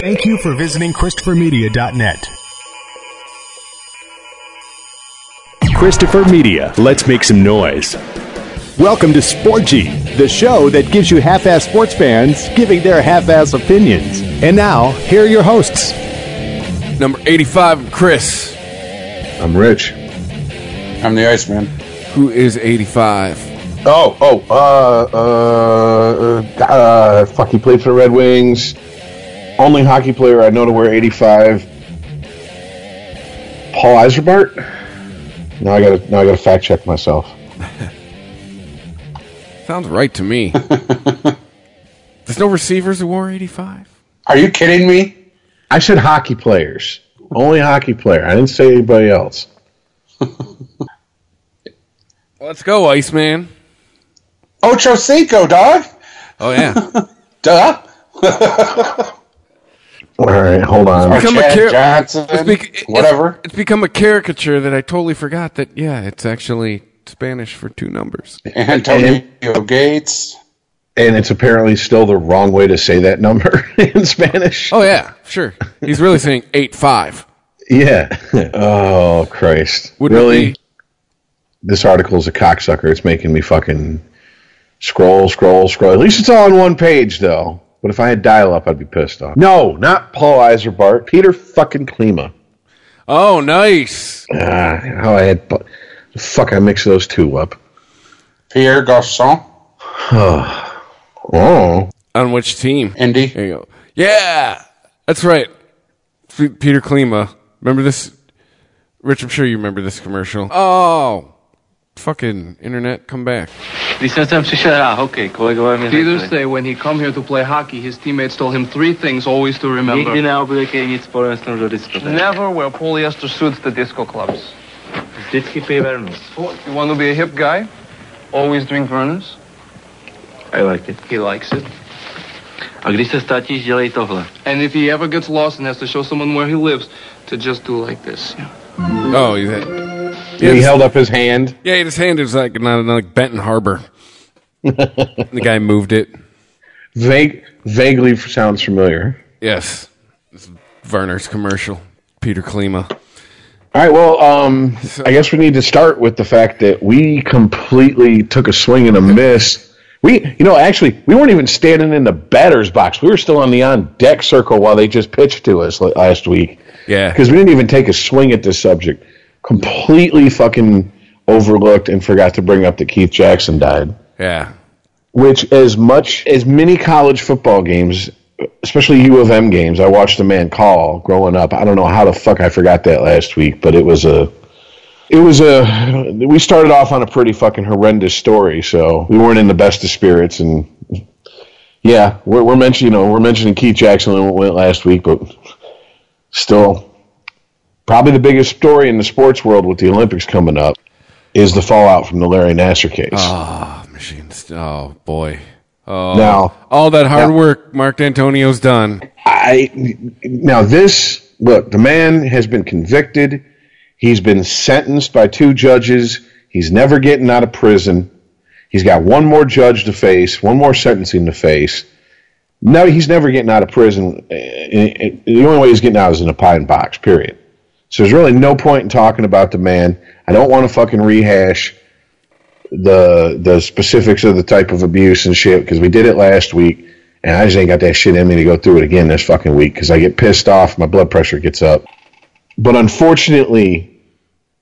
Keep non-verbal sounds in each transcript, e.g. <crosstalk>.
Thank you for visiting ChristopherMedia.net. Christopher Media, let's make some noise. Welcome to Sporgy, the show that gives you half ass sports fans giving their half ass opinions. And now, here are your hosts. Number 85, Chris. I'm Rich. I'm the Iceman. Who is 85? Oh, oh, uh, uh, uh, uh, fuck, he played for the Red Wings. Only hockey player I know to wear 85. Paul Ysebaert? Now I gotta, now I gotta fact check myself. <laughs> Sounds right to me. <laughs> There's no receivers who wore 85? Are you kidding me? I said hockey players. Only hockey player. I didn't say anybody else. <laughs> Let's go, Iceman. Ocho Cinco, dog. Oh, yeah. Duh. All right, hold on. become a Chad char- Johnson, It's, bec- whatever. It's, it's become a caricature that I totally forgot that, yeah, it's actually Spanish for two numbers. Antonio Gates. And it's apparently still the wrong way to say that number <laughs> in Spanish. Oh, yeah, sure. He's really saying 8-5. Yeah. Oh, Christ. Wouldn't it really? be- This article's a cocksucker. It's making me fucking scroll, scroll, scroll. At least it's all on one page, though. But if I had dial up, I'd be pissed off. No, not Paul Ysebaert. Peter fucking Klima. Oh, nice. Ah, how I had. bu- Fuck, I mixed those two up. Pierre Garçon. <sighs> Oh. On which team? Indy. There you go. Yeah, that's right. Peter Klima. Remember this? Rich, I'm sure you remember this commercial. Oh, fucking internet, come back. Když jsem sem přišel hrát hokej, kolegové mi Peter řekli, say when he come here to play hockey, his teammates told him three things always to remember. nikdy neoblékej nic společného do diskotéky. Never wear polyester suits to disco clubs. Did Vždycky pij Vernors. You want to be a hip guy? Always drink Vernors. I like it. He likes it. A když se ztratíš, dělej tohle. And if he ever gets lost and has to show someone where he lives, to just do like this. Oh, he had, he his- held up his hand. yeah, his hand was like not like Benton Harbor. <laughs> the guy moved it. Vague, vaguely sounds familiar. Yes, It's Vernors commercial. Peter Klima. All right, well, um, I guess we need to start with the fact that we completely took a swing and a <laughs> miss. We, you know, actually, we weren't even standing in the batter's box. We were still on the on deck circle while they just pitched to us last week. Yeah, Because we didn't even take a swing at this subject. Completely fucking overlooked and forgot to bring up that Keith Jackson died. yeah. Which, as much as many college football games, especially U of M games, I watched a man call growing up. I don't know how the fuck I forgot that last week, but it was a. It was a. We started off on a pretty fucking horrendous story, so we weren't in the best of spirits, and yeah, we're, we're mentioning, you know, we're mentioning Keith Jackson when we went last week, but still, probably the biggest story in the sports world with the Olympics coming up is the fallout from the Larry Nassar case. Oh, machines. Oh boy. Oh, Now- all that hard now- work Mark Dantonio's done. I now this look, the man has been convicted. He's been sentenced by two judges. He's never getting out of prison. He's got one more judge to face, one more sentencing to face. No, he's never getting out of prison. Eh, eh, The only way he's getting out is in a pine box. Period. So there's really no point in talking about the man. I don't want to fucking rehash the the specifics of the type of abuse and shit because we did it last week, and I just ain't got that shit in me to go through it again this fucking week because I get pissed off, my blood pressure gets up. But unfortunately,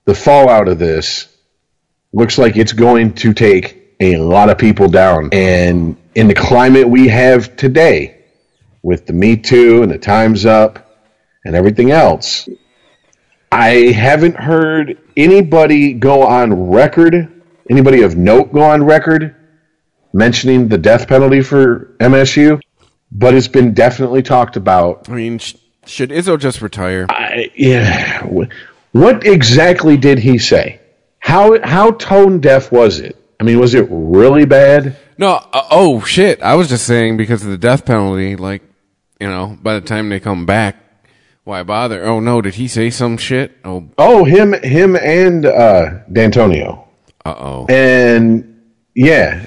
the fallout of this looks like it's going to take a lot of people down, and in the climate we have today, with the Me Too and the Times Up and everything else, I haven't heard anybody go on record, anybody of note go on record mentioning the death penalty for MSU, but it's been definitely talked about. I mean, sh- should Izzo just retire? I, yeah, what exactly did he say? How how tone deaf was it? I mean, was it really bad? No. Uh, oh shit! I was just saying because of the death penalty. Like, you know, by the time they come back, why bother? Oh no! Did he say some shit? Oh, Oh, him him and uh, Dantonio. uh oh. And yeah,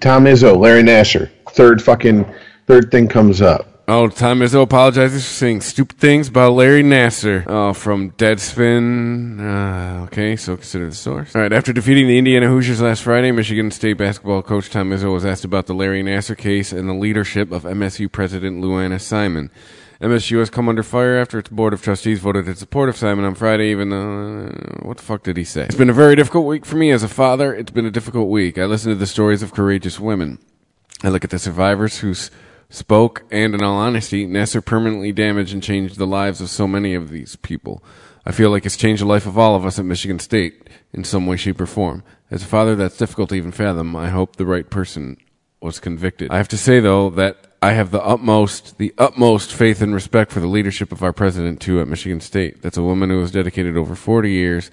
Tom Izzo, Larry Nassar, third fucking third thing comes up. Oh, Tom Izzo apologizes for saying stupid things about Larry Nassar. Oh, from Deadspin. Uh, okay, so consider the source. All right, after defeating the Indiana Hoosiers last Friday, Michigan State basketball coach Tom Izzo was asked about the Larry Nassar case and the leadership of MSU President Lou Anna Simon. MSU has come under fire after its board of trustees voted in support of Simon on Friday, even though. Uh, what the fuck did he say? It's been a very difficult week for me as a father. It's been a difficult week. I listen to the stories of courageous women. I look at the survivors who spoke, and in all honesty, Nassar permanently damaged and changed the lives of so many of these people. I feel like it's changed the life of all of us at Michigan State in some way, shape, or form. As a father, that's difficult to even fathom. I hope the right person was convicted. I have to say, though, that I have the utmost, the utmost faith and respect for the leadership of our president, too, at Michigan State. That's a woman who has dedicated over 40 years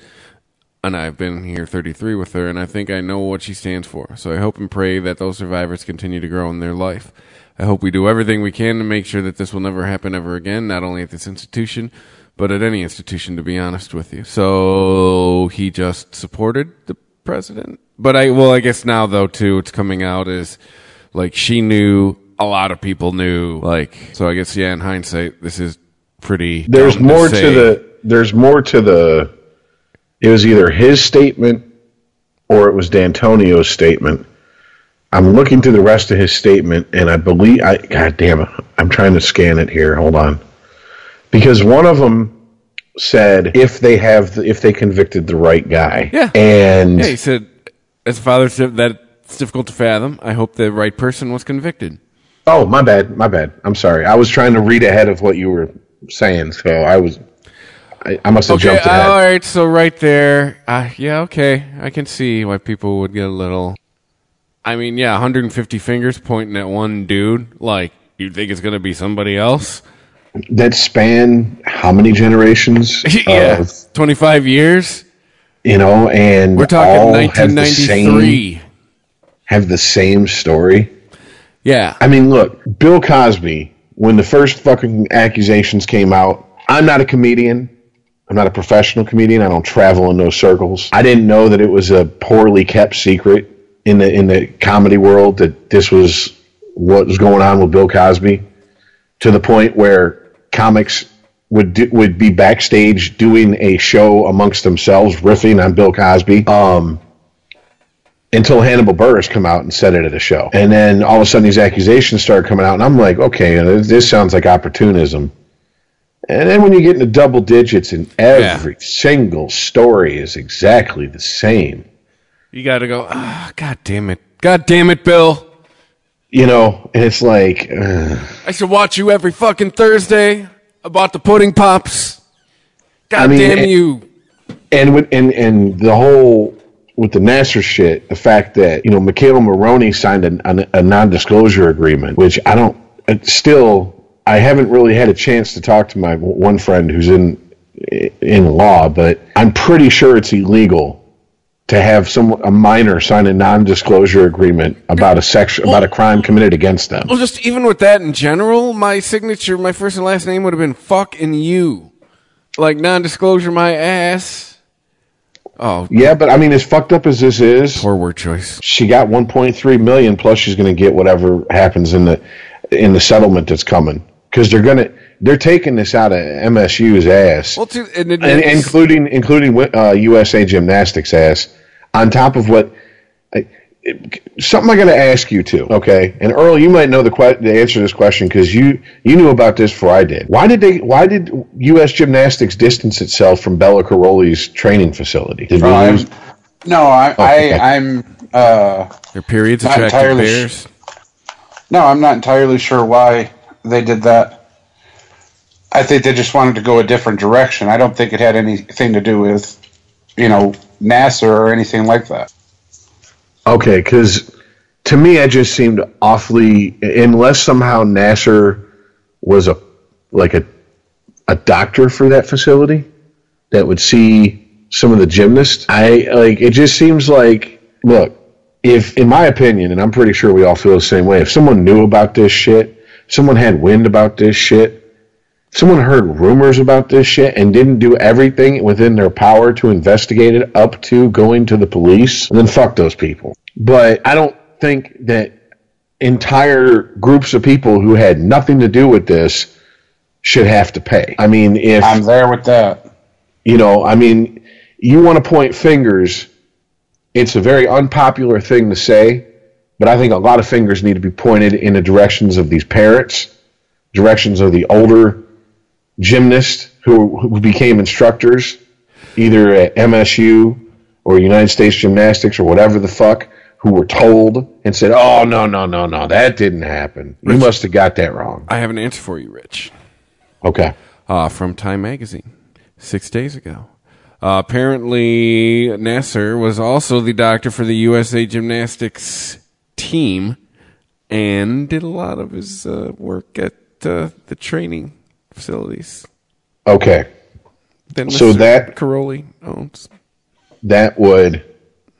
and I've been here 33 with her, and I think I know what she stands for. So I hope and pray that those survivors continue to grow in their life. I hope we do everything we can to make sure that this will never happen ever again, not only at this institution, but at any institution, to be honest with you. So he just supported the president. But I, well, I guess now, though, too, it's coming out is like she knew, a lot of people knew, like, so I guess, yeah, in hindsight, this is pretty. There's more to say. the. There's more to the. It was either his statement or it was Dantonio's statement. I'm looking through the rest of his statement, and I believe. I God damn it! I'm trying to scan it here. Hold on, because one of them said if they have the, if they convicted the right guy. Yeah. And Yeah, he said, as a father, said that it's difficult to fathom. I hope the right person was convicted. Oh, my bad, my bad. I'm sorry. I was trying to read ahead of what you were saying, so I was. I, I must have Okay, jumped ahead. Okay, all right. So right there, uh, yeah, okay, I can see why people would get a little. I mean, yeah, 150 fingers pointing at one dude. Like you think it's gonna be somebody else? that span how many generations? <laughs> yeah, of, 25 years. you know, and We're talking all have the same 1993. have the same story. Yeah, I mean, look, Bill Cosby. When the first fucking accusations came out, I'm not a comedian. I'm not a professional comedian. I don't travel in those circles. I didn't know that it was a poorly kept secret in the in the comedy world that this was what was going on with Bill Cosby, to the point where comics would do, would be backstage doing a show amongst themselves, riffing on Bill Cosby. Um, until Hannibal Buress come out and said it at a show. And then all of a sudden these accusations start coming out, and I'm like, okay, this, sounds like opportunism. And then when you get into double digits and every single story is exactly the same, you got to go. Ah, God damn it! God damn it, Bill! you know, and it's like, uh, I should watch you every fucking Thursday about the pudding pops. God I mean, damn you! and with and and the whole with the Nassar shit, the fact that you know McKayla Maroney signed a, a, a non-disclosure agreement, which I don't still I haven't really had a chance to talk to my one friend who's in in law, but I'm pretty sure it's illegal to have some a minor sign a non-disclosure agreement about a section about a crime committed against them. Well, just even with that in general, my signature, my first and last name would have been fucking you. Like non-disclosure, my ass. Oh, Yeah, but I mean, as fucked up as this is, poor word choice. she got 1.3 million plus she's going to get whatever happens in the in the settlement that's coming. Because they're going to they're taking this out of MSU's ass. Well, too, and, it, and, including including uh, USA Gymnastics ass on top of what something I got to ask you too okay and Earl you might know the que- the answer to this question because you you knew about this before I did why did they why did US Gymnastics distance itself from Bela Karolyi's training facility did we No, I'm, lose no, I, okay. I, I'm, uh, their periods Not attracted entirely bears. no, I'm not entirely sure why they did that. I think they just wanted to go a different direction. I don't think it had anything to do with, you know, Nassar or anything like that. Okay, because to me, it just seemed awfully. Unless somehow Nassar was a like a a doctor for that facility that would see some of the gymnasts. I like it. Just seems like look, if in my opinion, and I'm pretty sure we all feel the same way. If someone knew about this shit, someone had wind about this shit. Someone heard rumors about this shit and didn't do everything within their power to investigate it up to going to the police, then fuck those people. But I don't think that entire groups of people who had nothing to do with this should have to pay. I mean, if I'm there with that. you know, I mean, you want to point fingers. It's a very unpopular thing to say, but I think a lot of fingers need to be pointed in the directions of these parents, directions of the older gymnasts who, who became instructors, either at MSU or United States Gymnastics or whatever the fuck, who were told and said, "Oh no, no, no, no, that didn't happen. You must have got that wrong." I have an answer for you, Rich. Okay. uh, from Time Magazine six days ago. Uh, apparently, Nassar was also the doctor for the USA Gymnastics team and did a lot of his uh, work at uh, the training facilities. Okay. That So that- Karolyi owns. that would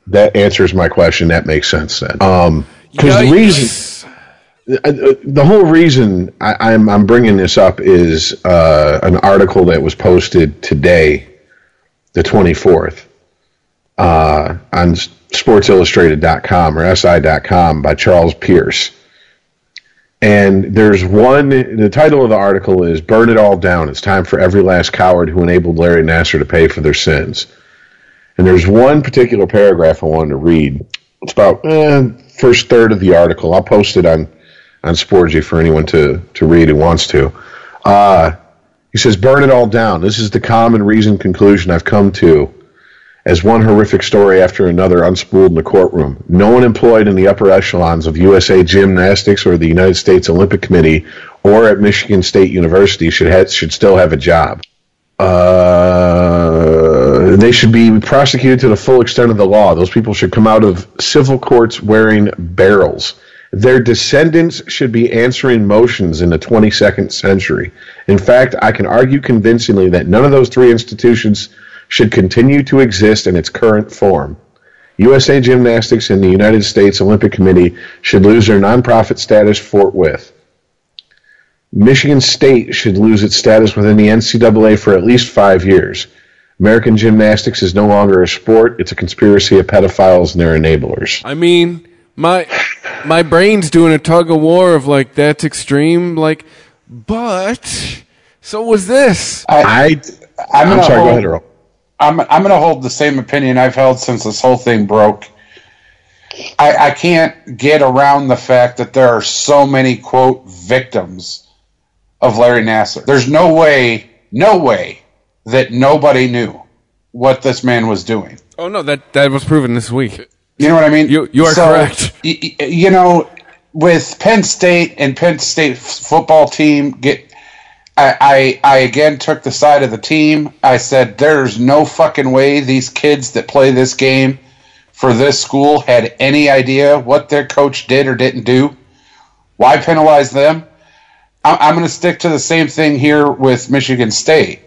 that answers my question. That makes sense then. Um, because the reason, uh, the whole reason I, I'm I'm bringing this up is uh, an article that was posted today, the 24th, uh, on SportsIllustrated.com or SI.com by Charles Pierce. And there's one. The title of the article is "Burn It All Down." It's time for every last coward who enabled Larry Nassar to pay for their sins. And there's one particular paragraph I wanted to read. It's about eh, first third of the article. I'll post it on on Sporgy for anyone to to read who wants to. Uh, he says, "Burn it all down." This is the common reason conclusion I've come to, as one horrific story after another unspooled in the courtroom. No one employed in the upper echelons of USA Gymnastics or the United States Olympic Committee or at Michigan State University should have, should still have a job. Uh, they should be prosecuted to the full extent of the law. Those people should come out of civil courts wearing barrels. Their descendants should be answering motions in the 22nd century. In fact, I can argue convincingly that none of those three institutions should continue to exist in its current form. USA Gymnastics and the United States Olympic Committee should lose their nonprofit status forthwith. Michigan State should lose its status within the NCAA for at least five years. American gymnastics is no longer a sport, it's a conspiracy of pedophiles and their enablers. I mean, my my brain's doing a tug of war of like that's extreme, like, but so was this. I, I, I'm, I'm gonna sorry, go ahead, Earl. I'm I'm going to hold the same opinion I've held since this whole thing broke. I, I can't get around the fact that there are so many quote victims of Larry Nassar. There's no way, no way that nobody knew what this man was doing. Oh no, that that was proven this week. You know what I mean? You- you are correct. y- y- You know, with Penn State and Penn State football team get. I, I I again took the side of the team. I said there's no fucking way these kids that play this game for this school had any idea what their coach did or didn't do. Why penalize them? I'm going to stick to the same thing here with Michigan State.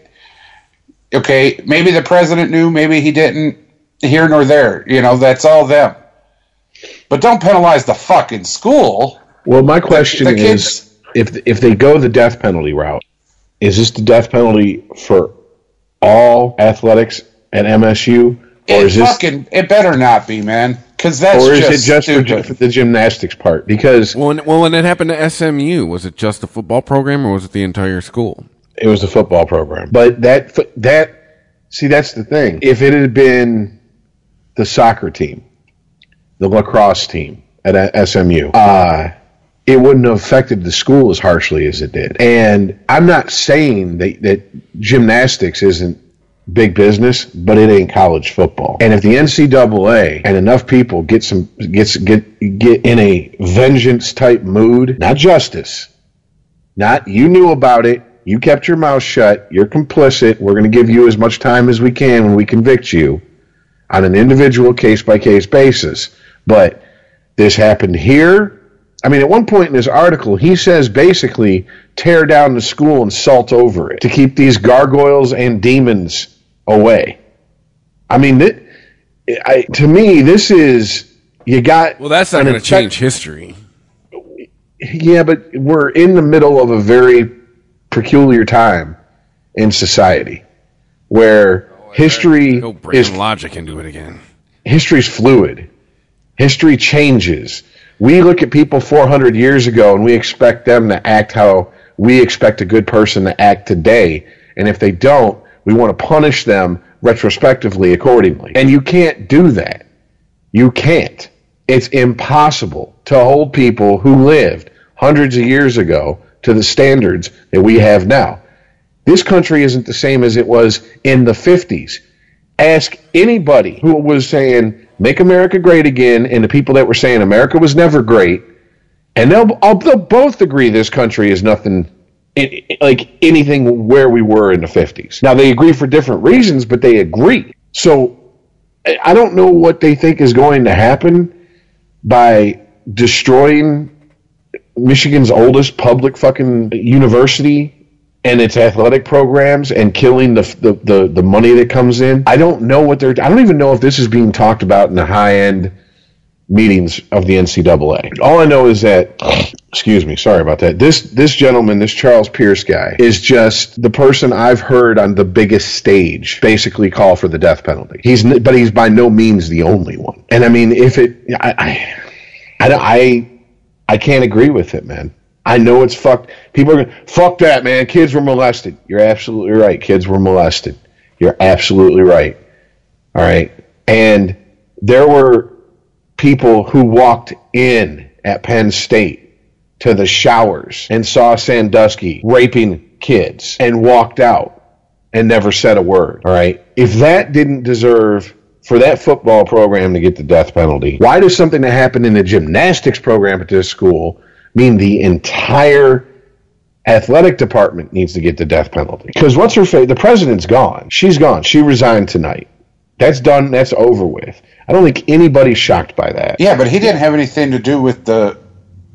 Okay, maybe the president knew, maybe he didn't. Here nor there, you know, that's all them. But don't penalize the fucking school. Well, my question the kids- is if if they go the death penalty route, is this the death penalty for all athletics at MSU, or It is this, fucking it better not be, man, because that's or is just, it just for, stupid. for the gymnastics part? Because Well, when, well, when it happened to SMU, was it just the football program or was it the entire school? it was the football program. But that that see, that's the thing. If it had been the soccer team, the lacrosse team at SMU, uh, it wouldn't have affected the school as harshly as it did. And I'm not saying that, that gymnastics isn't big business, but it ain't college football. And if the NCAA and enough people get some gets get get in a vengeance type mood, not justice, not you knew about it, you kept your mouth shut, you're complicit, we're going to give you as much time as we can when we convict you on an individual case by case basis. But this happened here. I mean, at one point in his article, he says basically tear down the school and salt over it to keep these gargoyles and demons away. I mean, I, to me, this is you got. Well, that's not going to change history. Yeah, but we're in the middle of a very peculiar time in society where oh, history is logic into it again. history's fluid. History changes. We look at people 400 years ago and we expect them to act how we expect a good person to act today. And if they don't, we want to punish them retrospectively accordingly. And you can't do that. You can't. It's impossible to hold people who lived hundreds of years ago to the standards that we have now. This country isn't the same as it was in the 50s. Ask anybody who was saying, make America great again, and the people that were saying America was never great, and they'll, they'll both agree this country is nothing like anything where we were in the 50s. Now, they agree for different reasons, but they agree. So I don't know what they think is going to happen by destroying Michigan's oldest public fucking university and its athletic programs and killing the, the, the, the, money that comes in. I don't know what they're. I don't even know if this is being talked about in the high end meetings of the NCAA. All I know is that, <sniffs> excuse me, sorry about that. This this gentleman, this Charles Pierce guy, is just the person I've heard on the biggest stage basically call for the death penalty. He's but he's by no means the only one. And I mean, if it, I, I, I, I, I can't agree with it, man. I know it's fucked. People are going, fuck that, man. Kids were molested. You're absolutely right. Kids were molested. You're absolutely right. All right. And there were people who walked in at Penn State to the showers and saw Sandusky raping kids and walked out and never said a word. All right. If that didn't deserve for that football program to get the death penalty, why does something that happened in the gymnastics program at this school mean the entire athletic department needs to get the death penalty. Because what's her face? The president's gone. She's gone. She resigned tonight. That's done. That's over with. I don't think anybody's shocked by that. Yeah, but he didn't have anything to do with the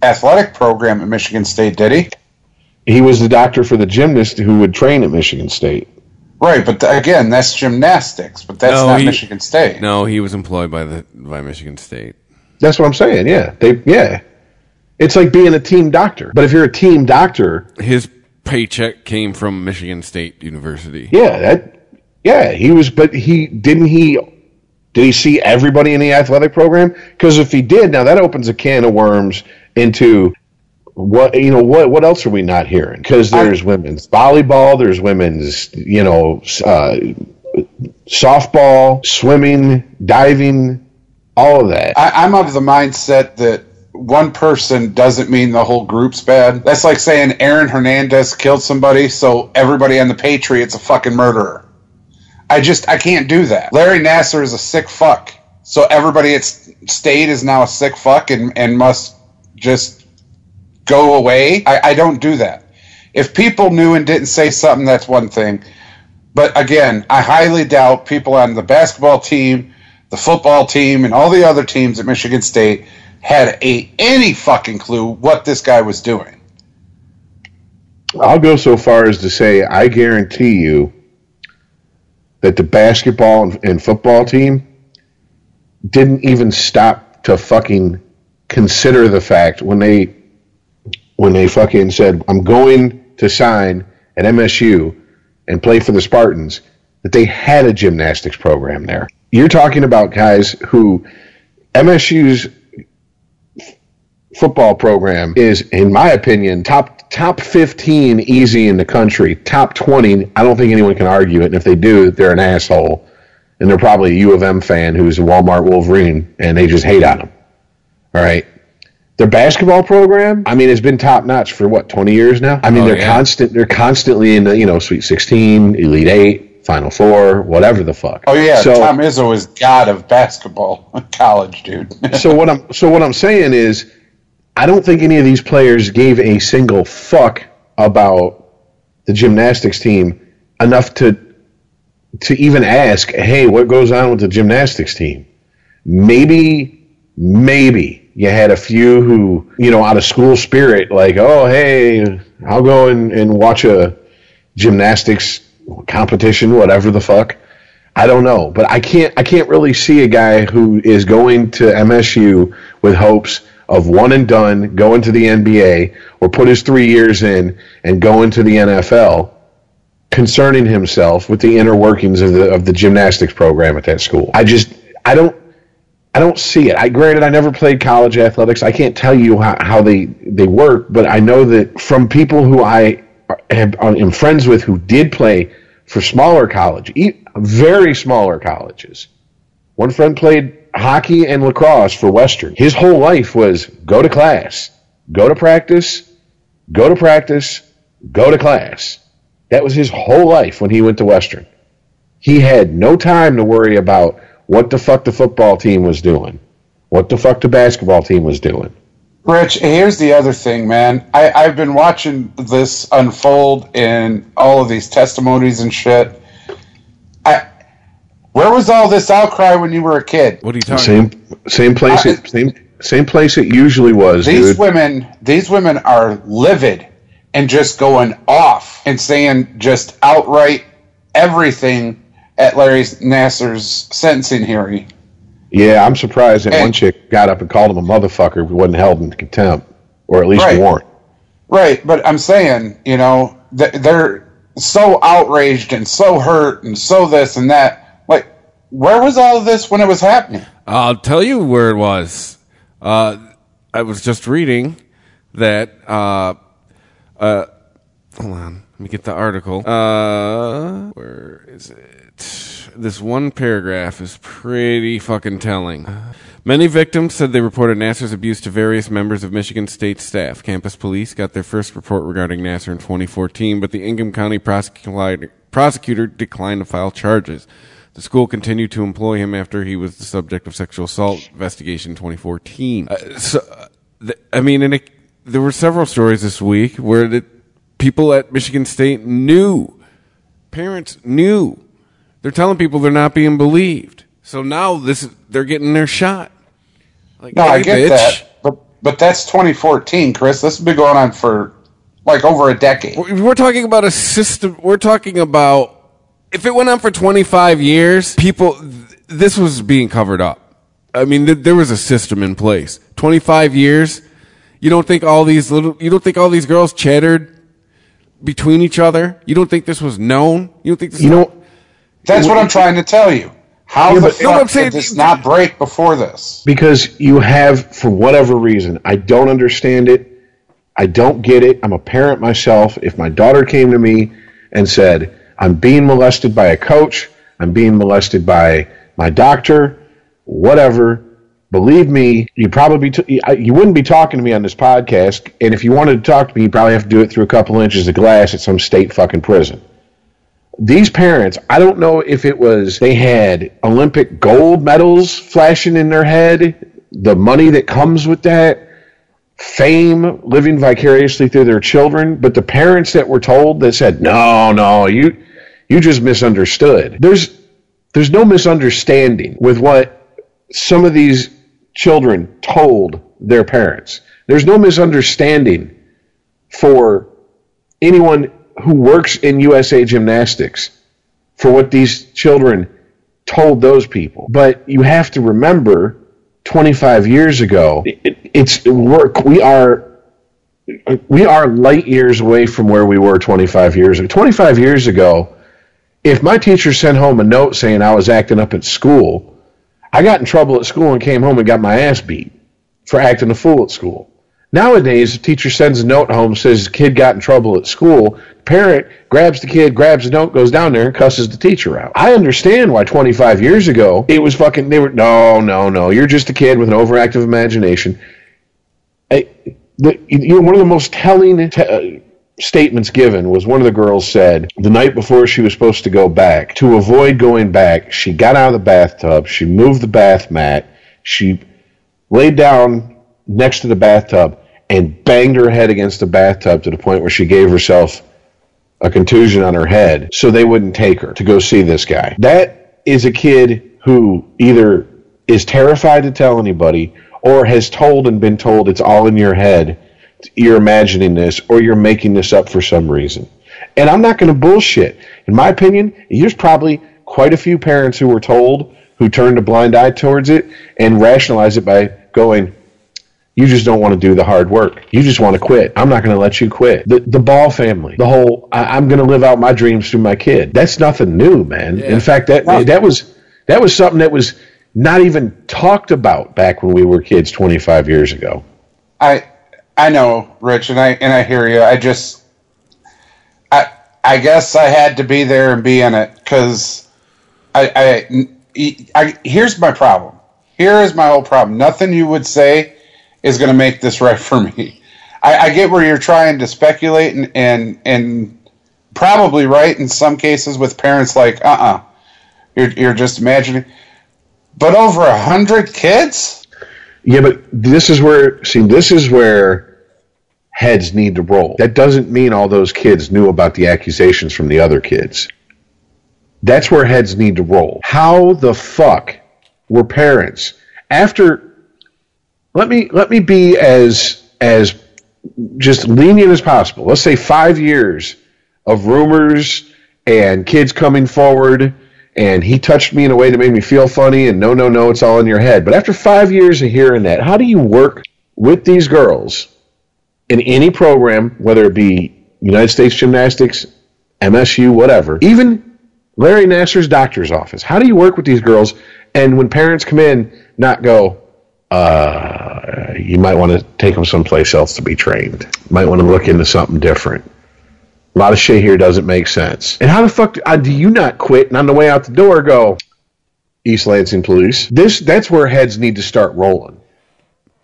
athletic program at Michigan State, did he? He was the doctor for the gymnast who would train at Michigan State. Right, but th- again, that's gymnastics, but that's No, not he- Michigan State. No, he was employed by the by Michigan State. That's what I'm saying. Yeah, they. Yeah, it's like being a team doctor. But if you're a team doctor, His paycheck came from Michigan State University. yeah, that. Yeah, he was. But he didn't he. Did he see everybody in the athletic program? Because if he did, now that opens a can of worms into what you know. What what else are we not hearing? Because there's women's volleyball, there's women's you know uh, softball, swimming, diving, all of that. I, I'm of the mindset that one person doesn't mean the whole group's bad. That's like saying Aaron Hernandez killed somebody, so everybody on the Patriots a fucking murderer. I just I can't do that. Larry Nassar is a sick fuck, so everybody at State is now a sick fuck and and must just go away. I, I don't do that. If people knew and didn't say something, that's one thing. But again, I highly doubt people on the basketball team, the football team, and all the other teams at Michigan State had a any fucking clue what this guy was doing. I'll go so far as to say I guarantee you that the basketball and, and football team didn't even stop to fucking consider the fact when they when they fucking said I'm going to sign at MSU and play for the Spartans that they had a gymnastics program there. You're talking about guys who MSU's football program is, in my opinion, top top 15 easy in the country. Top 20, I don't think anyone can argue it. And if they do, they're an asshole. And they're probably a U of M fan who's a Walmart Wolverine, and they just hate on them. All right. Their basketball program, I mean, it's been top notch for what 20 years now. I mean, Oh, they're yeah. constant. They're constantly in the you know Sweet 16, Elite Eight, Final Four, whatever the fuck. Oh yeah, So- Tom Izzo is god of basketball <laughs> college, dude. so what I'm so what I'm saying is, I don't think any of these players gave a single fuck about the gymnastics team enough to to even ask, hey, what goes on with the gymnastics team? Maybe, maybe you had a few who, you know, out of school spirit, like, oh, hey, I'll go and, and watch a gymnastics competition, whatever the fuck. I don't know, but I can't I can't really see a guy who is going to MSU with hopes of one and done, going to the NBA, or put his three years in and go into the NFL, concerning himself with the inner workings of the of the gymnastics program at that school. I just I don't I don't see it. I granted I never played college athletics. I can't tell you how, how they they work, but I know that from people who I have, uh, am friends with who did play for smaller college, very smaller colleges. One friend played hockey and lacrosse for Western. His whole life was go to class, go to practice, go to practice, go to class. That was his whole life when he went to Western. He had no time to worry about what the fuck the football team was doing, what the fuck the basketball team was doing. Rich, here's the other thing, man. I, I've been watching this unfold in all of these testimonies and shit. I, where was all this outcry when you were a kid? What are you talking? Same same place I- it same same place it usually was, These dude. women, these women are livid and just going off and saying just outright everything at Larry Nassar's sentencing hearing. Yeah, I'm surprised that Hey. one chick got up and called him a motherfucker who wasn't held in contempt, or at least Right. warned. Right, but I'm saying, you know, they're so outraged and so hurt and so this and that. Where was all of this when it was happening? I'll tell you where it was. Uh, I was just reading that. Uh, uh, hold on, let me get the article. Uh, where is it? This one paragraph is pretty fucking telling. Many victims said they reported Nassar's abuse to various members of Michigan State staff. Campus police got their first report regarding Nassar in 2014, but the Ingham County prosecutor declined to file charges. The school continued to employ him after he was the subject of sexual assault investigation in 2014. Uh, so, uh, th- I mean, and it, there were several stories this week where the people at Michigan State knew, parents knew. They're telling people they're not being believed. So now this is, they're getting their shot. Like, No, I get bitch. that, but but that's 2014, Chris. This has been going on for like over a decade. We're we're talking about a system. We're talking about if it went on for 25 years, people, th- this was being covered up. I mean, th- there was a system in place. 25 years. You don't think all these little, you don't think all these girls chattered between each other? You don't think this was known? You don't think this You know, That's what I'm trying to tell you. How Yeah, the but- No, fuck I'm saying- did this not break before this? because you have, for whatever reason, I don't understand it. I don't get it. I'm a parent myself. If my daughter came to me and said, I'm being molested by a coach, I'm being molested by my doctor, whatever, believe me, you probably t- you wouldn't be talking to me on this podcast. And if you wanted to talk to me, you probably have to do it through a couple inches of glass at some state fucking prison. These parents, I don't know if it was they had Olympic gold medals flashing in their head, the money that comes with that, fame living vicariously through their children, but the parents that were told that said, "No, no, you you just misunderstood." There's there's no misunderstanding with what some of these children told their parents. There's no misunderstanding for anyone who works in USA Gymnastics for what these children told those people. But you have to remember, 25 years ago, it, it's work. We are we are light years away from where we were 25 years ago. 25 years ago, if my teacher sent home a note saying I was acting up at school, I got in trouble at school and came home and got my ass beat for acting a fool at school. Nowadays, the teacher sends a note home, says the kid got in trouble at school. Parent grabs the kid, grabs the note, goes down there, and cusses the teacher out. I understand why 25 years ago it was fucking. They were no, no, no. You're just a kid with an overactive imagination. I, the, you know, one of the most telling te- uh, statements given was one of the girls said the night before she was supposed to go back to avoid going back. She got out of the bathtub. She moved the bath mat. She laid down next to the bathtub and banged her head against the bathtub to the point where she gave herself a contusion on her head so they wouldn't take her to go see this guy. That is a kid who either is terrified to tell anybody or has told and been told it's all in your head. You're imagining this or you're making this up for some reason. And I'm not going to bullshit. In my opinion, there's probably quite a few parents who were told who turned a blind eye towards it and rationalize it by going, you just don't want to do the hard work. You just want to quit. I'm not going to let you quit. The the Ball family, the whole I, I'm going to live out my dreams through my kid. That's nothing new, man. In fact, that that was that was something that was not even talked about back when we were kids 25 years ago. I I know, Rich, and I and I hear you. I just I I guess I had to be there and be in it because I, I I here's my problem. Here is my whole problem. Nothing you would say is going to make this right for me. I, I get where you're trying to speculate and and and probably right in some cases with parents like uh uh-uh. uh, you you're just imagining. But over a hundred kids. Yeah, but this is where see this is where heads need to roll. That doesn't mean all those kids knew about the accusations from the other kids. That's where heads need to roll. How the fuck were parents after let me let me be as as just lenient as possible. Let's say 5 years of rumors and kids coming forward and he touched me in a way that made me feel funny and no no no it's all in your head. But after 5 years of hearing that, how do you work with these girls in any program whether it be United States Gymnastics, MSU, whatever, even Larry nassar's doctor's office. How do you work with these girls and when parents come in, not go, uh, you might want to take them someplace else to be trained. Might want to look into something different. A lot of shit here doesn't make sense. And how the fuck do, uh, do you not quit and on the way out the door go, East Lansing Police? This that's where heads need to start rolling.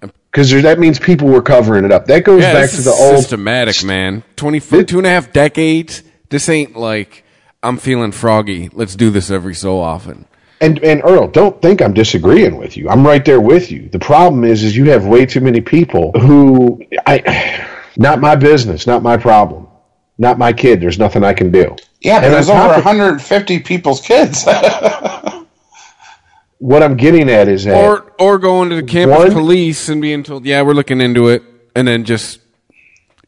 Because that means people were covering it up. That goes yeah, back to the old systematic man. Twenty two and a half decades. This ain't like I'm feeling froggy. Let's do this every so often. And and Earl, don't think I'm disagreeing with you. I'm right there with you. The problem is is you have way too many people who I <sighs> not my business, not my problem. Not my kid. There's nothing I can do. Yeah, but there's over 150 people's kids. <laughs> what I'm getting at is that or or going to the campus one, police and being told, "Yeah, we're looking into it," and then just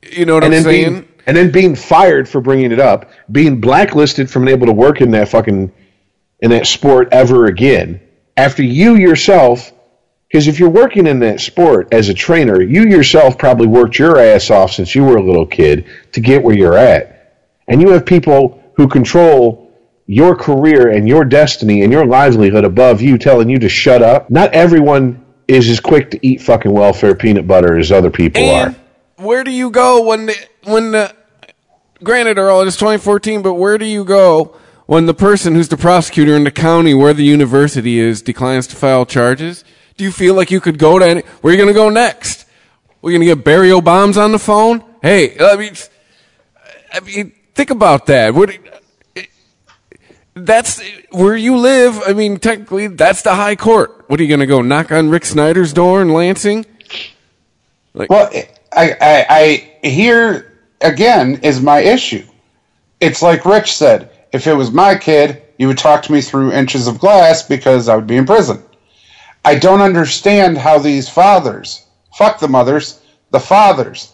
you know what I'm saying? Being, and then being fired for bringing it up, being blacklisted from being able to work in that fucking in that sport ever again after you yourself because if you're working in that sport as a trainer you yourself probably worked your ass off since you were a little kid to get where you're at. And you have people who control your career and your destiny and your livelihood above you telling you to shut up. Not everyone is as quick to eat fucking welfare peanut butter as other people and are. where do you go when the, when the granted earl it's 2014 but where do you go when the person who's the prosecutor in the county where the university is declines to file charges? Do you feel like you could go to any? Where are you going to go next? We're going to get Barry Obamas on the phone? Hey, I mean, I mean, think about that. What, that's where you live. I mean, technically, that's the high court. What are you going to go knock on Rick Snyder's door in Lansing? Like, well, I, I, I here again is my issue. It's like Rich said if it was my kid, you would talk to me through inches of glass because I would be in prison. I don't understand how these fathers, fuck the mothers, the fathers,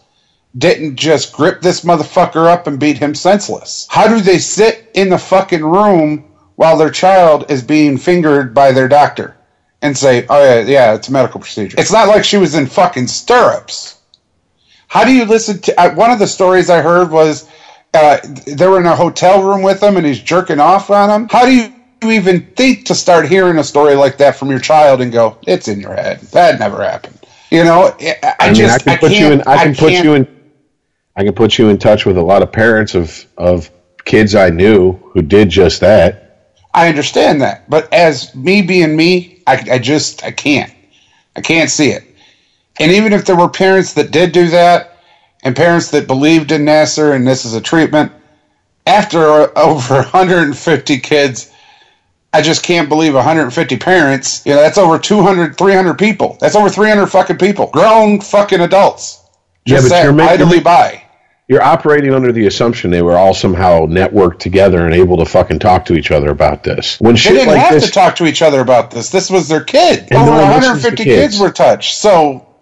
didn't just grip this motherfucker up and beat him senseless. How do they sit in the fucking room while their child is being fingered by their doctor and say, oh yeah, yeah, it's a medical procedure? It's not like she was in fucking stirrups. How do you listen to, uh, one of the stories I heard was uh, they were in a hotel room with him and he's jerking off on him. How do you even think to start hearing a story like that from your child and go, it's in your head. That never happened. You know, I, I mean, just I can put you in. I can I put you in. I can put you in touch with a lot of parents of of kids I knew who did just that. I understand that, but as me being me, I, I just I can't. I can't see it. And even if there were parents that did do that, and parents that believed in Nassar and this is a treatment. After <laughs> over 150 kids, I just can't believe 150 parents. You know, that's over 200, 300 people. That's over 300 fucking people. Grown fucking adults. Just yeah, but you're idly by. You're operating under the assumption they were all somehow networked together and able to fucking talk to each other about this. When they didn't like have this, to talk to each other about this. This was their kid. Over no 150 kids. kids were touched. So,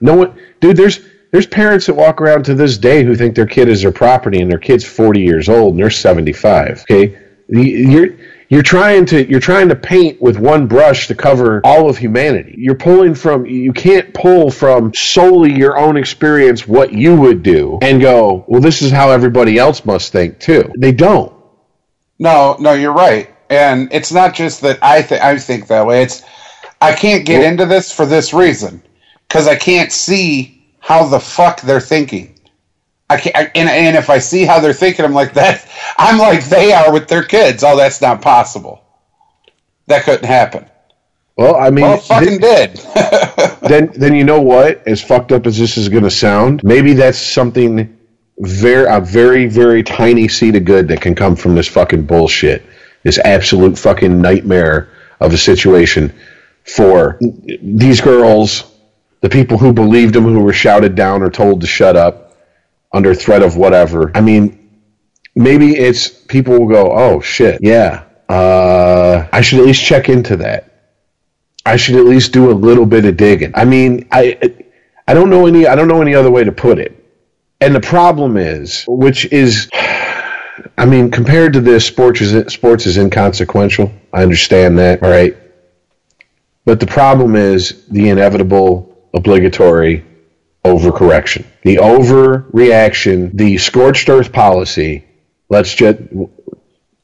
no one, dude. There's there's parents that walk around to this day who think their kid is their property and their kid's 40 years old and they're 75. Okay, you're you're trying to you're trying to paint with one brush to cover all of humanity. You're pulling from you can't pull from solely your own experience what you would do and go, well, this is how everybody else must think too. They don't. No, no, you're right. and it's not just that I think I think that way. It's I can't get into this for this reason because I can't see how the fuck they're thinking. I can't, I, and, and if I see how they're thinking, I'm like that. <laughs> I'm like they are with their kids. Oh, that's not possible. That couldn't happen. Well, I mean, Well, fucking th- did. <laughs> then then you know what? As fucked up as this is going to sound, maybe that's something very a very very tiny seed of good that can come from this fucking bullshit. This absolute fucking nightmare of a situation for these girls, the people who believed them, who were shouted down or told to shut up under threat of whatever. I mean, maybe it's people will go, "Oh shit, yeah, uh, I should at least check into that." I should at least do a little bit of digging. I mean, I I don't know any I don't know any other way to put it. And the problem is, which is, I mean, compared to this, sports is sports is inconsequential. I understand that, all right. But the problem is the inevitable, obligatory overcorrection, the overreaction, the scorched earth policy. Let's just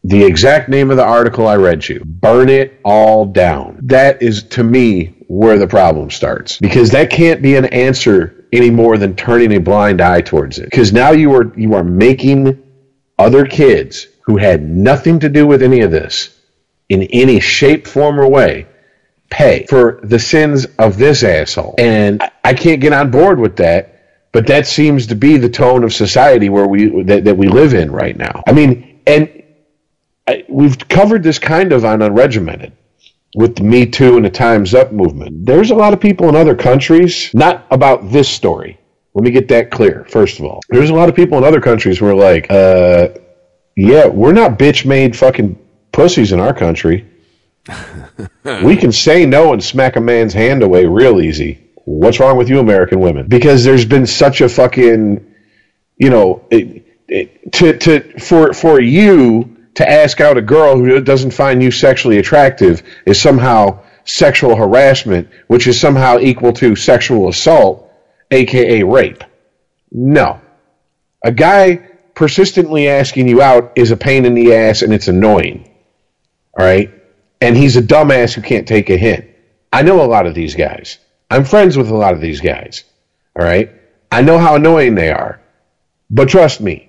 the exact name of the article I read you. Burn it all down. That is to me where the problem starts because that can't be an answer any more than turning a blind eye towards it. Because now you are you are making other kids who had nothing to do with any of this in any shape, form, or way pay for the sins of this asshole. And I- I can't get on board with that. But that seems to be the tone of society where we that, that we live in right now. I mean, and I, we've covered this kind of on Unregimented with the Me Too and the Time's Up movement. There's a lot of people in other countries, not about this story. Let me get that clear, first of all. There's a lot of people in other countries who are like, uh, yeah, we're not bitch made fucking pussies in our country. <laughs> we can say no and smack a man's hand away real easy. What's wrong with you, American women? Because there's been such a fucking, you know, it, it, to to for for you to ask out a girl who doesn't find you sexually attractive is somehow sexual harassment, which is somehow equal to sexual assault, aka rape. No. A guy persistently asking you out is a pain in the ass and it's annoying. All right? And he's a dumbass who can't take a hint. I know a lot of these guys. I'm friends with a lot of these guys. All right? I know how annoying they are. But trust me,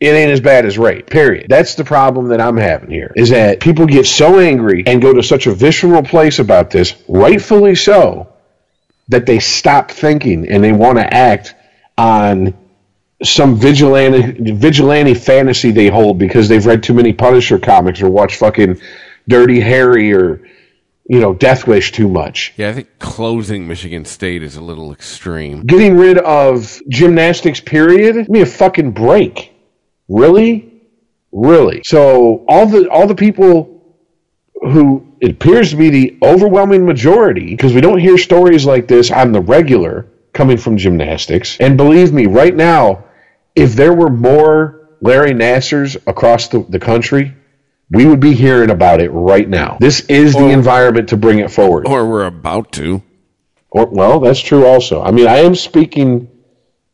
it ain't as bad as rape. Period. That's the problem that I'm having here. Is that people get so angry and go to such a visceral place about this, rightfully so, that they stop thinking and they want to act on some vigilante vigilante fantasy they hold because they've read too many Punisher comics or watched fucking Dirty Harry or you know Death Wish too much. Yeah, I think closing Michigan State is a little extreme. Getting rid of gymnastics period? Give me a fucking break. Really? Really? So all the all the people who it appears to be the overwhelming majority, because we don't hear stories like this on the regular coming from gymnastics. And believe me, right now, if there were more Larry Nassars across the, the country, we would be hearing about it right now. This is the environment to bring it forward. Or we're about to. Or, well, that's true also. I mean, I am speaking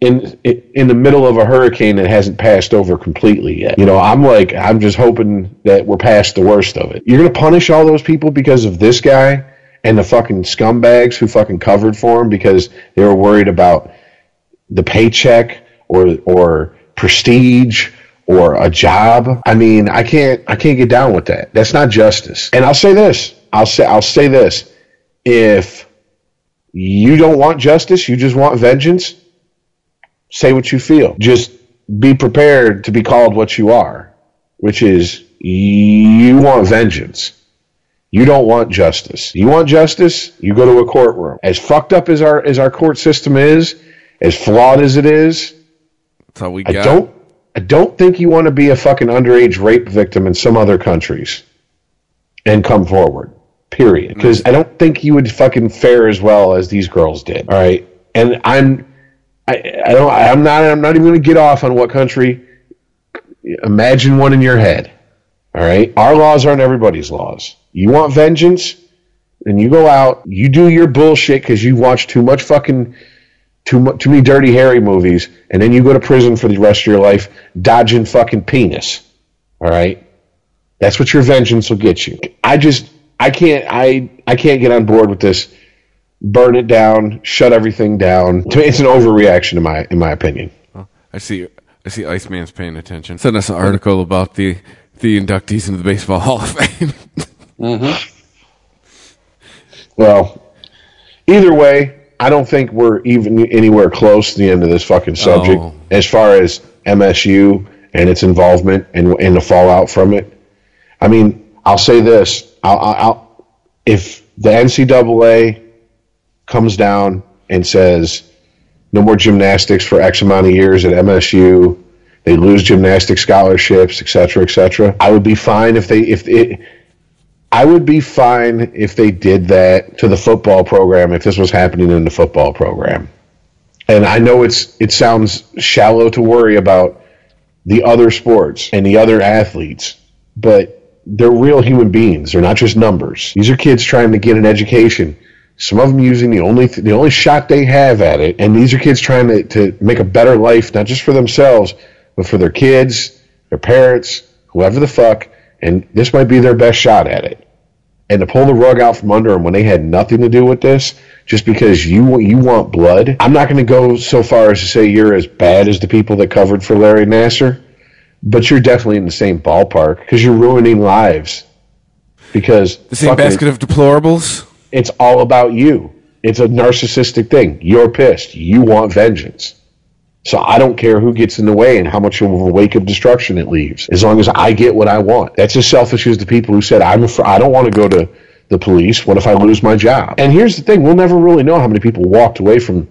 in in the middle of a hurricane that hasn't passed over completely yet. You know, I'm like, I'm just hoping that we're past the worst of it. You're gonna punish all those people because of this guy and the fucking scumbags who fucking covered for him because they were worried about the paycheck or or prestige or a job. I mean, I can't I can't get down with that. That's not justice. And I'll say this. I'll say I'll say this. If you don't want justice, you just want vengeance, say what you feel. Just be prepared to be called what you are, which is you want vengeance. You don't want justice. You want justice, you go to a courtroom. As fucked up as our as our court system is, as flawed as it is, That's all we got. I don't I don't think you want to be a fucking underage rape victim in some other countries and come forward. Period. Mm. Because I don't think you would fucking fare as well as these girls did. All right. And I'm I, I don't I'm not I'm not even gonna get off on what country imagine one in your head. All right. Our laws aren't everybody's laws. You want vengeance, and you go out, you do your bullshit because you watch too much fucking too much too many Dirty Harry movies, and then you go to prison for the rest of your life dodging fucking penis. All right, That's what your vengeance will get you. I just I can't I I can't get on board with this. Burn it down, shut everything down. To me, It's an overreaction in my in my opinion. I see. I see. Iceman's paying attention. Sent us an article about the the inductees into the Baseball Hall of Fame. Mm-hmm. Well, either way, I don't think we're even anywhere close to the end of this fucking subject Oh. as far as MSU and its involvement and, and the fallout from it. I mean, I'll say this: I'll, I'll, I'll if the NCAA comes down and says no more gymnastics for X amount of years at MSU, they lose gymnastic scholarships, et cetera, et cetera. I would be fine if they if it. I would be fine if they did that to the football program if this was happening in the football program. And I know it's it sounds shallow to worry about the other sports and the other athletes, but they're real human beings. They're not just numbers. These are kids trying to get an education. Some of them using the only the only shot they have at it, and these are kids trying to, to make a better life, not just for themselves, but for their kids, their parents, whoever the fuck. And this might be their best shot at it and to pull the rug out from under them when they had nothing to do with this, just because you you want blood. I'm not going to go so far as to say you're as bad as the people that covered for Larry Nassar, but you're definitely in the same ballpark because you're ruining lives. Because the same basket of deplorables. it's all about you. It's a narcissistic thing. You're pissed. You want vengeance. So I don't care who gets in the way and how much of a wake of destruction it leaves, as long as I get what I want. That's as selfish as the people who said, "I'm afraid, I don't want to go to the police. What if I lose my job?" And here's the thing: we'll never really know how many people walked away from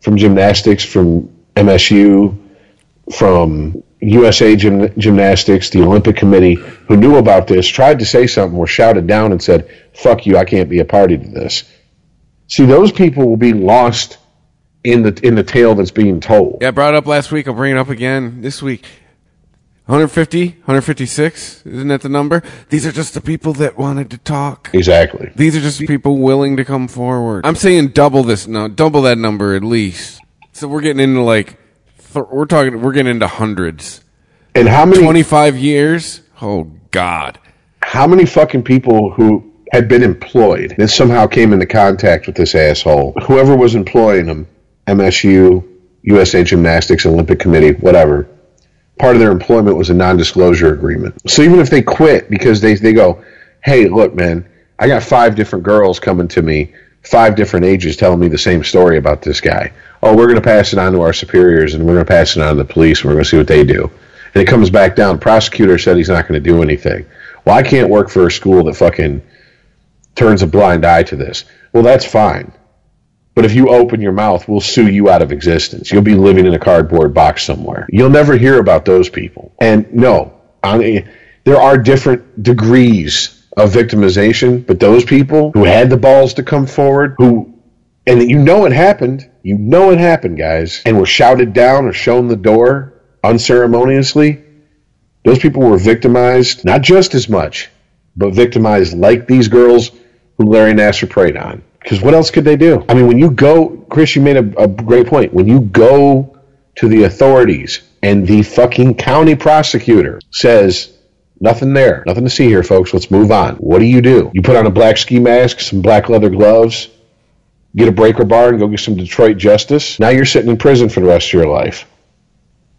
from gymnastics, from MSU, from USA Gym, Gymnastics, the Olympic Committee, who knew about this, tried to say something, were shouted down and said, "Fuck you! I can't be a party to this." See, those people will be lost in the in the tale that's being told. Yeah, I brought it up last week. I'll bring it up again this week. 150, 156, isn't that the number? These are just the people that wanted to talk. Exactly. These are just people willing to come forward. I'm saying double this no, double that number at least. So we're getting into like, th- we're talking, we're getting into hundreds. And how many 25 years? Oh God. how many fucking people who had been employed that somehow came into contact with this asshole, whoever was employing them, MSU, USA Gymnastics, Olympic Committee, whatever, part of their employment was a non-disclosure agreement. So even if they quit because they they go, hey, look, man, I got five different girls coming to me, five different ages, telling me the same story about this guy. Oh, we're going to pass it on to our superiors, and we're going to pass it on to the police, and we're going to see what they do. And it comes back down. Prosecutor said he's not going to do anything. Well, I can't work for a school that fucking turns a blind eye to this. Well, that's fine. But if you open your mouth, we'll sue you out of existence. You'll be living in a cardboard box somewhere. You'll never hear about those people. And no, I, there are different degrees of victimization, but those people who had the balls to come forward, who, and you know it happened, you know it happened, guys, and were shouted down or shown the door unceremoniously, those people were victimized not just as much, but victimized like these girls who Larry Nassar preyed on. Because what else could they do? I mean, when you go, Chris, you made a, a great point. When you go to the authorities and the fucking county prosecutor says, Nothing there. Nothing to see here, folks. Let's move on. What do you do? You put on a black ski mask, some black leather gloves, get a breaker bar, and go get some Detroit justice. Now you're sitting in prison for the rest of your life.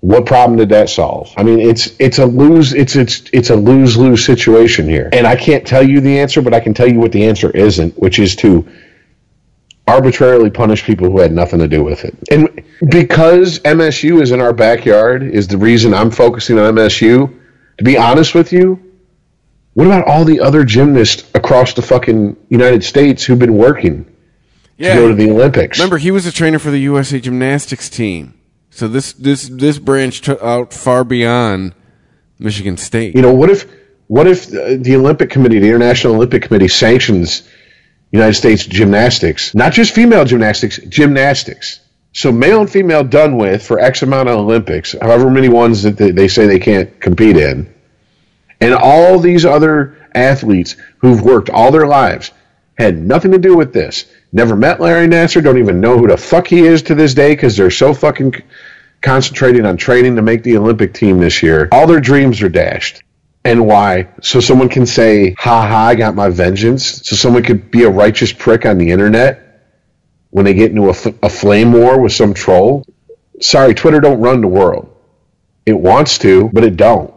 What problem did that solve? I mean, it's it's a lose it's it's it's a lose lose situation here, and I can't tell you the answer, but I can tell you what the answer isn't, which is to arbitrarily punish people who had nothing to do with it. And because MSU is in our backyard, is the reason I'm focusing on MSU. To be honest with you, what about all the other gymnasts across the fucking United States who've been working to go to the Olympics? Remember, he was a trainer for the USA Gymnastics team. So this this this branch took out far beyond Michigan State. You know, what if what if the Olympic Committee, the International Olympic Committee, sanctions United States gymnastics, not just female gymnastics, gymnastics. So male and female done with for X amount of Olympics, however many ones that they, say they can't compete in, and all these other athletes who've worked all their lives had nothing to do with this. Never met Larry Nassar, don't even know who the fuck he is to this day because they're so fucking concentrating on training to make the Olympic team this year. All their dreams are dashed. And why? So someone can say, ha ha, I got my vengeance. So someone could be a righteous prick on the internet when they get into a, flame war with some troll. Sorry, Twitter don't run the world. It wants to, but it don't.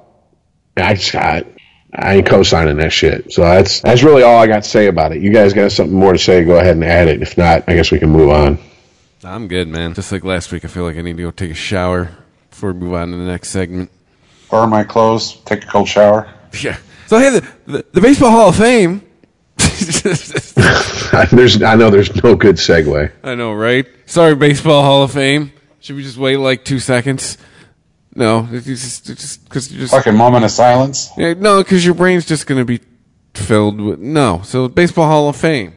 I just got, I ain't co-signing that shit. So that's that's really all I got to say about it. You guys got something more to say? Go ahead and add it. If not, I guess we can move on. I'm good, man. Just like last week, I feel like I need to go take a shower before we move on to the next segment. Burn my clothes, take a cold shower. <laughs> Yeah. So hey, the the, the Baseball Hall of Fame. <laughs> there's, I know there's no good segue. I know, right? Sorry, Baseball Hall of Fame. Should we just wait like two seconds? No, it's just just because you just Fucking moment of silence. yeah, no, because your brain's just gonna be filled with no. So Baseball Hall of Fame.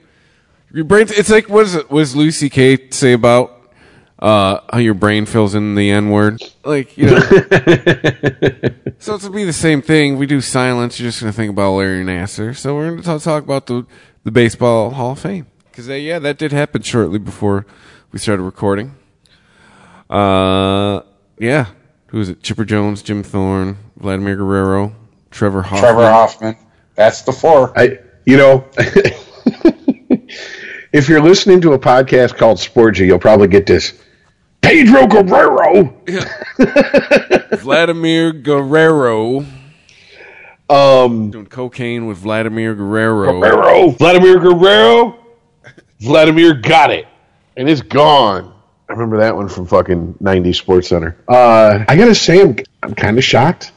Your brain. It's like what is it? What does Louis C.K. say about uh, how your brain fills in the N word? Like you know. <laughs> so it's going to be the same thing. We do silence. You're just gonna think about Larry Nassar. So we're gonna talk, talk about the the Baseball Hall of Fame because yeah, that did happen shortly before we started recording. Uh, yeah. Who is it? Chipper Jones, Jim Thorne, Vladimir Guerrero, Trevor Hoffman. Trevor Hoffman. That's the four. I, you know, <laughs> if you're listening to a podcast called Sporgy, you'll probably get this. Pedro Guerrero. <laughs> Vladimir Guerrero. Um, Doing cocaine with Vladimir Guerrero. Guerrero. Vladimir Guerrero. Vladimir got it, and it's gone. I remember that one from fucking 90 Sports Center. Uh, I gotta say, I'm, I'm kind of shocked.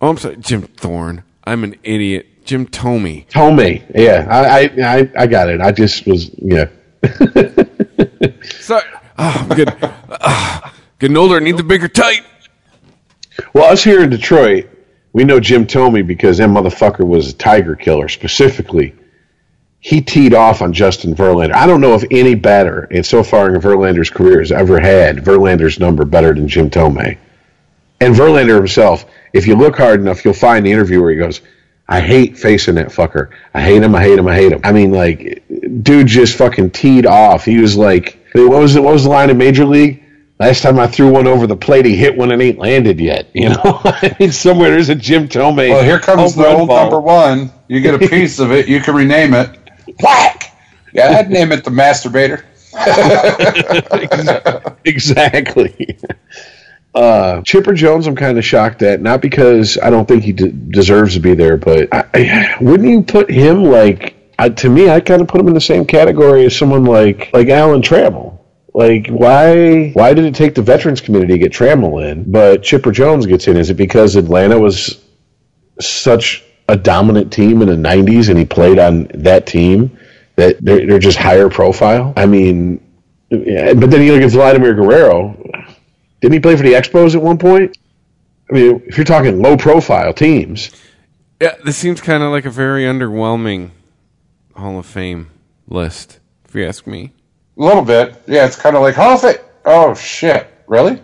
Oh, I'm sorry, Jim Thorne. I'm an idiot. Jim Thome. Thome, yeah, I, I, I, I got it. I just was, yeah. <laughs> Sorry. Oh, I'm good. Ah, getting older. I need the bigger tight. Well, us here in Detroit, we know Jim Thome because that motherfucker was a tiger killer. Specifically, he teed off on Justin Verlander. I don't know if any batter, and so far in Verlander's career, has ever had Verlander's number better than Jim Thome. And Verlander himself, if you look hard enough, you'll find the interview where he goes, I hate facing that fucker. I hate him. I hate him. I hate him. I mean, like, dude just fucking teed off. He was like, what was it? What was the line in Major League? Last time I threw one over the plate, he hit one and ain't landed yet. <laughs> You know, I mean, somewhere there's a Jim Thome. Well, here comes the old ball. number one. You get a <laughs> piece of it. You can rename it. Whack! Yeah, I'd name it the masturbator. <laughs> exactly. Uh, Chipper Jones, I'm kind of shocked at, not because I don't think he de- deserves to be there, but I, I, wouldn't you put him like? I, to me, I kind of put him in the same category as someone like like Alan Trammell. Like, why why did it take the veterans community to get Trammell in, but Chipper Jones gets in? Is it because Atlanta was such a dominant team in the '90s, and he played on that team that they're, they're just higher profile? I mean, yeah, but then you look at Vladimir Guerrero. Didn't he play for the Expos at one point? I mean, if you're talking low profile teams, Yeah, this seems kind of like a very underwhelming Hall of Fame list, if you ask me. A little bit. Yeah, it's kind of like, oh, it. Oh, shit. Really?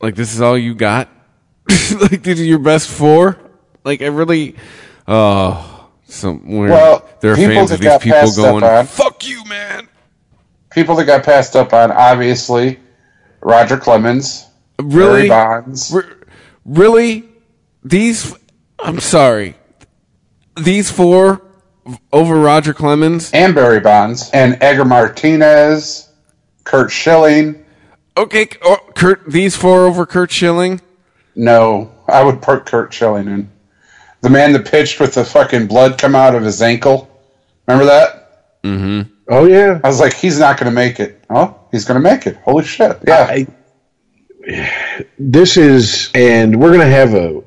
Like, this is all you got? <laughs> like, these are your best four? Like, I really. Oh, somewhere. Well, there are people fans of these people going, on- fuck you, man. People that got passed up on, obviously, Roger Clemens, Really? Barry Bonds. Re- really? These. I'm sorry. These four over Roger Clemens? and Barry Bonds, and Edgar Martinez, Curt Schilling. Okay, oh, Curt. These four over Curt Schilling? No, I would put Curt Schilling in. The man that pitched with the fucking blood come out of his ankle. Remember that? Mm-hmm. Oh yeah, I was like, he's not going to make it. Oh, he's going to make it. Holy shit. Yeah. I, this is, and we're gonna have a.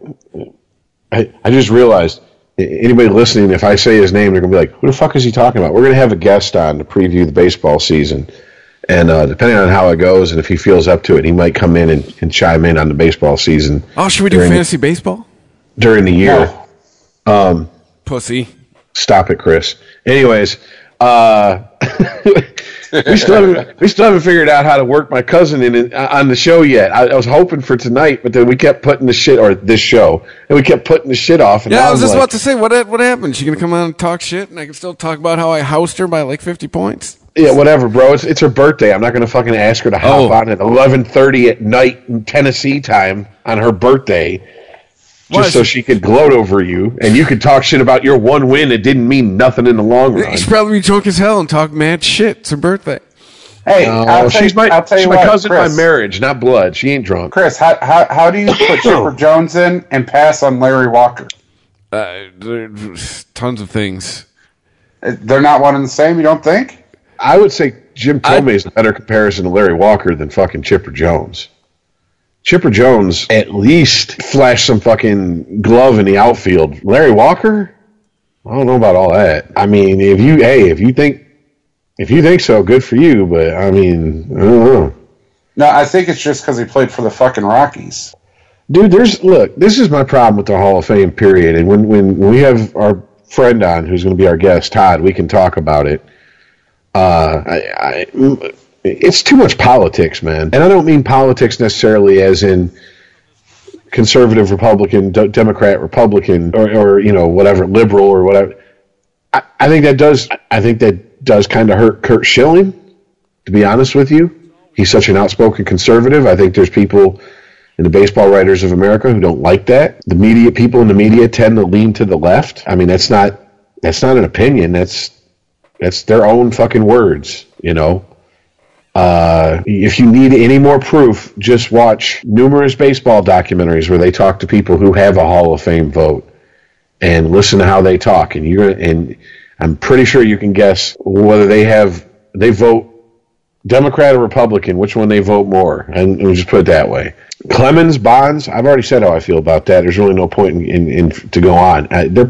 I, I just realized anybody listening, if I say his name, they're gonna be like, "Who the fuck is he talking about?" We're gonna have a guest on to preview the baseball season, and uh, depending on how it goes, and if he feels up to it, he might come in and, and chime in on the baseball season Oh, should we do fantasy baseball? during the year. No. Pussy. Stop it, Chris. Anyways, uh, <laughs> we still haven't, we still haven't figured out how to work my cousin in it, uh, on the show yet. I, I was hoping for tonight, but then we kept putting the shit or this show, and we kept putting the shit off. And Yeah, I was just like, about to say, what what happened? She gonna come on and talk shit, and I can still talk about how I housed her by like fifty points. yeah, whatever, bro. It's it's her birthday. I'm not going to fucking ask her to hop Oh. on at 11:30 at night in Tennessee time on her birthday. Why just so she could gloat over you, and you could talk shit about your one win. It didn't mean nothing in the long run. He's probably drunk as hell and talk mad shit. It's her birthday. Hey, Oh, I'll she's you, my I'll tell she's you my what, cousin Chris, by marriage, not blood. She ain't drunk. Chris, how, how, how do you put <coughs> Chipper Jones in and pass on Larry Walker? Uh, tons of things. Uh, They're not one and the same, you don't think? I would say Jim I- Thome is a better comparison to Larry Walker than fucking Chipper Jones. Chipper Jones at least flashed some fucking glove in the outfield. Larry Walker, I don't know about all that. I mean, if you hey, if you think if you think so, good for you. But I mean, I don't know. No, I think it's just because he played for the fucking Rockies. Dude, there's look. This is my problem with the Hall of Fame. Period. And when when we have our friend on, who's going to be our guest, Todd, we can talk about it. Uh, I, I, it's too much politics, man. And I don't mean politics necessarily as in conservative Republican, D- Democrat Republican, or, or you know whatever liberal or whatever. I, I think that does. I think that does kind of hurt Curt Schilling. To be honest with you, he's such an outspoken conservative. I think there's people in the baseball writers of America who don't like that. The media people in the media tend to lean to the left. I mean, that's not that's not an opinion. That's that's their own fucking words, you know. Uh, if you need any more proof, just watch numerous baseball documentaries where they talk to people who have a Hall of Fame vote and listen to how they talk. And you're and I'm pretty sure you can guess whether they have they vote Democrat or Republican, which one they vote more. And we'll just put it that way. Clemens, Bonds, I've already said how I feel about that. There's really no point in, in, in to go on. I, they're,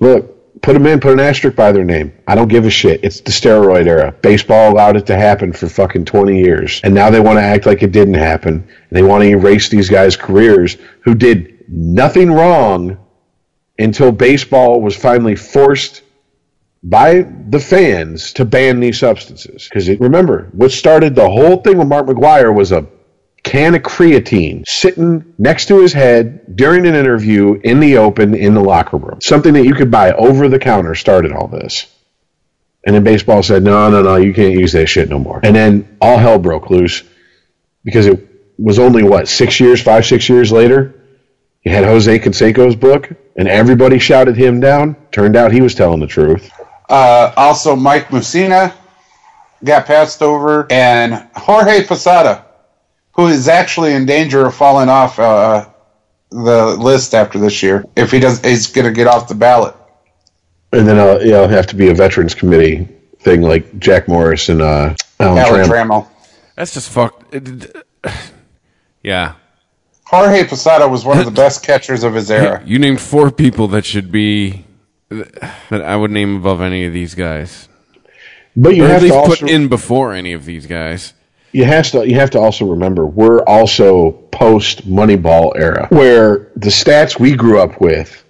look, put them in, put an asterisk by their name. I don't give a shit. It's the steroid era. Baseball allowed it to happen for fucking 20 years. And now they want to act like it didn't happen. And they want to erase these guys' careers who did nothing wrong until baseball was finally forced by the fans to ban these substances. Because remember, what started the whole thing with Mark McGwire was a can of creatine sitting next to his head during an interview in the open in the locker room. Something that you could buy over the counter started all this. And then baseball said, no, no, no, you can't use that shit no more. And then all hell broke loose because it was only, what, six years, five, six years later? You had Jose Canseco's book, and everybody shouted him down. Turned out he was telling the truth. Uh, also, Mike Mussina got passed over, and Jorge Posada, who is actually in danger of falling off uh, the list after this year. If he does, he's going to get off the ballot. And then uh, yeah, it'll have to be a veterans committee thing like Jack Morris and uh, Alan Alan Trammell. Trammell. That's just fucked. <sighs> Yeah. Jorge Posada was one of the <laughs> best catchers of his era. You named four people that should be that I would name above any of these guys. But you Or at have to also put in before any of these guys. You have to you have to also remember we're also post Moneyball era where the stats we grew up with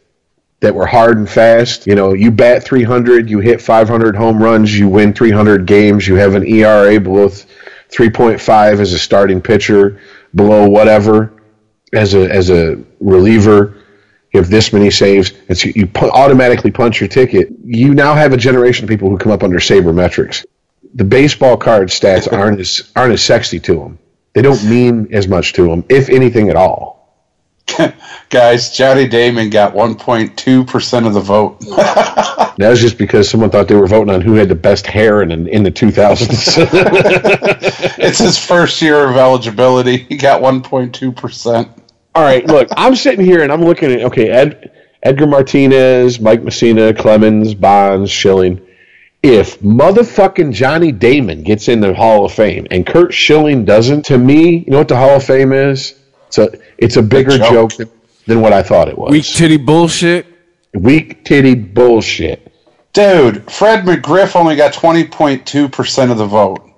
that were hard and fast. You know, you bat 300, you hit 500 home runs, you win 300 games, you have an ERA below th- 3.5 as a starting pitcher, below whatever as a as a reliever. You have this many saves, and so you pu- automatically punch your ticket. You now have a generation of people who come up under sabermetrics. The baseball card stats <laughs> aren't as aren't as sexy to them. They don't mean as much to them, if anything at all. <laughs> Guys, Johnny Damon got 1.2% of the vote. <laughs> That was just because someone thought they were voting on who had the best hair in in the 2000s. it's his first year of eligibility. He got 1.2%. All right, look, I'm sitting here and I'm looking at okay, Ed, Edgar Martinez, Mike Mussina, Clemens, Bonds, Schilling. If motherfucking Johnny Damon gets in the Hall of Fame and Curt Schilling doesn't, to me, you know what the Hall of Fame is? It's a it's a bigger joke. joke than, than what I thought it was. Weak titty bullshit. Weak titty bullshit. Dude, Fred McGriff only got 20.2% of the vote.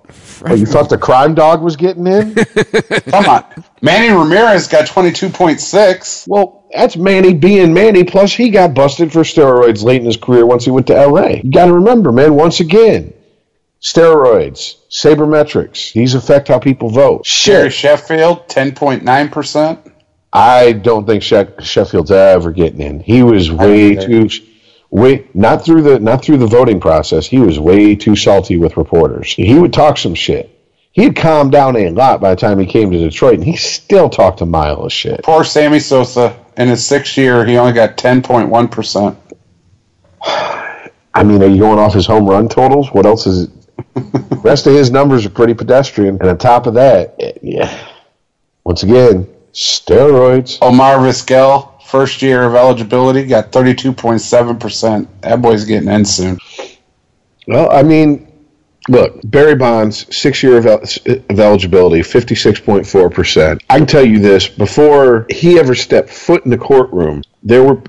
Oh, you thought the crime dog was getting in? <laughs> Come on. Manny Ramirez got 22.6. well, that's Manny being Manny. Plus, he got busted for steroids late in his career once he went to L.A. You got to remember, man. Once again, steroids, sabermetrics. These affect how people vote. Shit. Sheffield, 10.9%. I don't think She- Sheffield's ever getting in. He was way too. Way not through the not through the voting process. He was way too salty with reporters. He would talk some shit. He had calmed down a lot by the time he came to Detroit, and he still talked a mile of shit. Poor Sammy Sosa. In his sixth year, he only got 10.1%. I mean, are you going off his home run totals? What else is? It <laughs> rest of his numbers are pretty pedestrian, and on top of that, eh, yeah. Once again, steroids. Omar Vizquel, first year of eligibility, got 32.7%. That boy's getting in soon. Well, I mean, look, Barry Bonds, six year of, of eligibility, 56.4%. I can tell you this before he ever stepped foot in the courtroom, there were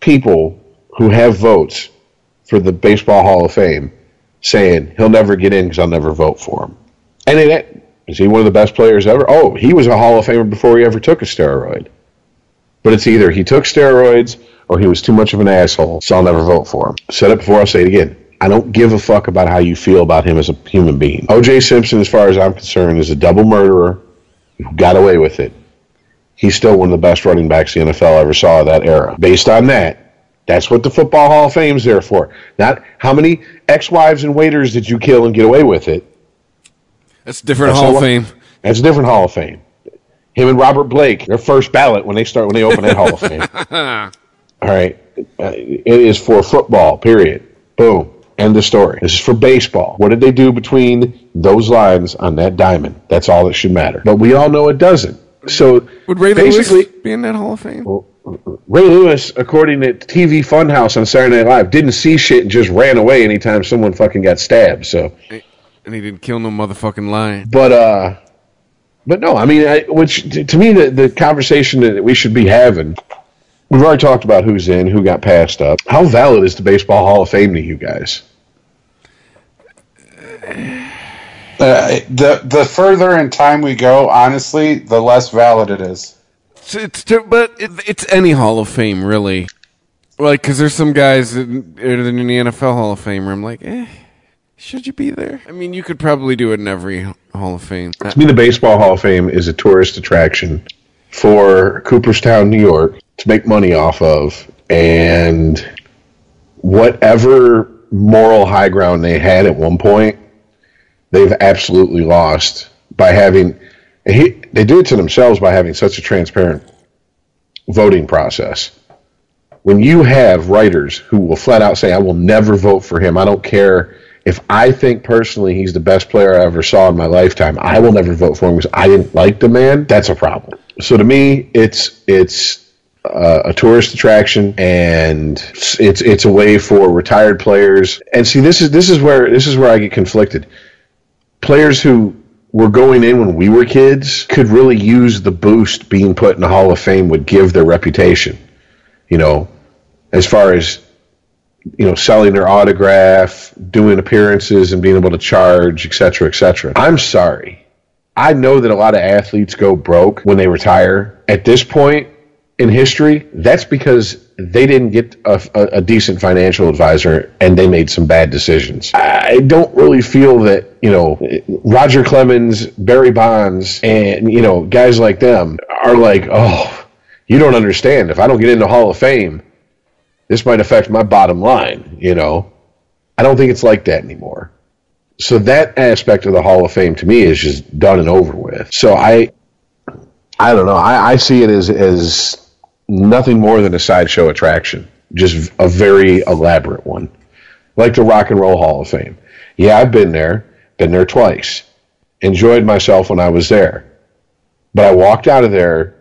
people who have votes for the Baseball Hall of Fame saying he'll never get in because I'll never vote for him. And it, is he one of the best players ever? Oh, he was a Hall of Famer before he ever took a steroid. But it's either he took steroids or he was too much of an asshole, so I'll never vote for him. Said it before, I'll say it again. I don't give a fuck about how you feel about him as a human being. O.J. Simpson, as far as I'm concerned, is a double murderer who got away with it. He's still one of the best running backs the NFL ever saw of that era. Based on that, that's what the Football Hall of Fame's there for. Not how many ex-wives and waiters did you kill and get away with it. That's a different That's Hall of Fame. That's a different Hall of Fame. Him and Robert Blake, their first ballot when they start when they open that Hall of Fame. <laughs> All right, it is for football. Period. Boom. End of story. This is for baseball. What did they do between those lines on that diamond? That's all that should matter. But we all know it doesn't. So Would Ray basically, Lewis be in that Hall of Fame? Ray Lewis, according to TV Funhouse on Saturday Night Live, didn't see shit and just ran away anytime someone fucking got stabbed. So And he didn't kill no motherfucking lion. But uh, but no, I mean, I, which to, to me the the conversation that we should be having. We've already talked about who's in, who got passed up. How valid is the Baseball Hall of Fame to you guys? Uh, the the further in time we go, honestly, the less valid it is. It's, it's too- but it, it's any Hall of Fame, really. Like, because there's some guys that are in the NFL Hall of Fame where I'm like, eh, should you be there? I mean, you could probably do it in every Hall of Fame. To me, the Baseball Hall of Fame is a tourist attraction for Cooperstown, New York, to make money off of, and whatever moral high ground they had at one point, they've absolutely lost by having. He, they do it to themselves by having such a transparent voting process. When you have writers who will flat out say, "I will never vote for him. I don't care if I think personally he's the best player I ever saw in my lifetime. I will never vote for him because I didn't like the man." That's a problem. So to me, it's it's uh, a tourist attraction, and it's it's a way for retired players. And see, this is this is where this is where I get conflicted. Players who were going in when we were kids could really use the boost being put in the Hall of Fame would give their reputation. You know, as far as you know, selling their autograph, doing appearances, and being able to charge, et cetera, et cetera. I'm sorry. I know that a lot of athletes go broke when they retire. At this point in history, that's because they didn't get a, a, a decent financial advisor and they made some bad decisions. I don't really feel that, you know, Roger Clemens, Barry Bonds, and, you know, guys like them are like, oh, you don't understand. If I don't get into Hall of Fame, this might affect my bottom line, you know. I don't think it's like that anymore. So that aspect of the Hall of Fame to me is just done and over with. So I I don't know. I, I see it as as nothing more than a sideshow attraction. Just a very elaborate one. Like the Rock and Roll Hall of Fame. Yeah, I've been there, been there twice. Enjoyed myself when I was there. But I walked out of there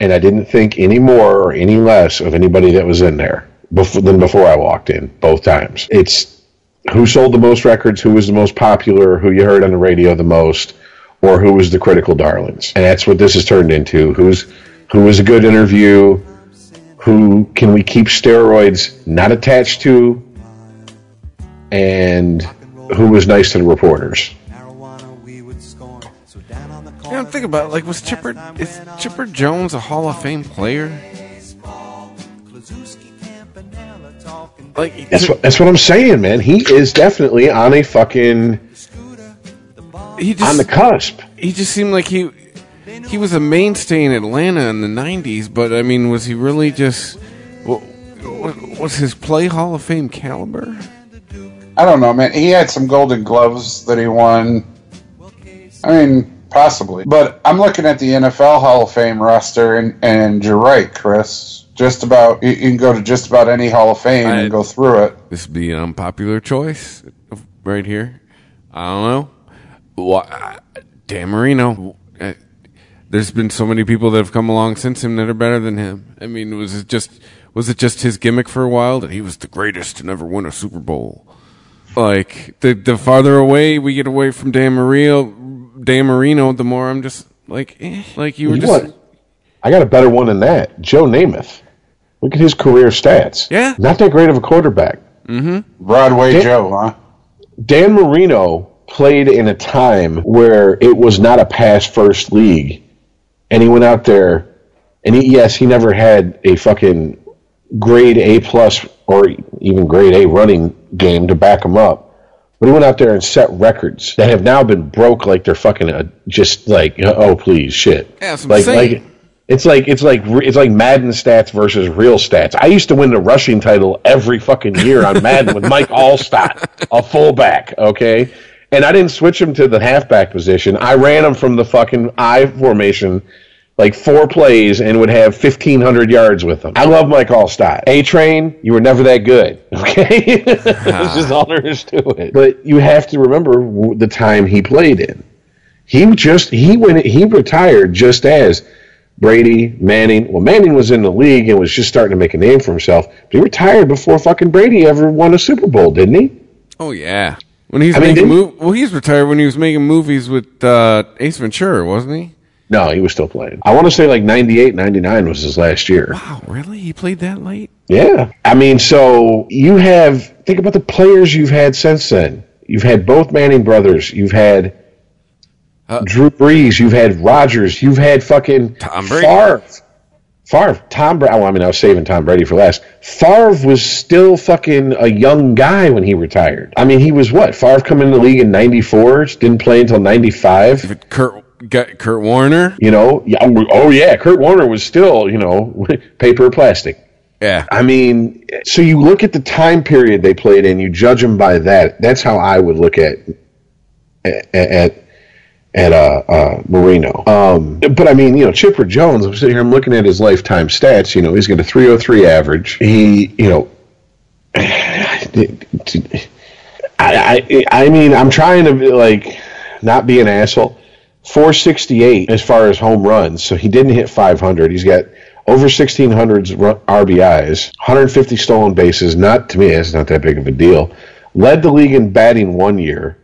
and I didn't think any more or any less of anybody that was in there before, than before I walked in both times. It's who sold the most records, who was the most popular, who you heard on the radio the most, or who was the critical darlings. And that's what this has turned into. Who's who was a good interview? Who can we keep steroids not attached to? And who was nice to the reporters? Yeah, I'm thinking about it, like was Chipper is Chipper Jones a Hall of Fame player? Like That's what that's what I'm saying, man. He is definitely on a fucking he on the cusp. he just seemed like he he was a mainstay in Atlanta in the '90s, but I mean, was he really just wa- wa- was his play Hall of Fame caliber? I don't know, man. He had some Golden Gloves that he won. I mean, possibly. But I'm looking at the NFL Hall of Fame roster, and, and you're right, Chris. Just about you, you can go to just about any Hall of Fame I- and go through it. This would be an unpopular choice right here. I don't know. Why, Dan Marino. uh, There's been so many people that have come along since him that are better than him. I mean, was it just was it just his gimmick for a while that he was the greatest to never win a Super Bowl? Like the the farther away we get away from Dan Marino, Dan Marino, the more I'm just like, eh, like you were You just what? I got a better one than that. Joe Namath. Look at his career stats. Yeah. Not that great of a quarterback. Broadway Dan- Joe, huh? Dan Marino played in a time where it was not a pass first league. And he went out there and he, yes, he never had a fucking grade A plus or even grade A running game to back him up. But he went out there and set records that have now been broke like they're fucking uh, just like oh please shit. Yeah, that's what I'm like saying. like it's like it's like it's like Madden stats versus real stats. I used to win the rushing title every fucking year on Madden with Mike Alstott, a fullback. Okay, and I didn't switch him to the halfback position. I ran him from the fucking I formation, like four plays, and would have fifteen hundred yards with him. I love Mike Alstott. A Train, you were never that good. <laughs> Okay, <laughs> that's just all there is to it. But you have to remember the time he played in. He just he went he retired just as Brady, Manning. Well, Manning was in the league and was just starting to make a name for himself. But he retired before fucking Brady ever won a Super Bowl, didn't he? Oh yeah. When he's I mean, making mov- well, he's retired when he was making movies with uh, Ace Ventura, wasn't he? No, he was still playing. I want to say like 98, 99 was his last year. Wow, really? He played that late? Yeah. I mean, so you have, think about the players you've had since then. You've had both Manning brothers. You've had Uh, Drew Brees. You've had Rodgers. You've had fucking Tom Brady. Favre. Favre. Tom Brady. Well, I mean, I was saving Tom Brady for last. Favre was still fucking a young guy when he retired. I mean, he was what? Favre coming in the league in 94, didn't play until 95. But Kurt Kurt Warner. You know, yeah, oh yeah, Kurt Warner was still, you know, <laughs> paper or plastic. Yeah. I mean, so you look at the time period they played in, you judge them by that. That's how I would look at at at, at uh, uh, Marino. Um, but I mean, you know, Chipper Jones. I'm sitting here, I'm looking at his lifetime stats. You know, he's got a 303 average. He, you know. <sighs> I, I, I mean, I'm trying to like not be an asshole. 468 as far as home runs, so he didn't hit 500. He's got over 1600 RBIs, 150 stolen bases. Not to me, that's not that big of a deal. Led the league in batting one year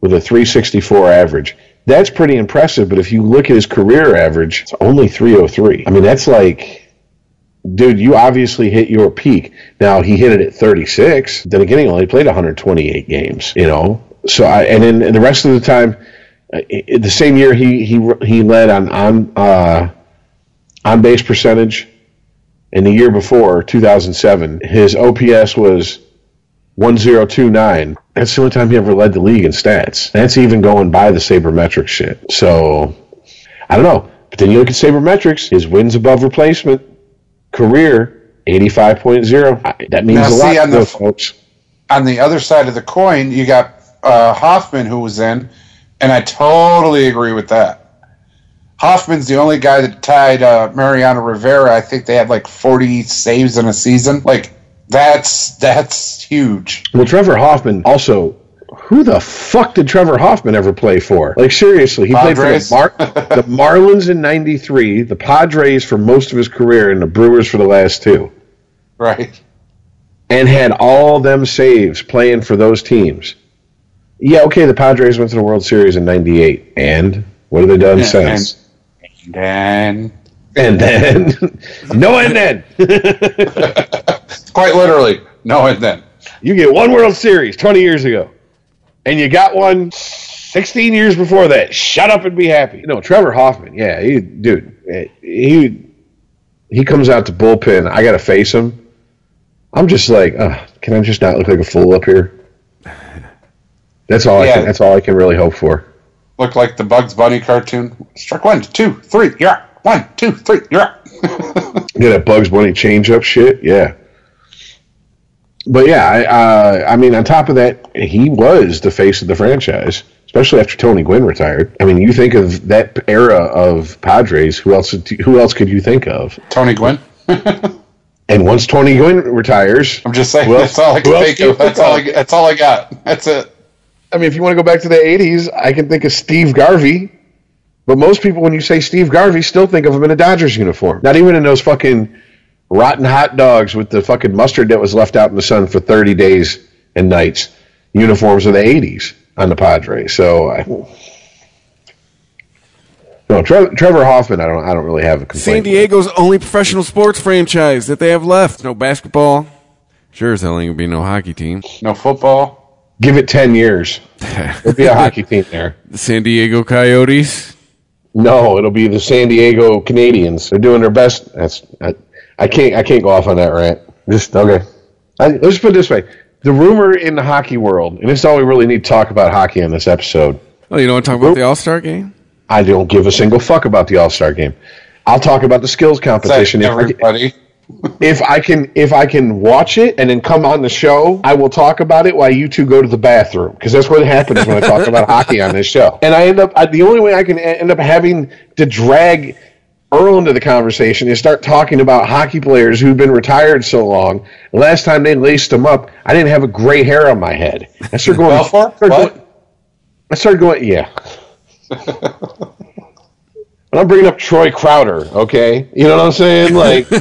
with a 364 average. That's pretty impressive. But if you look at his career average, it's only 303. I mean, that's like dude, you obviously hit your peak. Now he hit it at 36. Then again, he only played 128 games. You know, so I and then the rest of the time, uh, the same year he he he led on on uh, on base percentage. And the year before, 2007, his OPS was 1029. That's the only time he ever led the league in stats. That's even going by the sabermetric shit. So I don't know. But then you look at sabermetrics, his wins above replacement career 85.0. That means Now, a lot to the- folks. on the other side of the coin, you got uh, Hoffman who was in, and I totally agree with that. Hoffman's the only guy that tied uh, Mariano Rivera. I think they had like 40 saves in a season. Like that's that's huge. Well, Trevor Hoffman also. Who the fuck did Trevor Hoffman ever play for? Like seriously, he Padres? played for the, Mar- <laughs> the Marlins in '93, the Padres for most of his career, and the Brewers for the last two, Right. and had all them saves playing for those teams. Yeah, okay, the Padres went to the World Series in '98, and what have they done And- since? And And, then, <laughs> no, and then <laughs> quite literally, no, and then you get one World Series 20 years ago, and you got one 16 years before that. Shut up and be happy. No, Trevor Hoffman. Yeah, he, dude, he he comes out to bullpen. I got to face him. I'm just like, uh, can I just not look like a fool up here? That's all. I can, that's all I can really hope for. look like the Bugs Bunny cartoon. Struck one, two, three, you're out. One, two, three, you're out. <laughs> Yeah, that Bugs Bunny change up shit. Yeah. but yeah, I, uh, I mean, on top of that, he was the face of the franchise, especially after Tony Gwynn retired. I mean, you think of that era of Padres. Who else? Who else could you think of? Tony Gwynn. <laughs> And once Tony Gwynn retires, I'm just saying Who that's all I can think of. That's all. I, that's all I got. That's it. I mean, if you want to go back to the '80s, I can think of Steve Garvey. But most people, when you say Steve Garvey, still think of him in a Dodgers uniform. Not even in those fucking rotten hot dogs with the fucking mustard that was left out in the sun for 30 days and nights uniforms of the 80s on the Padres. So, I, no, Trevor, Trevor Hoffman, I don't, I don't really have a complaint. San with. Diego's only professional sports franchise that they have left. No basketball. Sure as hell ain't gonna be no hockey team. No football. Give it 10 years. <laughs> There'll be a hockey team there. The San Diego Coyotes. No, it'll be the San Diego Canadians. They're doing their best. That's I, I can't I can't go off on that rant. Just okay. I, let's put it this way: the rumor in the hockey world, and this is all we really need to talk about hockey on this episode. Oh, you don't want to talk about the All Star game? I don't give a single fuck about the All Star game. I'll talk about the skills competition if I, can- everybody. If I can if I can watch it and then come on the show. I will talk about it while you two go to the bathroom because that's what happens when I talk about hockey on this show. And I end up I, the only way I can end up having to drag Earl into the conversation is start talking about hockey players who've been retired so long. The last time they laced them up, I didn't have a gray hair on my head. I started going. Belfort? started What? going- I started going. Yeah. <laughs> And I'm bringing up Troy Crowder, okay? You know what I'm saying? Like, <laughs>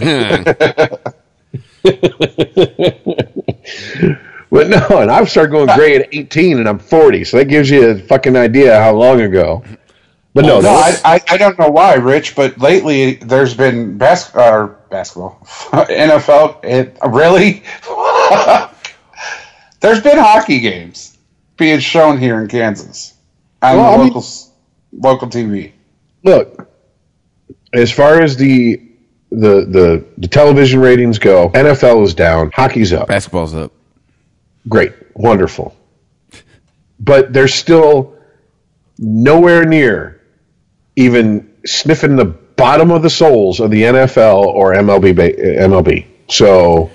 but no, and I've started going gray at 18, and I'm 40, so that gives you a fucking idea how long ago. But no, no, I, was- I, I don't know why, Rich, but lately there's been bas- uh, basketball, <laughs> NFL. It really, <laughs> there's been hockey games being shown here in Kansas on Well, I mean- local local TV. Look, as far as the the the the television ratings go, NFL is down, hockey's up. Basketball's up. Great, wonderful. But they're still nowhere near even sniffing the bottom of the soles of the NFL or MLB. Uh, MLB. So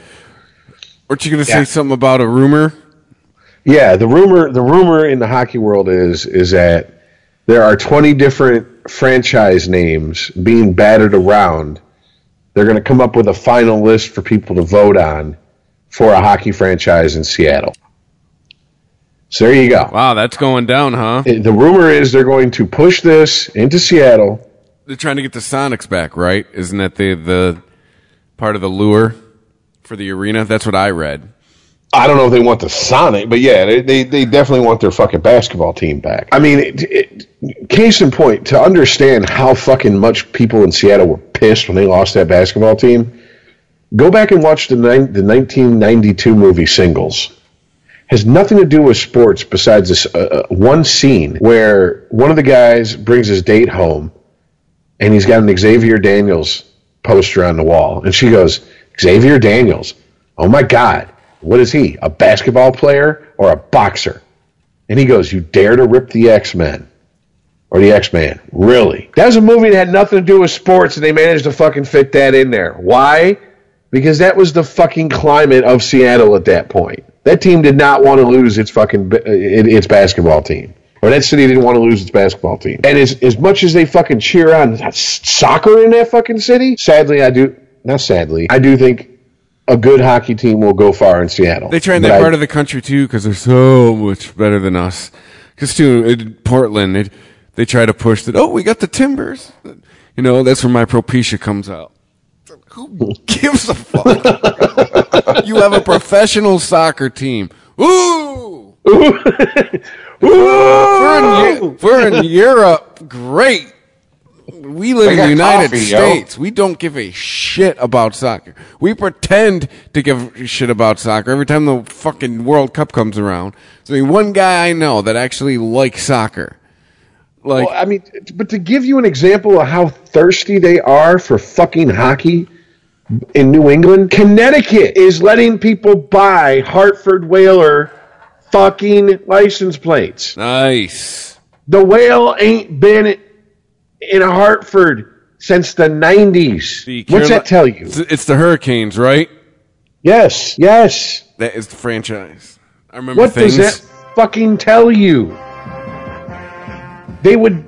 aren't you gonna Yeah. say something about a rumor? yeah, the rumor the rumor in the hockey world is is that there are 20 different franchise names being battered around. They're going to come up with a final list for people to vote on for a hockey franchise in Seattle. So there you go. Wow, that's going down, huh? Uh, the rumor is they're going to push this into Seattle. They're trying to get the Sonics back, right? Isn't that the the part of the lure for the arena? That's what I read. I don't know if they want the Sonic, but yeah, they, they, they definitely want their fucking basketball team back. I mean, it, it, case in point, to understand how fucking much people in Seattle were pissed when they lost that basketball team, go back and watch the, nine, the 1992 movie Singles. Has nothing to do with sports besides this uh, uh, one scene where one of the guys brings his date home and he's got an Xavier Daniels poster on the wall. And she goes, Xavier Daniels, oh my God, what is he? A basketball player or a boxer? And he goes, You dare to rip the X Men or the X Man? Really? That was a movie that had nothing to do with sports, and they managed to fucking fit that in there. Why? Because that was the fucking climate of Seattle at that point. That team did not want to lose its fucking its basketball team. Or that city didn't want to lose its basketball team. And as, as much as they fucking cheer on soccer in that fucking city, sadly, I do, not sadly, I do think a good hockey team will go far in Seattle. They try in But that I- part of the country too because they're so much better than us. Because too, in Portland, they they try to push that. Oh, we got the Timbers. You know, that's where my Propecia comes out. Who <laughs> gives a fuck? you have a professional soccer team. Ooh. <laughs> We're in, we're in Europe. Great. We live in the United coffee, yo. States. We don't give a shit about soccer. We pretend to give a shit about soccer every time the fucking World Cup comes around. So, I mean, one guy I know that actually likes soccer. Like, Well, I mean, but to give you an example of how thirsty they are for fucking hockey in New England, Connecticut is letting people buy Hartford Whaler fucking license plates. nice. The whale ain't been in Hartford since the 90s. The What's Caroli- that tell you? It's, the Hurricanes, right? Yes, yes. That is the franchise. I remember What things. does that fucking tell you? They would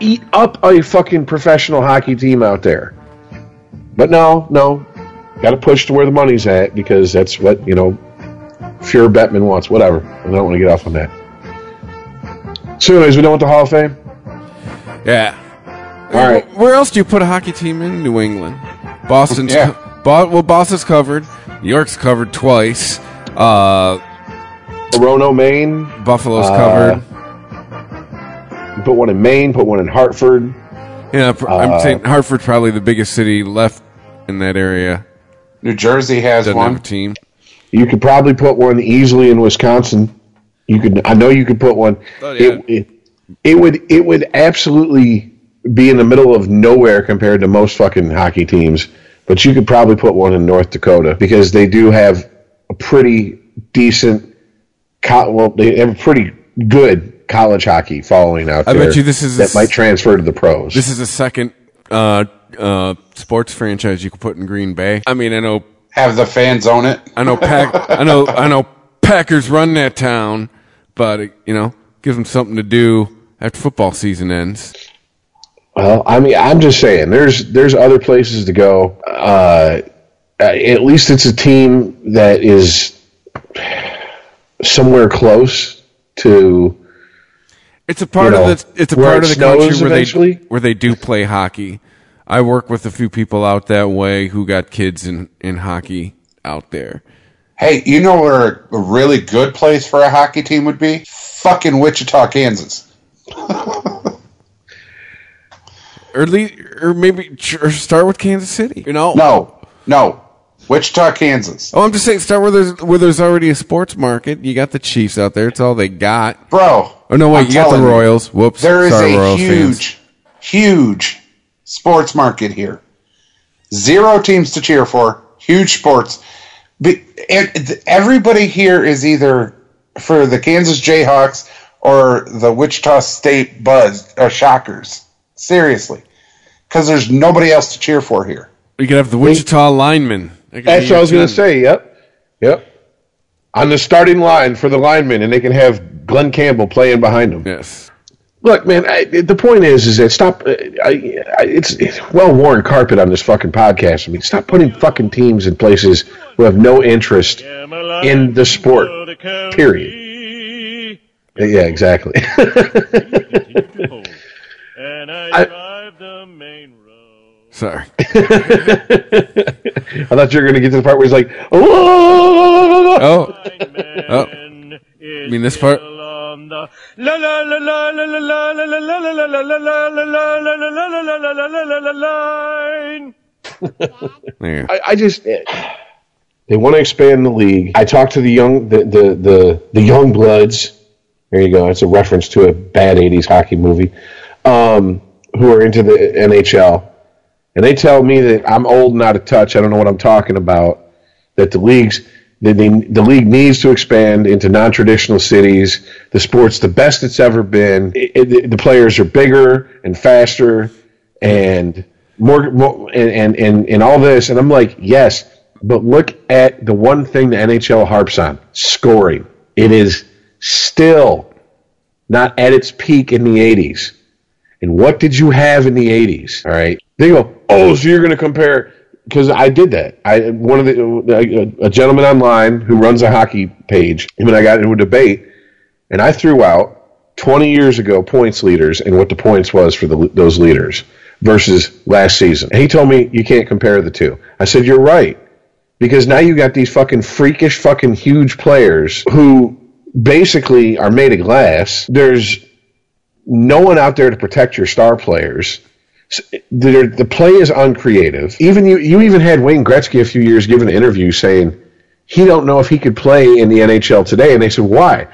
eat up a fucking professional hockey team out there. But no, no. Got to push to where the money's at because that's what, you know, Fuhrer Bettman wants. Whatever. I don't want to get off on that. So, anyways, we done with the Hall of Fame? Yeah. All right. Where else do you put a hockey team in New England? Boston's Yeah. Bo- well, Boston's covered. New York's covered twice. Uh, Orono, Maine. Buffalo's Uh, covered. Put one in Maine, put one in Hartford. Yeah, uh, I'm saying Hartford's probably the biggest city left in that area. New Jersey has Doesn't have a one. team. You could probably put one easily in Wisconsin. You could. I know you could put one. Oh, yeah. it, it, it would. It would absolutely be in the middle of nowhere compared to most fucking hockey teams. But you could probably put one in North Dakota because they do have a pretty decent. Co- well, they have a pretty good college hockey following out I there. bet you this is- that might transfer to the pros. This is the second uh, uh, sports franchise you could put in Green Bay. I mean, I know, Have the fans own it. I know, Pack, I know, I know, Packers run that town, but you know, give them something to do after football season ends. Well, I mean, I'm just saying, there's there's other places to go. Uh, at least it's a team that is somewhere close to. It's a part You know, of the it's a part it of the country where eventually? they where they do play hockey. I work with a few people out that way who got kids in in hockey out there. Hey, you know where a really good place for a hockey team would be? Fucking Wichita, Kansas. <laughs> Or, le- or maybe or start with Kansas City. You know, No, no. Wichita, Kansas. Oh, I'm just saying, start where there's where there's already a sports market. You got the Chiefs out there; it's all they got. Bro. Oh no, wait, I'm you got the telling you, Royals. Whoops, There is sorry, a Royals huge, fans. huge sports market here. Zero teams to cheer for. Huge sports. But and th- everybody here is either for the Kansas Jayhawks or the Wichita State Buzz or Shockers. Seriously, because there's nobody else to cheer for here. You could have the Wichita linemen. That That's what I was going to say. Yep, yep. On the starting line for the linemen, and they can have Glen Campbell playing behind them. Yes, Look, man. I, the point is, is that stop. uh, I, I, it's, it's well worn carpet on this fucking podcast. I mean, stop putting fucking teams in places who have no interest in the sport. Period. Yeah, exactly. <laughs> I drive the main road. Sorry. I thought you were going to get to the part where he's like, oh, oh, oh. I mean this part. there. I, I just they want to expand the league. I talked to the young the the the, the young bloods. There you go. It's a reference to a bad '80s hockey movie. Um, who are into the NHL, and they tell me that I'm old and out of touch. I don't know what I'm talking about. That the leagues. The, the, the league needs to expand into non-traditional cities. The sport's the best it's ever been. It, it, the players are bigger and faster, and more, more and, and, and, and all this. And I'm like, yes, but look at the one thing the NHL harps on scoring. It is still not at its peak in the 80s. And what did you have in the 80s? All right. They go, oh, so you're going to compare. Because I did that. I one of the a, a gentleman online who runs a hockey page. Him and I got into a debate, and I threw out 20 years ago points leaders and what the points was for the, those leaders versus last season. And he told me you can't compare the two. I said you're right because now you got these fucking freakish fucking huge players who basically are made of glass. There's no one out there to protect your star players. The, the play is uncreative. Even you, you even had Wayne Gretzky a few years give an interview saying he don't know if he could play in the NHL today, and they said why.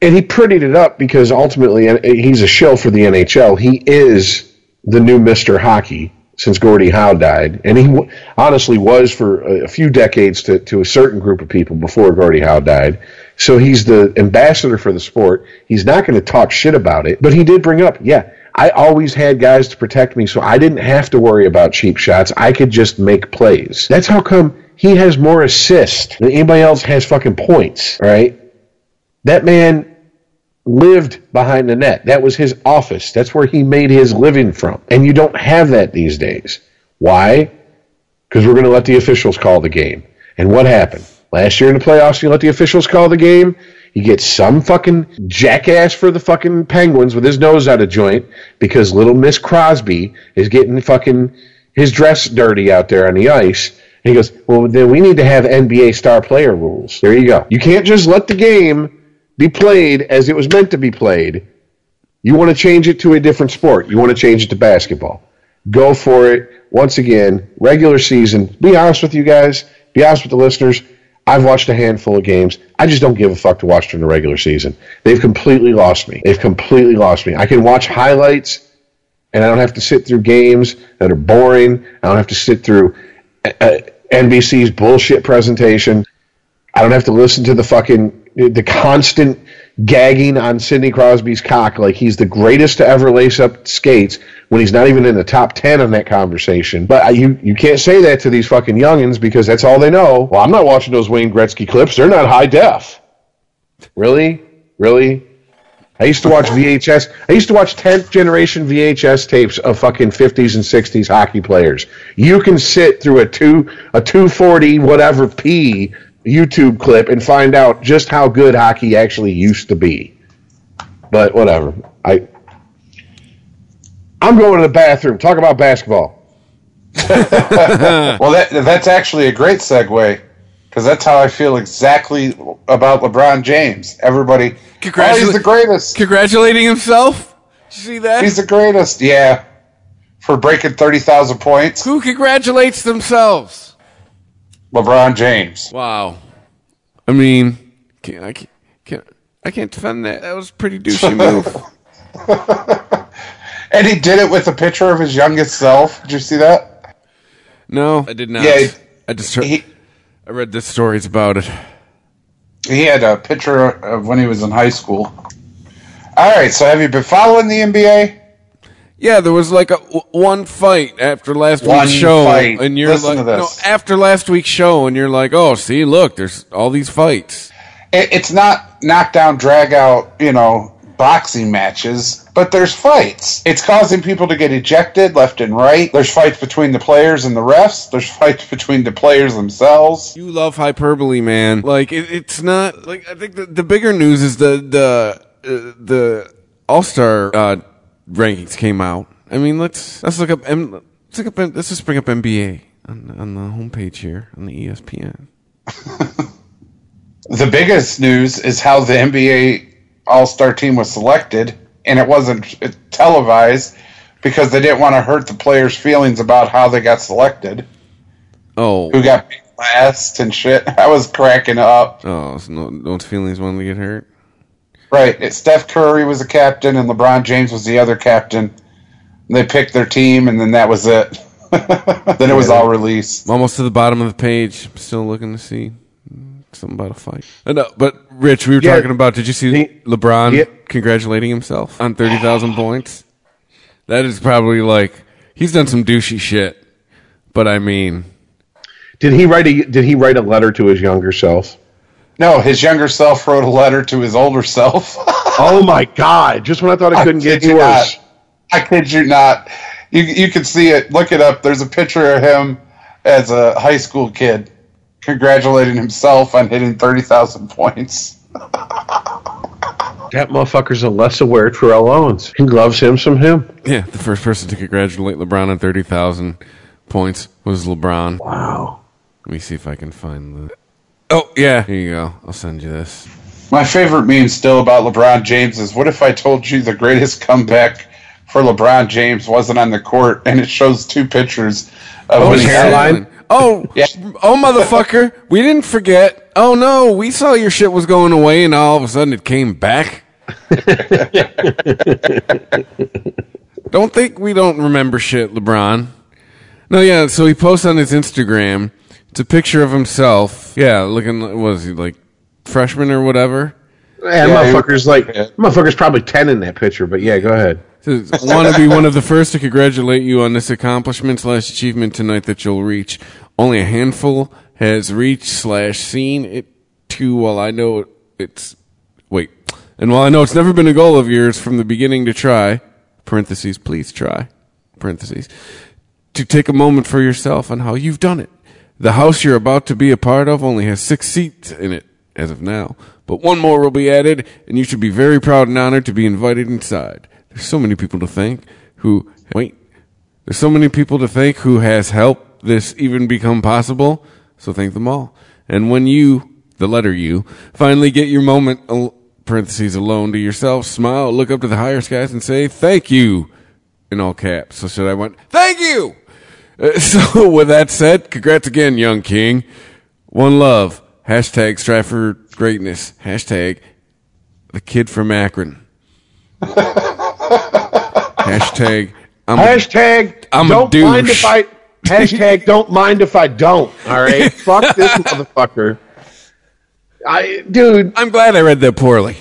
And he prettied it up because ultimately he's a shill for the NHL. He is the new Mister Hockey since Gordie Howe died, and he honestly was for a, a few decades to, to a certain group of people before Gordie Howe died. So he's the ambassador for the sport. He's not going to talk shit about it, but he did bring up, yeah, I always had guys to protect me, so I didn't have to worry about cheap shots. I could just make plays. That's how come he has more assists than anybody else has fucking points. right? that man lived behind the net. That was his office. That's where he made his living from. And you don't have that these days. Why? Because we're going to let the officials call the game. And what happened? Last year in the playoffs, you let the officials call the game. You get some fucking jackass for the fucking Penguins with his nose out of joint because little Miss Crosby is getting fucking his dress dirty out there on the ice. And he goes, well, then we need to have NBA star player rules. There you go. You can't just let the game be played as it was meant to be played. You want to change it to a different sport. You want to change it to basketball. Go for it. Once again, regular season. Be honest with you guys. Be honest with the listeners. I've watched a handful of games. I just don't give a fuck to watch during the regular season. They've completely lost me. They've completely lost me. I can watch highlights, and I don't have to sit through games that are boring. I don't have to sit through uh, NBC's bullshit presentation. I don't have to listen to the fucking the constant gagging on Sidney Crosby's cock like he's the greatest to ever lace up skates when he's not even in the top 10 on that conversation. But you, you can't say that to these fucking youngins because that's all they know. Well, I'm not watching those Wayne Gretzky clips. They're not high def. Really? Really? I used to watch VHS. I used to watch 10th generation VHS tapes of fucking 50s and 60s hockey players. You can sit through a two a 240 whatever P YouTube clip and find out just how good hockey actually used to be. But whatever. I I'm going to the bathroom. Talk about basketball. <laughs> well, that that's actually a great segue because that's how I feel exactly about LeBron James. Everybody, oh, he's the greatest. Congratulating himself. Did you see that? He's the greatest. Yeah, for breaking thirty thousand points. Who congratulates themselves? LeBron James. Wow. I mean, can't, I can't, can't I can't defend that. That was a pretty douchey <laughs> move. and he did it with a picture of his youngest self. Did you see that? No, I did not. Yeah, I just heard, he, I read the stories about it. He had a picture of when he was in high school. All right, so have you been following the NBA? Yeah, there was like a one fight after last one week's show, fight. and you're Listen like, to no, this. after last week's show, and you're like, oh, see, look, there's all these fights. It, it's not knockdown, drag out, you know, boxing matches, but there's fights. It's causing people to get ejected left and right. There's fights between the players and the refs. There's <laughs> fights between the players themselves. You love hyperbole, man. Like it, it's not like I think the, the bigger news is the the uh, the All Star uh, rankings came out. I mean, let's let's look up let's look up let's just bring up NBA on on the homepage here on the ESPN. <laughs> The biggest news is how the NBA All Star team was selected, and it wasn't televised because they didn't want to hurt the players' feelings about how they got selected. Oh, Who got last and shit. <laughs> I was cracking up. oh, so no, no feelings wanted to get hurt. Right. It, Steph Curry was the captain, and LeBron James was the other captain. They picked their team, and then that was it. <laughs> then it was all released. I'm almost to the bottom of the page. I'm still looking to see something about a fight. Uh, no, but Rich, we were Yeah. talking about. Did you see The- LeBron Yeah. congratulating himself on thirty thousand points? That is probably like he's done some douchey shit. But I mean, Did he write a Did he write a letter to his younger self? No, his younger self wrote a letter to his older self. <laughs> Oh my God! Just when I thought it couldn't get kid you worse. not. I kid you not. You you can see it. Look it up. There's a picture of him as a high school kid congratulating himself on hitting thirty thousand points. <laughs> That motherfucker's a less aware Terrell Owens. He loves him some him. yeah, the first person to congratulate LeBron on thirty thousand points was LeBron. Wow. Let me see if I can find the. Oh yeah, here you go. I'll send you this. My favorite meme still about LeBron James is what if I told you the greatest comeback for LeBron James wasn't on the court and it shows two pictures of Oh, his hairline? Oh, Yeah. oh, motherfucker! We didn't forget. Oh no, we saw your shit was going away, and all of a sudden it came back. <laughs> don't think we don't remember shit, LeBron. No, yeah. So he posts on his Instagram. It's a picture of himself. Yeah, looking. what Was he like freshman or whatever? And Yeah, he- motherfucker's like yeah. motherfucker's probably ten in that picture. But yeah, go ahead. Want to be one of the first to congratulate you on this accomplishment slash achievement tonight that you'll reach. Only a handful has reached slash seen it too. While I know it's wait, and while I know it's never been a goal of yours from the beginning to try parentheses please try parentheses to take a moment for yourself on how you've done it. The house you're about to be a part of only has six seats in it as of now, but one more will be added, and you should be very proud and honored to be invited inside. There's so many people to thank who wait. There's so many people to thank who has helped this even become possible. So thank them all. And when you, the letter U, finally get your moment, parentheses alone to yourself, smile, look up to the higher skies, and say thank you in all caps. So should I want thank you? Uh, <laughs> so with that said, congrats again, young king. One love. Hashtag strive for greatness. Hashtag the kid from Akron. <laughs> Hashtag I'm a- Hashtag I'm a don't mind douche. if I <laughs> hashtag don't mind if I don't. All right. Fuck this motherfucker. I dude, I'm glad I read that poorly.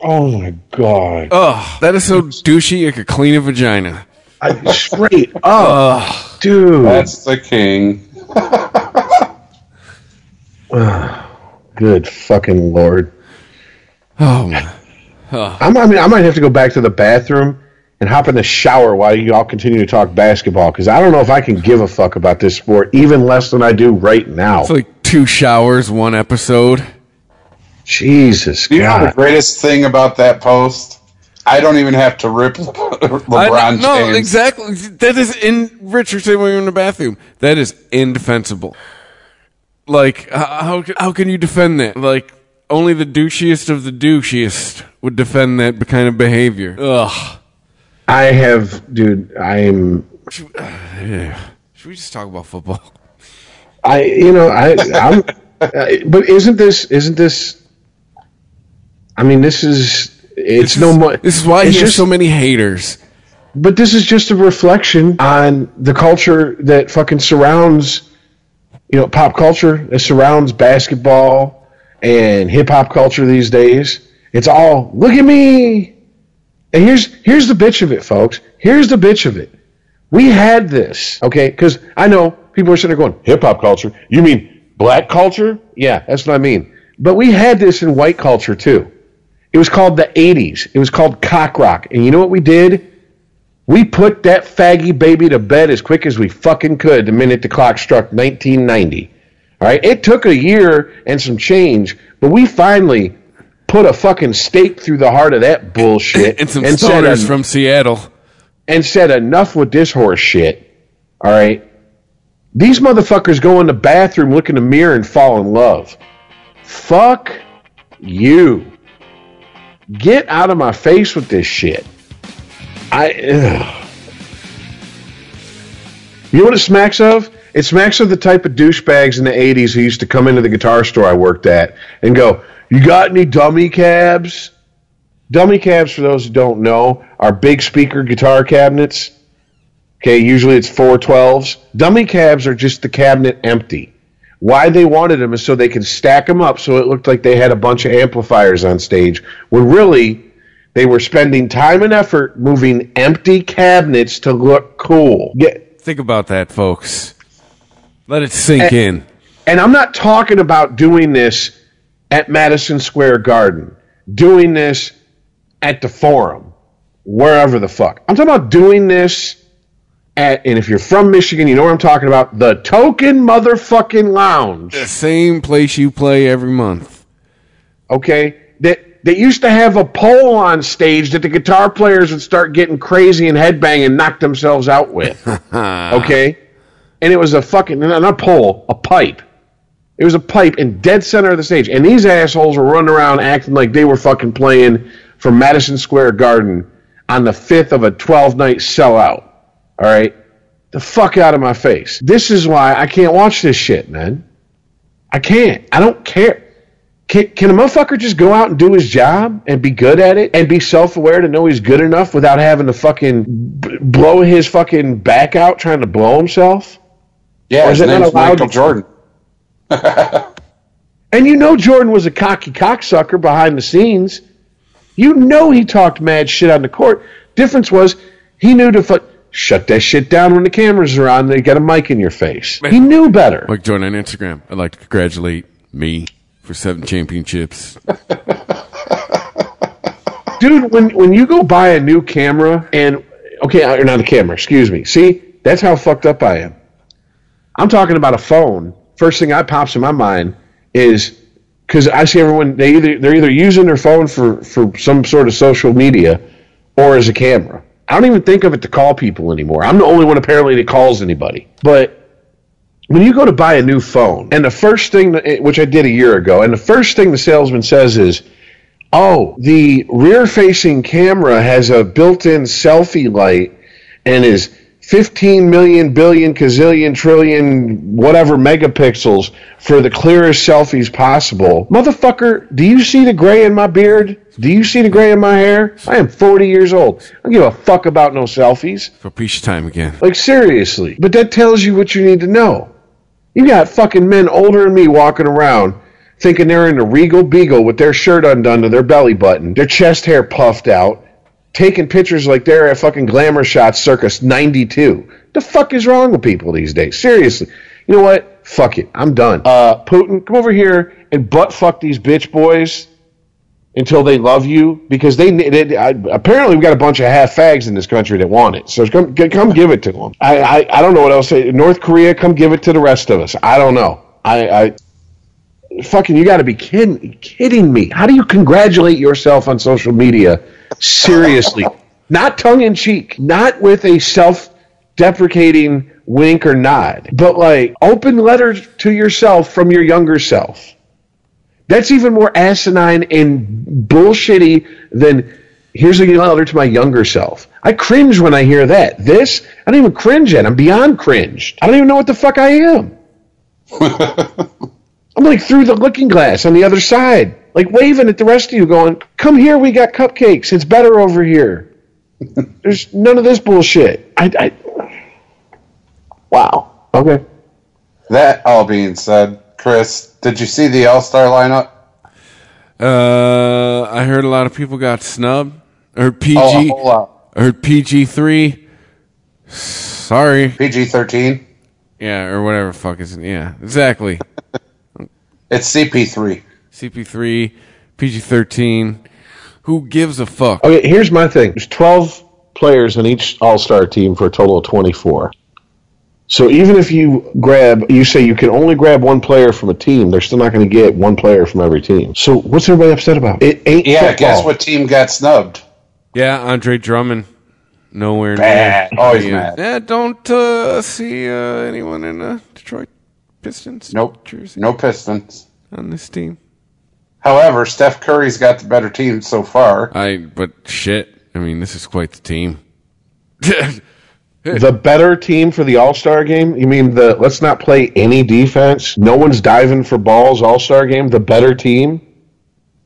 oh my god. Ugh, that is so douchey it could clean a vagina. I, straight up. dude. That's the king. <sighs> Good fucking lord. Oh man. <sighs> I'm, I mean, I might have to go back to the bathroom and hop in the shower while you all continue to talk basketball because I don't know if I can give a fuck about this sport even less than I do right now. It's like two showers, one episode. Jesus Christ. You know the greatest thing about that post? I don't even have to rip <laughs> LeBron I- no, exactly. That is in Richardson when you're in the bathroom. That is indefensible. Like, how how can you defend that? Like, only the douchiest of the douchiest would defend that kind of behavior. Ugh. I have, dude. I'm. <sighs> Yeah. Should we just talk about football? I, you know, I, I'm. <laughs> uh, but isn't this? Isn't this? I mean, this is. It's This no more. This is why he has so many haters. But this is just a reflection on the culture that fucking surrounds, you know, pop culture that surrounds basketball and hip hop culture these days. It's all look at me. And here's here's the bitch of it, folks. Here's the bitch of it. We had this, okay? Because I know people are sitting there going, hip hop culture. You mean black culture? Yeah, that's what I mean. But we had this in white culture too. It was called the 80s. It was called cock rock. And you know what we did? We put that faggy baby to bed as quick as we fucking could the minute the clock struck 1990. All right? It took a year and some change, but we finally put a fucking stake through the heart of that bullshit <coughs> And some said, stoners en- from Seattle. and said enough with this horse shit. All right? These motherfuckers go in the bathroom, look in the mirror, and fall in love. Fuck you. Get out of my face with this shit. I. Ugh. You know what it smacks of? It smacks of the type of douchebags in the 80s who used to come into the guitar store I worked at and go, You got any dummy cabs? Dummy cabs, for those who don't know, are big speaker guitar cabinets. Okay, usually it's 412s. Dummy cabs are just the cabinet empty. Why they wanted them is so they could stack them up so it looked like they had a bunch of amplifiers on stage, when really they were spending time and effort moving empty cabinets to look cool. Yeah. Think about that, folks. Let it sink in. and I'm not talking about doing this at Madison Square Garden, doing this at the Forum, wherever the fuck. I'm talking about doing this at, and if you're from Michigan, you know what I'm talking about, the Token Motherfucking Lounge. The same place you play every month. okay? That that used to have a pole on stage that the guitar players would start getting crazy and headbang and knock themselves out with. <laughs> Okay? And it was a fucking not a pole a pipe. It was a pipe in dead center of the stage. And these assholes were running around acting like they were fucking playing for madison square garden on the fifth of a 12 night sellout all right the fuck out of my face this is why i can't watch this shit man i can't i don't care can, can a motherfucker just go out and do his job and be good at it and be self aware to know he's good enough without having to fucking b- blow his fucking back out trying to blow himself? Yeah, Or his it not Michael Jordan. <laughs> And you know Jordan was a cocky cocksucker behind the scenes. You know he talked mad shit on the court. Difference was he knew to fu- shut that shit down when the cameras are on. They got a mic in your face. He knew better. Like join on Instagram. I'd like to congratulate me for seven championships. <laughs> dude when when you go buy a new camera and okay or not a camera excuse me see that's how fucked up i am i'm talking about a phone first thing that pops in my mind is because i see everyone they either they're either using their phone for for some sort of social media or as a camera i don't even think of it to call people anymore. I'm the only one apparently that calls anybody. But when you go to buy a new phone and the first thing that, which i did a year ago and the first thing the salesman says is oh, the rear facing camera has a built in selfie light and is 15 million billion gazillion trillion whatever megapixels for the clearest selfies possible. Motherfucker, do you see the gray in my beard? Do you see the gray in my hair? I am 40 years old. I don't give a fuck about no selfies. For peace time again. Like seriously. But that tells you what you need to know. You got fucking men older than me walking around thinking they're in a regal beagle with their shirt undone to their belly button, their chest hair puffed out, taking pictures like they're at fucking glamour shots circus 92. The fuck is wrong with people these days? Seriously. You know what? Fuck it. I'm done. Uh, Putin, come over here and butt fuck these bitch boys until they love you because they, they I, apparently we've got a bunch of half fags in this country that want it. So come, come give it to them. I, I, I don't know what else. To say. North Korea, come give it to the rest of us. I don't know. I, I fucking you got to be kidding kidding me. How do you congratulate yourself on social media? Seriously, not tongue in cheek, not with a self-deprecating wink or nod, but like open letters to yourself from your younger self. That's even more asinine and bullshitty than here's a letter to my younger self. I cringe when I hear that. This, I don't even cringe at. I'm beyond cringed. I don't even know what the fuck I am. <laughs> I'm like through the looking glass on the other side, like waving at the rest of you, going, "Come here, we got cupcakes. It's better over here." <laughs> There's none of this bullshit. I, I, wow. Okay. That all being said, Chris, did you see the All Star lineup? Uh, I heard a lot of people got snubbed. I heard PG. Oh, a. I heard PG three. Sorry. PG thirteen. Yeah, or whatever fuck is it. Yeah, exactly. <laughs> It's CP3. CP3, PG thirteen. Who gives a fuck? Okay, here's my thing. There's 12 players on each All Star team for a total of 24. So even if you grab, you say you can only grab one player from a team, they're still not going to get one player from every team. So what's everybody upset about? It ain't Yeah, football. guess what team got snubbed? Yeah, Andre Drummond. Nowhere Bad. near. Always yeah. mad. Yeah, don't uh, see uh, anyone in uh, Detroit Pistons. Nope. Jersey No Pistons. on this team. However, Steph Curry's got the better team so far. I but shit. I mean, this is quite the team. The better team for the All Star game? You mean the let's not play any defense? No one's diving for balls All Star game? The better team?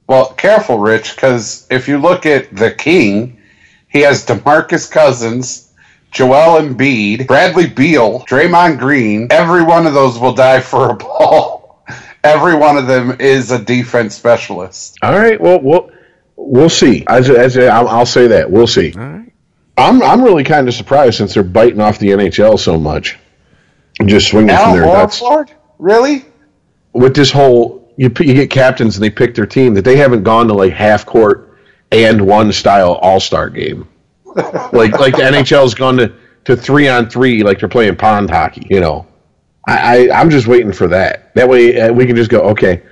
Well, careful, Rich, because if you look at the King, he has DeMarcus Cousins, Joel Embiid, Bradley Beal, Draymond Green. Every one of those will die for a ball. Every one of them is a defense specialist. All right. Well, we'll we'll see. As, as I'll, I'll say that we'll see. All right. I'm I'm really kind of surprised since they're biting off the NHL so much, just swinging from Alan their nuts Horford? Really? with this whole you you get captains and they pick their team that they haven't gone to like half court and one style All Star game, <laughs> like like the NHL's gone to to three on three like they're playing pond hockey. You know, I, I I'm just waiting for that. That way uh, we can just go okay.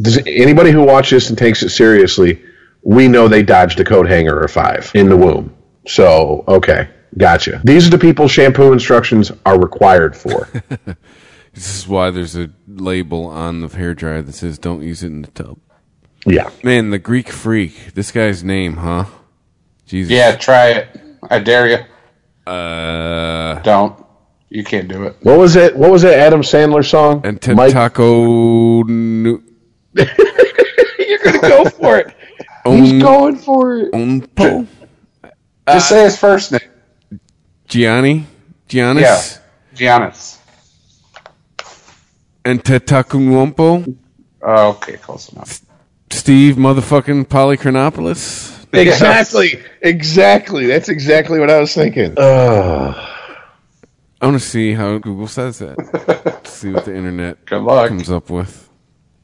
Does anybody who watches this and takes it seriously? We know they dodged a coat hanger or five in the womb. So okay, gotcha. These are the people shampoo instructions are required for. <laughs> This is why there's a label on the hair dryer that says "Don't use it in the tub." yeah. Man, the Greek freak. This guy's name, huh? Jesus. Yeah, try it. I dare you. Uh, Don't. You can't do it. What was it? What was that Adam Sandler song? and Mike, Taco. Nu- <laughs> you're gonna go for it. <laughs> He's um, going for it. Umpo? Just say his first name. Gianni? Giannis? Yeah. Giannis. And Tetakumwompo? Oh, okay, close enough. Steve motherfucking Polychronopoulos? Exactly. Exactly. That's exactly what I was thinking. Ugh. I want to see how Google says that. <laughs> see what the internet Good luck. comes up with.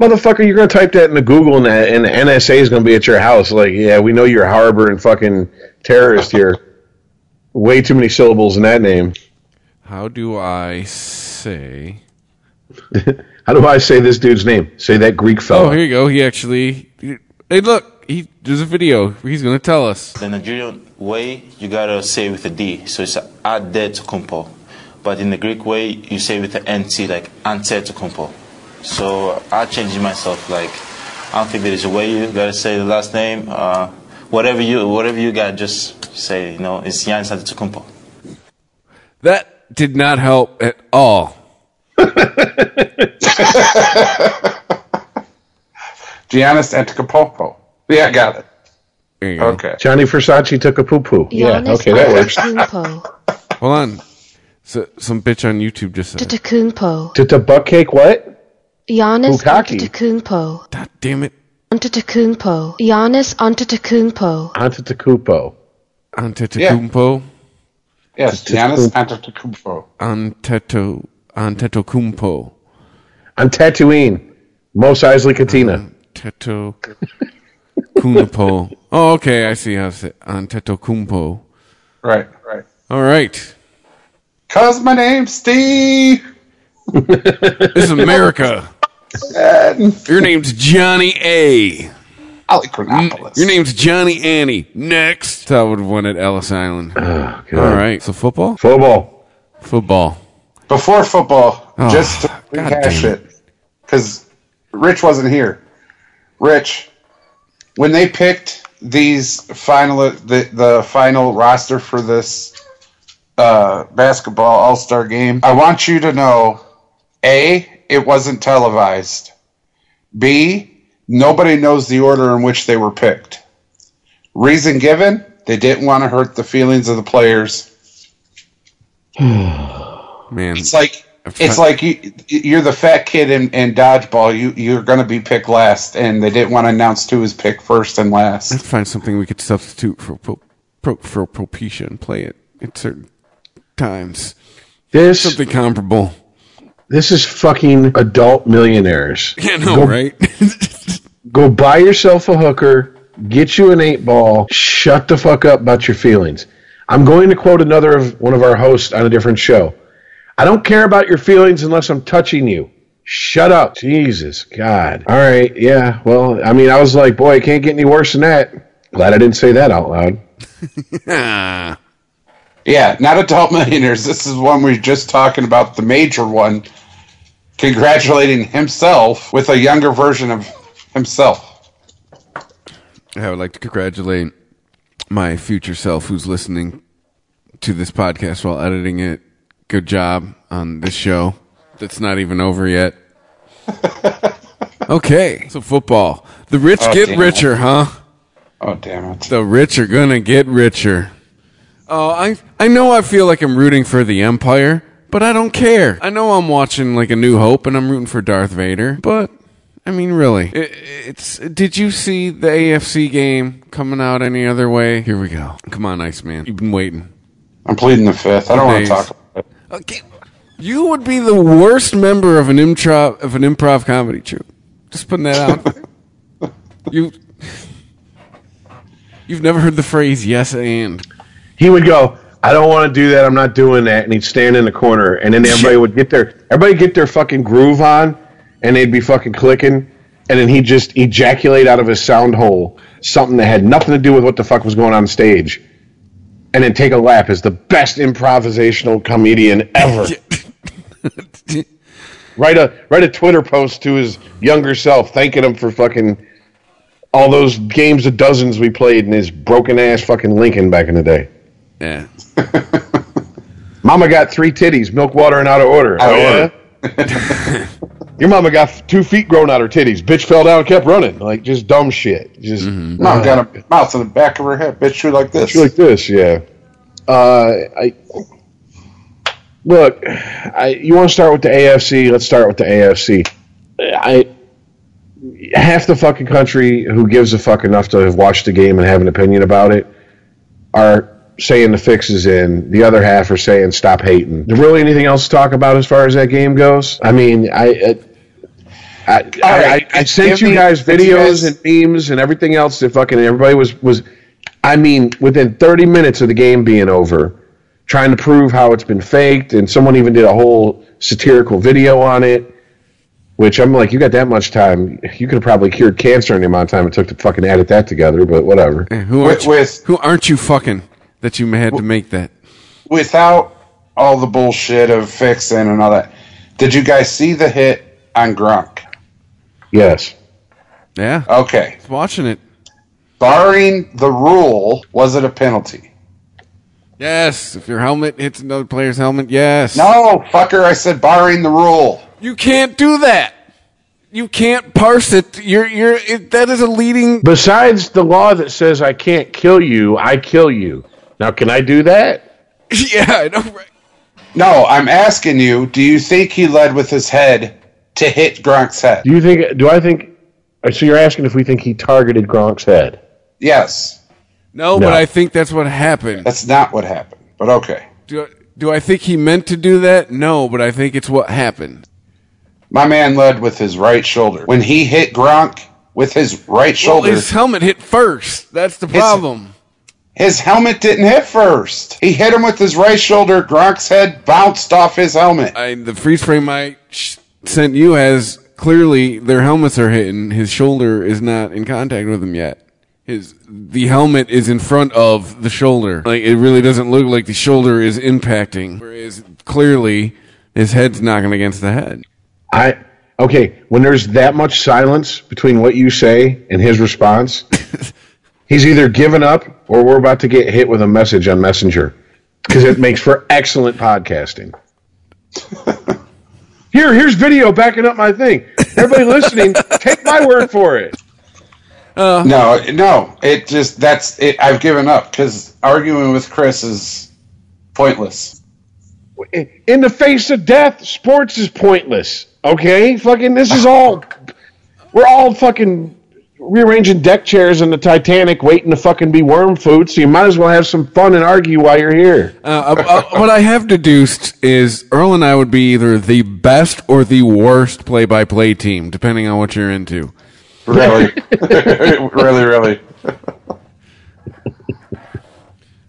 Motherfucker, you're gonna type that into Google and, that, and the NSA is gonna be at your house. Like, yeah, we know you're harboring fucking terrorist here. Way too many syllables in that name. How do I say? <laughs> How do I say this dude's name? Say that Greek fellow. Oh, here you go. He actually. Hey, look. He there's a video. He's gonna tell us. The Nigerian way, you gotta say with a D, so it's Ade to Kumpo. But in the Greek way, you say with the NT, like Ante to Kumpo. So I changed it myself. Like I don't think there is a way you gotta say the last name. Uh, whatever you, whatever you got, just say. You know, it's Giannis Antetokounmpo. That did not help at all. <laughs> Giannis Antetokounmpo. Yeah, I got it. There go. Okay. Johnny Versace took a poo poo. Yeah, Giannis okay, that works. Hold on. So, some bitch on YouTube just said. it. Antetokounmpo. Did the butt what? Giannis Bukaki. Antetokounmpo. God damn it. Antetokounmpo. Giannis Antetokounmpo. Antetokounmpo. Antetokounmpo. Yes, Giannis Antetokounmpo. Anteto. Antetokounmpo. On Tatooine. Mos Eisley Cantina. Teto. Kunapo. <laughs> Oh, okay. I see how to say. Antetokounmpo. Right, right. All right. Cause my name's Steve. This is America. Your name's Johnny A. Ali Chronopolis. Your name's Johnny Annie. Next. I would have won at Ellis Island. Oh, God. All right. So football? Football. Football. Before football, Oh, just to God rehash it, because Rich wasn't here. Rich, when they picked these final the the final roster for this uh, basketball All Star game, I want you to know: a, it wasn't televised. B, nobody knows the order in which they were picked. Reason given: they didn't want to hurt the feelings of the players. <sighs> Man. It's like it's like you, you're the fat kid in, in dodgeball. You you're gonna be picked last, and they didn't want to announce who was picked first and last. Let's find something we could substitute for pro, pro, for Propecia and play it at certain times. This Something comparable. this is fucking adult millionaires. <laughs> Yeah, no, Go- right? <laughs> Go buy yourself a hooker, get you an eight ball, shut the fuck up about your feelings. I'm going to quote another of one of our hosts on a different show. I don't care about your feelings unless I'm touching you. Shut up. Jesus, God. All right, yeah. Well, I mean, I was like, boy, it can't get any worse than that. Glad I didn't say that out loud. <laughs> Ah. Yeah, not adult <laughs> millionaires. This is one we're just talking about, the major one, congratulating himself with a younger version of himself. I would like to congratulate my future self who's listening to this podcast while editing it. Good job on this show. That's not even over yet. <laughs> Okay, so football. The rich Oh, get richer, huh? Oh damn it! The rich are gonna get richer. Oh, I I know I feel like I'm rooting for the Empire, but I don't care. I know I'm watching like a New Hope, and I'm rooting for Darth Vader, but I mean, really, it, it's. Did you see the AFC game coming out any other way? Here we go. Come on, Iceman. You've been waiting. I'm pleading the fifth. I don't want to talk about it. Okay. You would be the worst member of an improv of an improv comedy troupe. Just putting that out. <laughs> you. You've never heard the phrase "yes and." He would go, I don't want to do that. I'm not doing that. And he'd stand in the corner, and then everybody would get their everybody get their fucking groove on, and they'd be fucking clicking, and then he'd just ejaculate out of his sound hole something that had nothing to do with what the fuck was going on stage, and then take a lap as the best improvisational comedian ever. <laughs> write a write a Twitter post to his younger self, thanking him for fucking all those games of dozens we played in his broken ass fucking Lincoln back in the day. Yeah. <laughs> Mama got three titties, milk, water, and out of order. Out oh, of yeah? <laughs> Your mama got two feet grown out her titties. Bitch fell down and kept running. Like, just dumb shit. Just Mom got a mouth in the back of her head. Bitch, you like this? Shit like this, yeah. Uh, I Look, I, you want to start with the AFC? Let's start with the AFC. I half the fucking country who gives a fuck enough to have watched the game and have an opinion about it are saying the fix is in. The other half are saying stop hating. There really anything else to talk about as far as that game goes? I mean, I. I I, right, I, I sent give you me- guys you videos guys- and memes and everything else that fucking everybody was was I mean within 30 minutes of the game being over trying to prove how it's been faked and someone even did a whole satirical video on it which I'm like you got that much time you could have probably cured cancer in the amount of time it took to fucking edit that together but whatever Who aren't, you, with- who aren't you fucking that you had to make that? Without all the bullshit of fixing and all that, did you guys see the hit on Gronk? yes Yeah, Okay. I watching it. Barring the rule, was it a penalty? Yes, if your helmet hits another player's helmet, yes. No, fucker, I said barring the rule. you can't do that. You can't parse it. You're you're it, that is a leading. besides the law that says I can't kill you I kill you now can I do that <laughs> yeah, I know. Right? No, I'm asking you, do you think he led with his head to hit Gronk's head? do you think do I think uh, so you're asking if we think he targeted Gronk's head Yes. No, No. but I think that's what happened. That's not what happened. But okay. Do, do I think he meant to do that? No, but I think it's what happened. My man led with his right shoulder. When he hit Gronk with his right Well, shoulder, his helmet hit first. That's the problem. His helmet didn't hit first. He hit him with his right shoulder. Gronk's head bounced off his helmet. I, the freeze frame I sh- sent you has clearly their helmets are hitting. His shoulder is not in contact with him yet. His the helmet is in front of the shoulder. Like it really doesn't look like the shoulder is impacting. Whereas clearly his head's knocking against the head. I okay. When there's that much silence between what you say and his response, <laughs> he's either given up or we're about to get hit with a message on Messenger because it makes for excellent podcasting. <laughs> Here, here's video backing up my thing. Everybody listening, take my word for it. Uh. no, no. It just that's it. I've given up because arguing with Chris is pointless. In the face of death, sports is pointless. Okay, fucking, this is all. We're all fucking rearranging deck chairs in the Titanic, waiting to fucking be worm food. So you might as well have some fun and argue while you're here. Uh, uh, uh, what I have deduced is Earl and I would be either the best or the worst play-by-play team, depending on what you're into. Really, <laughs> really, really.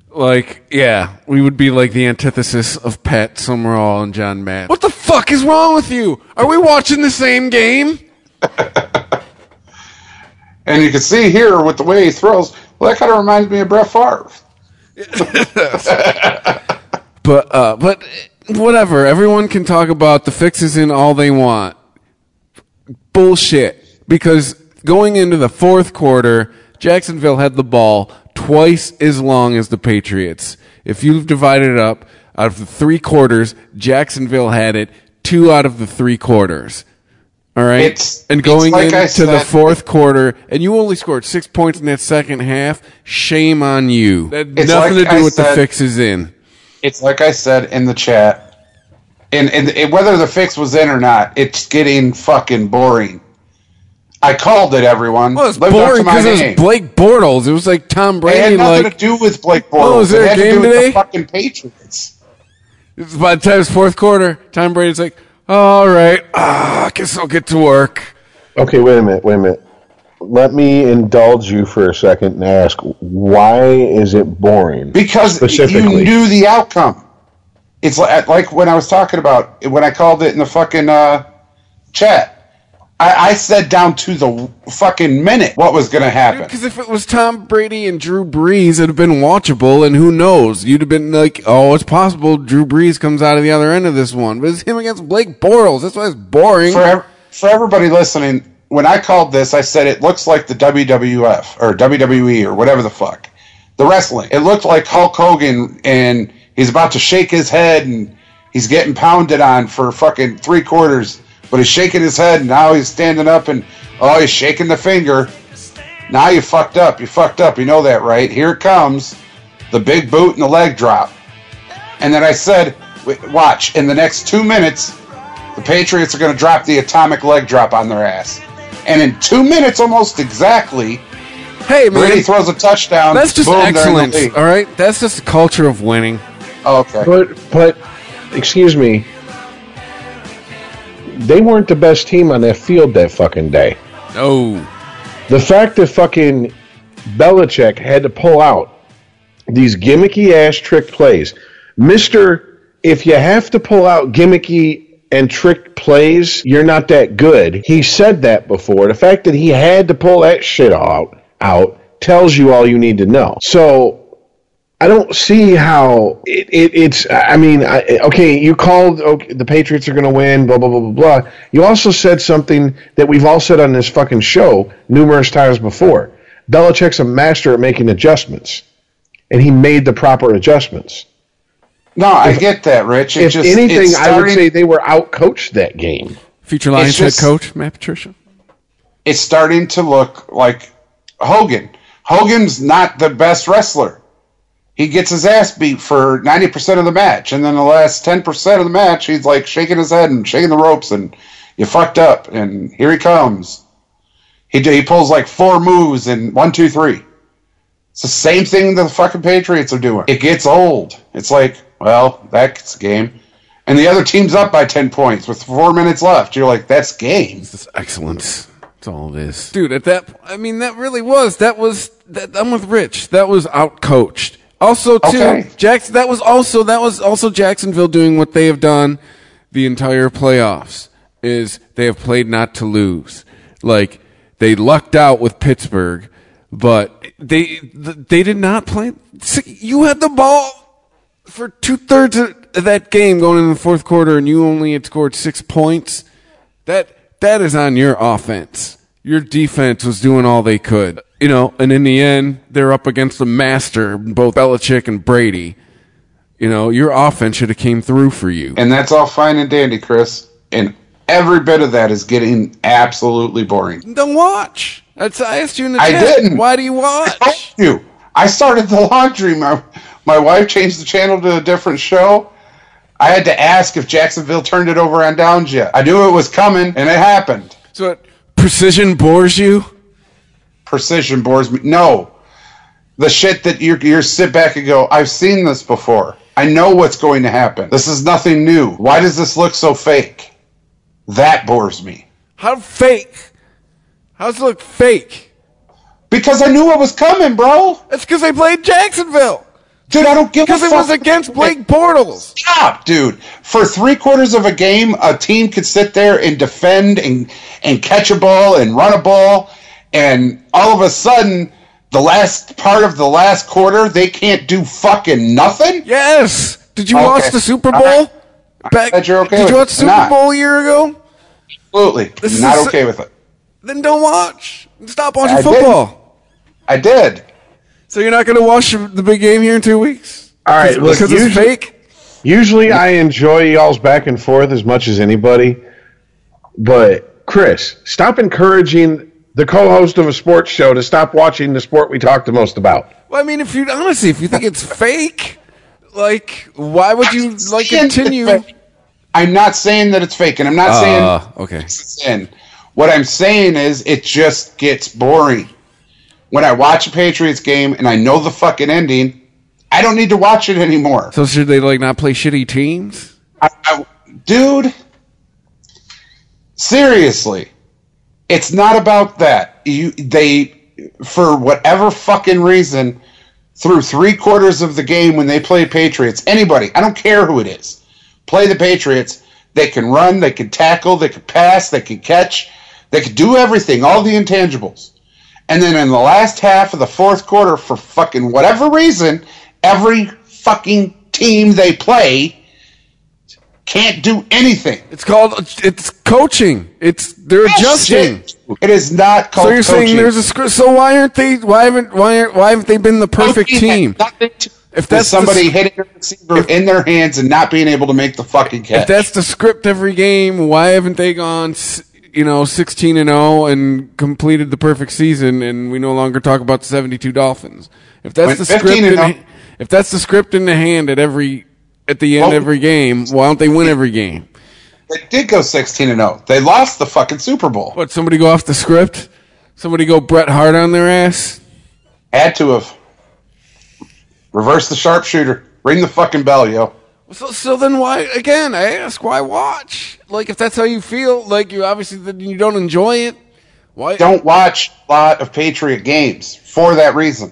Like, yeah, we would be like the antithesis of Pat Summerall and John Madden. What the fuck is wrong with you? Are we watching the same game? <laughs> And you can see here with the way he throws. Well, that kind of reminds me of Brett Favre. <laughs> But uh, but whatever. Everyone can talk about the fixes in all they want. Bullshit. Because going into the fourth quarter, Jacksonville had the ball twice as long as the Patriots. If you've divided it up, out of the three quarters, Jacksonville had it two out of the three quarters. All right, It's- and it's going like I into the fourth quarter, and you only scored six points in that second half. Shame on you. That had nothing like to do I with the said- fixes in. It's like I said in the chat, and, and, and whether the fix was in or not, it's getting fucking boring. I called it, everyone. Well, it's Lived boring because it was. Blake Bortles. It was like Tom Brady. It Brady. had nothing like to do with Blake Bortles. Oh, is there it a had to game do with today? the fucking Patriots. by the time it's fourth quarter, Tom Brady's like, "All right, ah, I guess I'll get to work." Okay, wait a minute, wait a minute. Let me indulge you for a second and ask why is it boring? Because you knew the outcome. It's like, like when I was talking about when I called it in the fucking uh, chat. I, I said down to the fucking minute what was going to happen. Because if it was Tom Brady and Drew Brees, it'd have been watchable, and who knows? You'd have been like, "Oh, it's possible Drew Brees comes out of the other end of this one." But it's him against Blake Bortles. That's why it's boring. For ev- for everybody listening, when I called this, I said it looks like the WWF or WWE or whatever the fuck, the wrestling. It looked like Hulk Hogan, and he's about to shake his head, and he's getting pounded on for fucking three quarters, but he's shaking his head, and now he's standing up, and oh, he's shaking the finger. Now you fucked up. You fucked up. You know that, right? Here it comes, the big boot and the leg drop. And then I said, watch, in the next two minutes, the Patriots are going to drop the atomic leg drop on their ass. And in two minutes, almost exactly, Hey, man. Brady throws a touchdown. That's just boom, they're in the excellence. All right, that's just a culture of winning. Oh, okay. But but excuse me, they weren't the best team on that field that fucking day. No. The fact that fucking Belichick had to pull out these gimmicky ass trick plays, Mister. If you have to pull out gimmicky and trick plays, you're not that good. He said that before. The fact that he had to pull that shit out out tells you all you need to know. So I don't see how it, it, it's. I mean, I, okay, you called okay, the Patriots are going to win, blah blah blah blah blah. You also said something that we've all said on this fucking show numerous times before. Belichick's a master at making adjustments, and he made the proper adjustments. No, I get that, Rich. It if just, anything, it's I would say they were outcoached that game. future Lions just- head coach Matt Patricia. it's starting to look like Hogan. Hogan's not the best wrestler. He gets his ass beat for 90% of the match. And then the last 10% of the match, he's like shaking his head and shaking the ropes and you fucked up. And here he comes. He, he pulls like four moves and one, two, three. It's the same thing the fucking Patriots are doing. It gets old. It's like, well, that's game. And the other team's up by 10 points with four minutes left. You're like, that's game. That's excellence. That's all it is, dude. At that, I mean, that really was. That was. That, I'm with Rich. That was outcoached. Also, too, Okay. Jackson. That was also that was also Jacksonville doing what they have done the entire playoffs. Is they have played not to lose. Like they lucked out with Pittsburgh, but they they did not play. You had the ball for two thirds of that game going in the fourth quarter, and you only had scored six points. That that is on your offense. Your defense was doing all they could, you know. And in the end, they're up against the master, both Belichick and Brady. You know, your offense should have came through for you. And that's all fine and dandy, Chris. And every bit of that is getting absolutely boring. Don't watch. That's I asked you in the I chat. didn't. Why do you watch? told you. I started the <laughs> laundry. My my wife changed the channel to a different show. I had to ask if Jacksonville turned it over on Downs yet. I knew it was coming, and it happened. So it, precision bores you. Precision bores me. No, the shit that you you sit back and go, I've seen this before. I know what's going to happen. This is nothing new. Why does this look so fake? That bores me. How fake? How's it look fake? Because I knew it was coming, bro. It's because they played Jacksonville. Dude, I don't give a Because it was against Blake Bortles. Stop, dude. For three quarters of a game, a team could sit there and defend and and catch a ball and run a ball, and all of a sudden, the last part of the last quarter, they can't do fucking nothing. Yes. Did you Okay. watch the Super Bowl? right. Back, bet you're okay did with you watch the Super Not. Bowl a year ago? Absolutely, This is not a s- okay with it. Then don't watch. Stop watching I football. I did. So you're not going to watch the big game here in two weeks? All right, look, because it's usually- fake. Usually, I enjoy y'all's back and forth as much as anybody. But Chris, stop encouraging the co-host of a sports show to stop watching the sport we talk the most about. Well, I mean, if you honestly, if you think it's fake, like, why would you like continue? I'm not saying that it's fake, and I'm not saying Uh, okay. it's in. What I'm saying is it just gets boring. When I watch a Patriots game and I know the fucking ending, I don't need to watch it anymore. So should they like not play shitty teams? I, I, dude, seriously, it's not about that. You they for whatever fucking reason through three quarters of the game when they play Patriots, anybody, I don't care who it is, play the Patriots. They can run, they can tackle, they can pass, they can catch, they can do everything, all the intangibles. And then in the last half of the fourth quarter, for fucking whatever reason, every fucking team they play can't do anything. It's called it's coaching. It's they're adjusting. It is not called So you're saying there's a script. So why aren't they? Why haven't why aren't, why haven't they been the perfect Coaching team? nothing to do If that's somebody s- hitting a receiver in their hands and not being able to make the fucking catch. If that's the script every game, why haven't they gone, you know, 16 and 0 and completed the perfect season and we no longer talk about the 72 Dolphins? If that's Went the script in, oh if that's the script in the hand at every at the end Well- of every game, why don't they win every game? They did go 16 and 0. They lost the fucking Super Bowl. What? Somebody go off the script? Somebody go Bret Hart on their ass? Had to have. Reverse the sharpshooter. Ring the fucking bell, yo. So, so then why? Again, I ask why watch? Like, if that's how you feel, like you obviously then you don't enjoy it. Why? Don't watch a lot of Patriot games for that reason.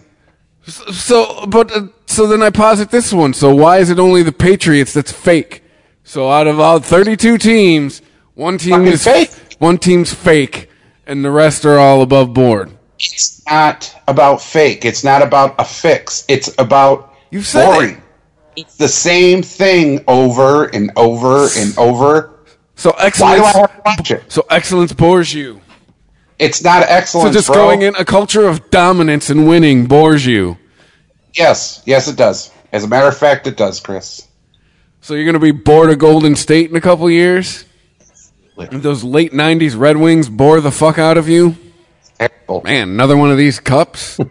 So, but uh, so then I posit this one. So why is it only the Patriots that's fake? So out of all 32 teams, one team Fucking is fake. One team's fake, and the rest are all above board. It's not about fake. It's not about a fix. It's about You said boring. It's the same thing over and over and over. So Why excellence. do I have to watch it? So excellence bores you. It's not excellence. So just bro. going in a culture of dominance and winning bores you. Yes, yes, it does. As a matter of fact, it does, Chris. So you're going to be bored of Golden State in a couple years? And those late 90s Red Wings bore the fuck out of you? Terrible. Man, another one of these cups? <laughs>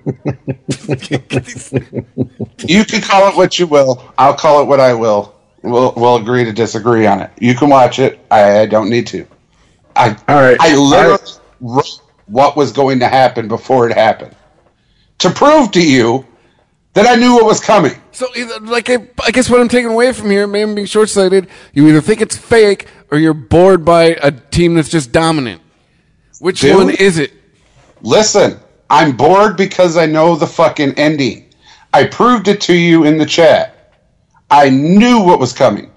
You can call it what you will. I'll call it what I will. We'll we'll agree to disagree on it. You can watch it. I, I don't need to. I All right. I literally I- wrote what was going to happen before it happened to prove to you that I knew what was coming. So, like, I, I guess what I'm taking away from here, maybe I'm being short sighted, you either think it's fake or you're bored by a team that's just dominant. Which Dude. one is it? Listen, I'm bored because I know the fucking ending. I proved it to you in the chat. I knew what was coming.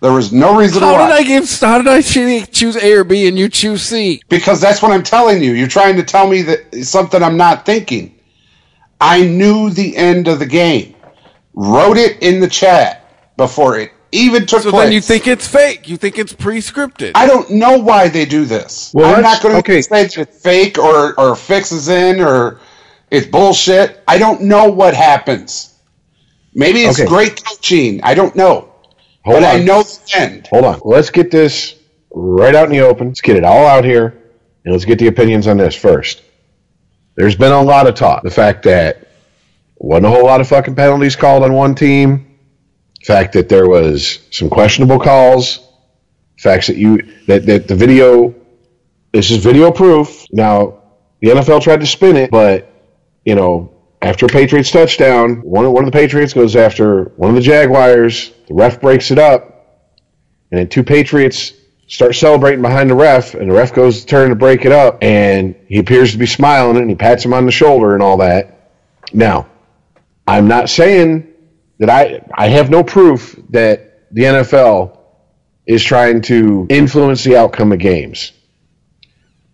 There was no reason How why. did I give? How did I choose A or B and you choose C? Because that's what I'm telling you. You're trying to tell me that something I'm not thinking. I knew the end of the game. Wrote it in the chat before it even took So place. then you think it's fake? You think it's pre-scripted? I don't know why they do this. Well, I'm not going to okay. say it's fake or or fixes in or it's bullshit. I don't know what happens. Maybe it's Okay. great coaching. I don't know. Hold but I on. know the end. Hold on. Let's get this right out in the open. Let's get it all out here, and let's get the opinions on this first. There's been a lot of talk. The fact that wasn't a whole lot of fucking penalties called on one team. The fact that there was some questionable calls. Facts that you that, that the video this is video proof. Now the NFL tried to spin it, but you know after a Patriots touchdown, one one of the Patriots goes after one of the Jaguars. The ref breaks it up, and then two Patriots start celebrating behind the ref, and the ref goes to turn to break it up, and he appears to be smiling, and he pats him on the shoulder and all that. Now, I'm not saying that I I have no proof that the NFL is trying to influence the outcome of games.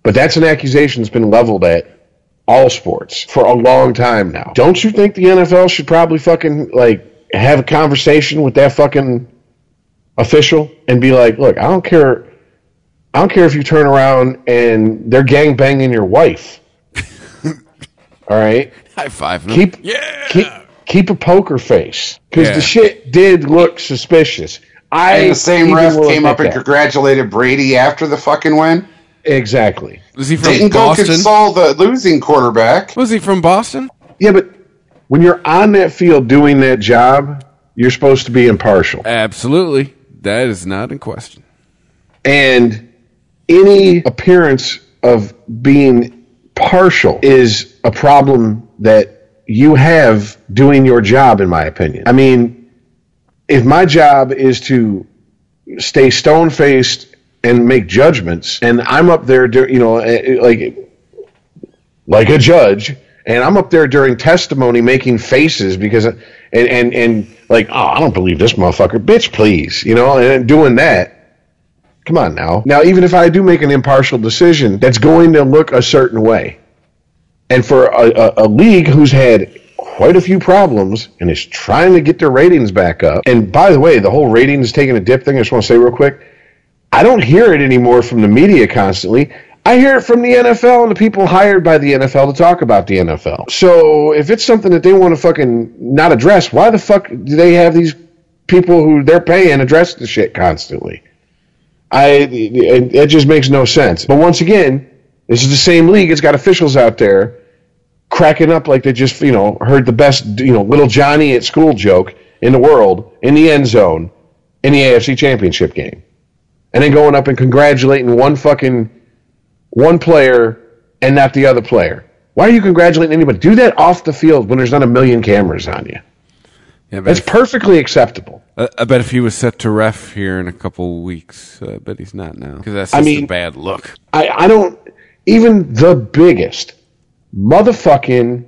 But that's an accusation that's been leveled at all sports for a long time now. Don't you think the NFL should probably fucking like have a conversation with that fucking official and be like, "Look, I don't care I don't care if you turn around and they're gang banging your wife." <laughs> all right? High five. them. Keep yeah. keep keep a poker face cuz Yeah. the shit did look suspicious. I And the same ref came up and that. congratulated Brady after the fucking win. Exactly. Was he from Boston? Didn't go console the losing quarterback. Was he from Boston? Yeah, but when you're on that field doing that job, you're supposed to be impartial. Absolutely. That is not in question. And any appearance of being partial is a problem that you have doing your job, in my opinion. I mean, if my job is to stay stone faced and make judgments, and I'm up there, you know, eh, like like a judge, and I'm up there during testimony making faces because, and and and like, oh, I don't believe this motherfucker, bitch, please, you know, and doing that. Come on now. Now, even if I do make an impartial decision, that's going to look a certain way. And for a, a, a league who's had quite a few problems and is trying to get their ratings back up, and by the way, the whole ratings taking a dip thing, I just want to say real quick, I don't hear it anymore from the media constantly. I hear it from the NFL and the people hired by the NFL to talk about the NFL. So if it's something that they want to fucking not address, why the fuck do they have these people who they're paying address the shit constantly? I it, it just makes no sense. But once again, this is the same league. It's got officials out there cracking up like they just you know heard the best you know little Johnny at school joke in the world in the end zone in the AFC Championship game. and then going up and congratulating one fucking one player and not the other player. Why are you congratulating anybody? Do that off the field when there's not a million cameras on you. Yeah, That's but perfectly acceptable. I, I bet if he was set to ref here in a couple weeks, uh, I bet he's not now because that's I mean- a bad look. I, I don't even the biggest motherfucking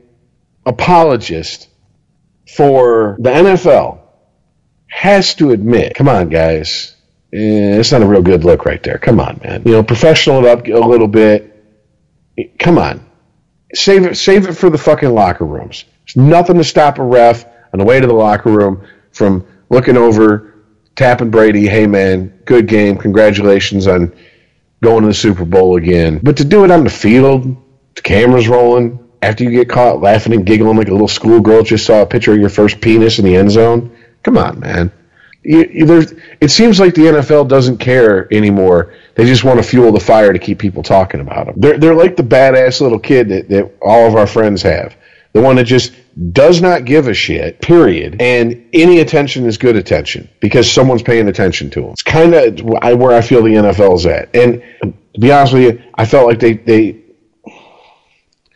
apologist for the NFL has to admit, come on, guys, eh, it's not a real good look right there. Come on, man. You know, professional it up a little bit. Come on, save it, save it for the fucking locker rooms. There's nothing to stop a ref on the way to the locker room from looking over, tapping Brady, hey man, good game, congratulations on going to the Super Bowl again. But to do it on the field, the cameras rolling, after you get caught laughing and giggling like a little schoolgirl just saw a picture of your first penis in the end zone, come on, man. You, there's, it seems like the NFL doesn't care anymore. They just want to fuel the fire to keep people talking about them. They're, they're like the badass little kid that, that all of our friends have. The one that just does not give a shit, period. And any attention is good attention because someone's paying attention to them. It's kind of where I feel the NFL's at. And to be honest with you, I felt like they, they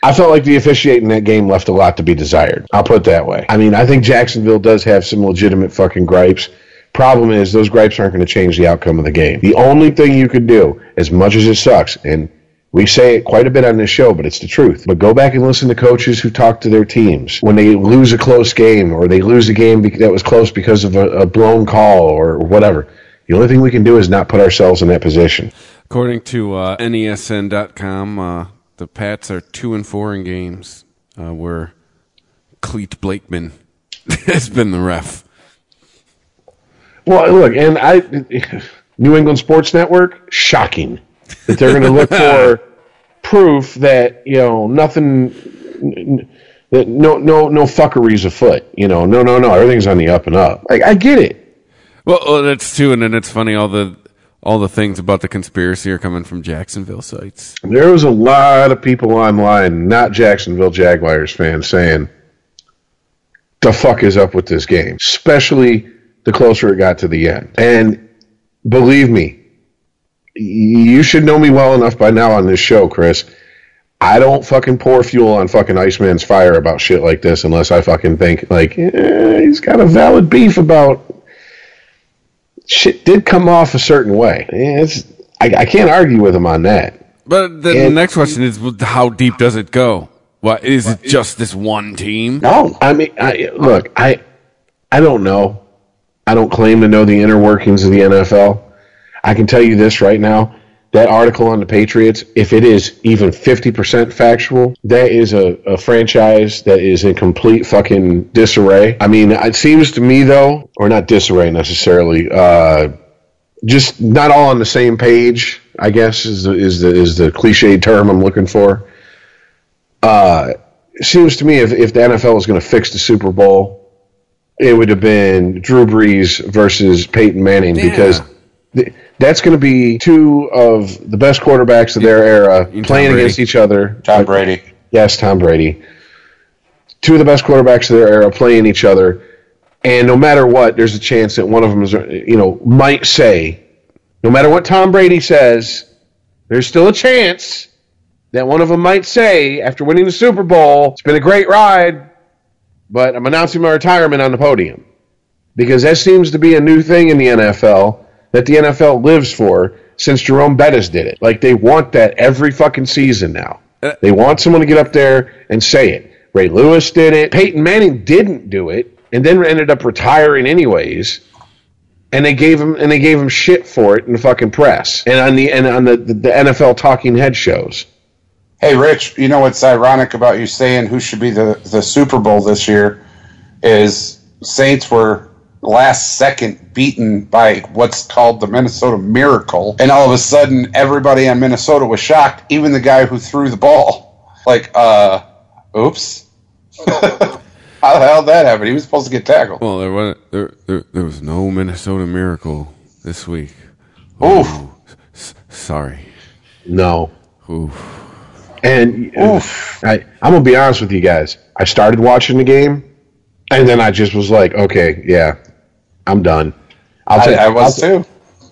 I felt like the officiating that game left a lot to be desired. I'll put it that way. I mean, I think Jacksonville does have some legitimate fucking gripes. Problem is, those gripes aren't going to change the outcome of the game. The only thing you could do, as much as it sucks, and we say it quite a bit on this show, but it's the truth. But go back and listen to coaches who talk to their teams when they lose a close game or they lose a game that was close because of a, a blown call or whatever. The only thing we can do is not put ourselves in that position. According to uh, NESN.com, uh, the Pats are two and four in games uh, where Clete Blakeman <laughs> has been the ref. Well, look, and I, <laughs> New England Sports Network, shocking that they're going to look <laughs> for proof that you know nothing, that no no no fuckeries afoot. You know, no no no, everything's on the up and up. Like I get it. Well, well, that's too, and then it's funny all the all the things about the conspiracy are coming from Jacksonville sites. There was a lot of people online, not Jacksonville Jaguars fans, saying, "The fuck is up with this game?" Especially the closer it got to the end. And believe me, you should know me well enough by now on this show, Chris. I don't fucking pour fuel on fucking Iceman's fire about shit like this unless I fucking think like eh, he's got a valid beef about shit did come off a certain way. Eh, It's, I, I can't argue with him on that. But the And- next question is, how deep does it go? What is it? Just this one team? No, I mean, I, look, I, I don't know. I don't claim to know the inner workings of the NFL. I can tell you this right now: that article on the Patriots, if it is even fifty percent factual, that is a, a franchise that is in complete fucking disarray. I mean, it seems to me though, or not disarray necessarily, uh, just not all on the same page. I guess is the is the is the cliche term I'm looking for. Uh, it seems to me if, if the NFL is going to fix the Super Bowl, it would have been Drew Brees versus Peyton Manning because th- that's going to be two of the best quarterbacks of their era Tom playing Brady. against each other. Tom Brady. Yes, Tom Brady. Two of the best quarterbacks of their era playing each other, and no matter what, there's a chance that one of them is, you know, might say, no matter what Tom Brady says, there's still a chance that one of them might say after winning the Super Bowl, "It's been a great ride, but I'm announcing my retirement on the podium," because that seems to be a new thing in the NFL that the NFL lives for since Jerome Bettis did it. Like they want that every fucking season now. Uh, they want someone to get up there and say it. Ray Lewis did it. Peyton Manning didn't do it, and then ended up retiring anyways. And they gave him and they gave him shit for it in the fucking press and on the and on the, the, the NFL talking head shows. Hey, Rich, you know what's ironic about you saying who should be the, the Super Bowl this year is Saints were last second beaten by what's called the Minnesota Miracle, and all of a sudden everybody on Minnesota was shocked, even the guy who threw the ball. Like, uh, oops. <laughs> How the hell did that happen? He was supposed to get tackled. Well, there was there, there there was no Minnesota Miracle this week. Oof. S- sorry. No. Oof. And I, I'm gonna be honest with you guys. I started watching the game, and then I just was like, okay, yeah, I'm done. I'll take. I was I'll, too.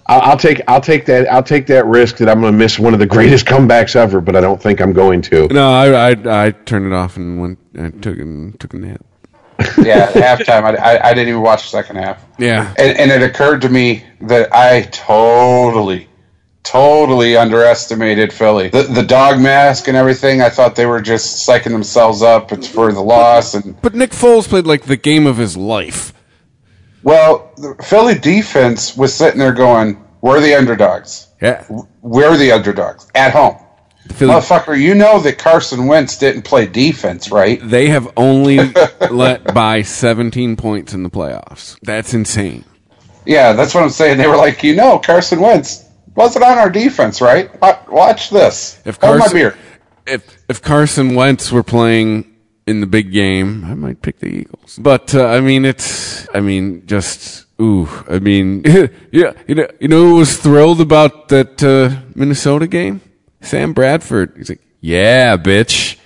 I'll, I'll take I'll take that I'll take that risk that I'm going to miss one of the <laughs> greatest comebacks ever, but I don't think I'm going to. No, I, I I turned it off and went. I took and took a nap. <laughs> Yeah, at halftime, I, I, I didn't even watch the second half. Yeah, And, and it occurred to me that I totally, totally underestimated Philly. The, the dog mask and everything, I thought they were just psyching themselves up for the loss. And but Nick Foles played like the game of his life. well, the Philly defense was sitting there going, "We're the underdogs. Yeah, We're the underdogs at home." Philly, Motherfucker, you know that Carson Wentz didn't play defense, right? they have only <laughs> let by 17 points in the playoffs. That's insane. Yeah, that's what I'm saying. They were like, you know, Carson Wentz wasn't on our defense, right? Watch this. If Hold my Carson, beer. if if Carson Wentz were playing in the big game, I might pick the Eagles. But uh, I mean, it's I mean, just ooh, I mean, <laughs> yeah, you know, you know, who was thrilled about that uh, Minnesota game? Sam Bradford. He's like, yeah, bitch.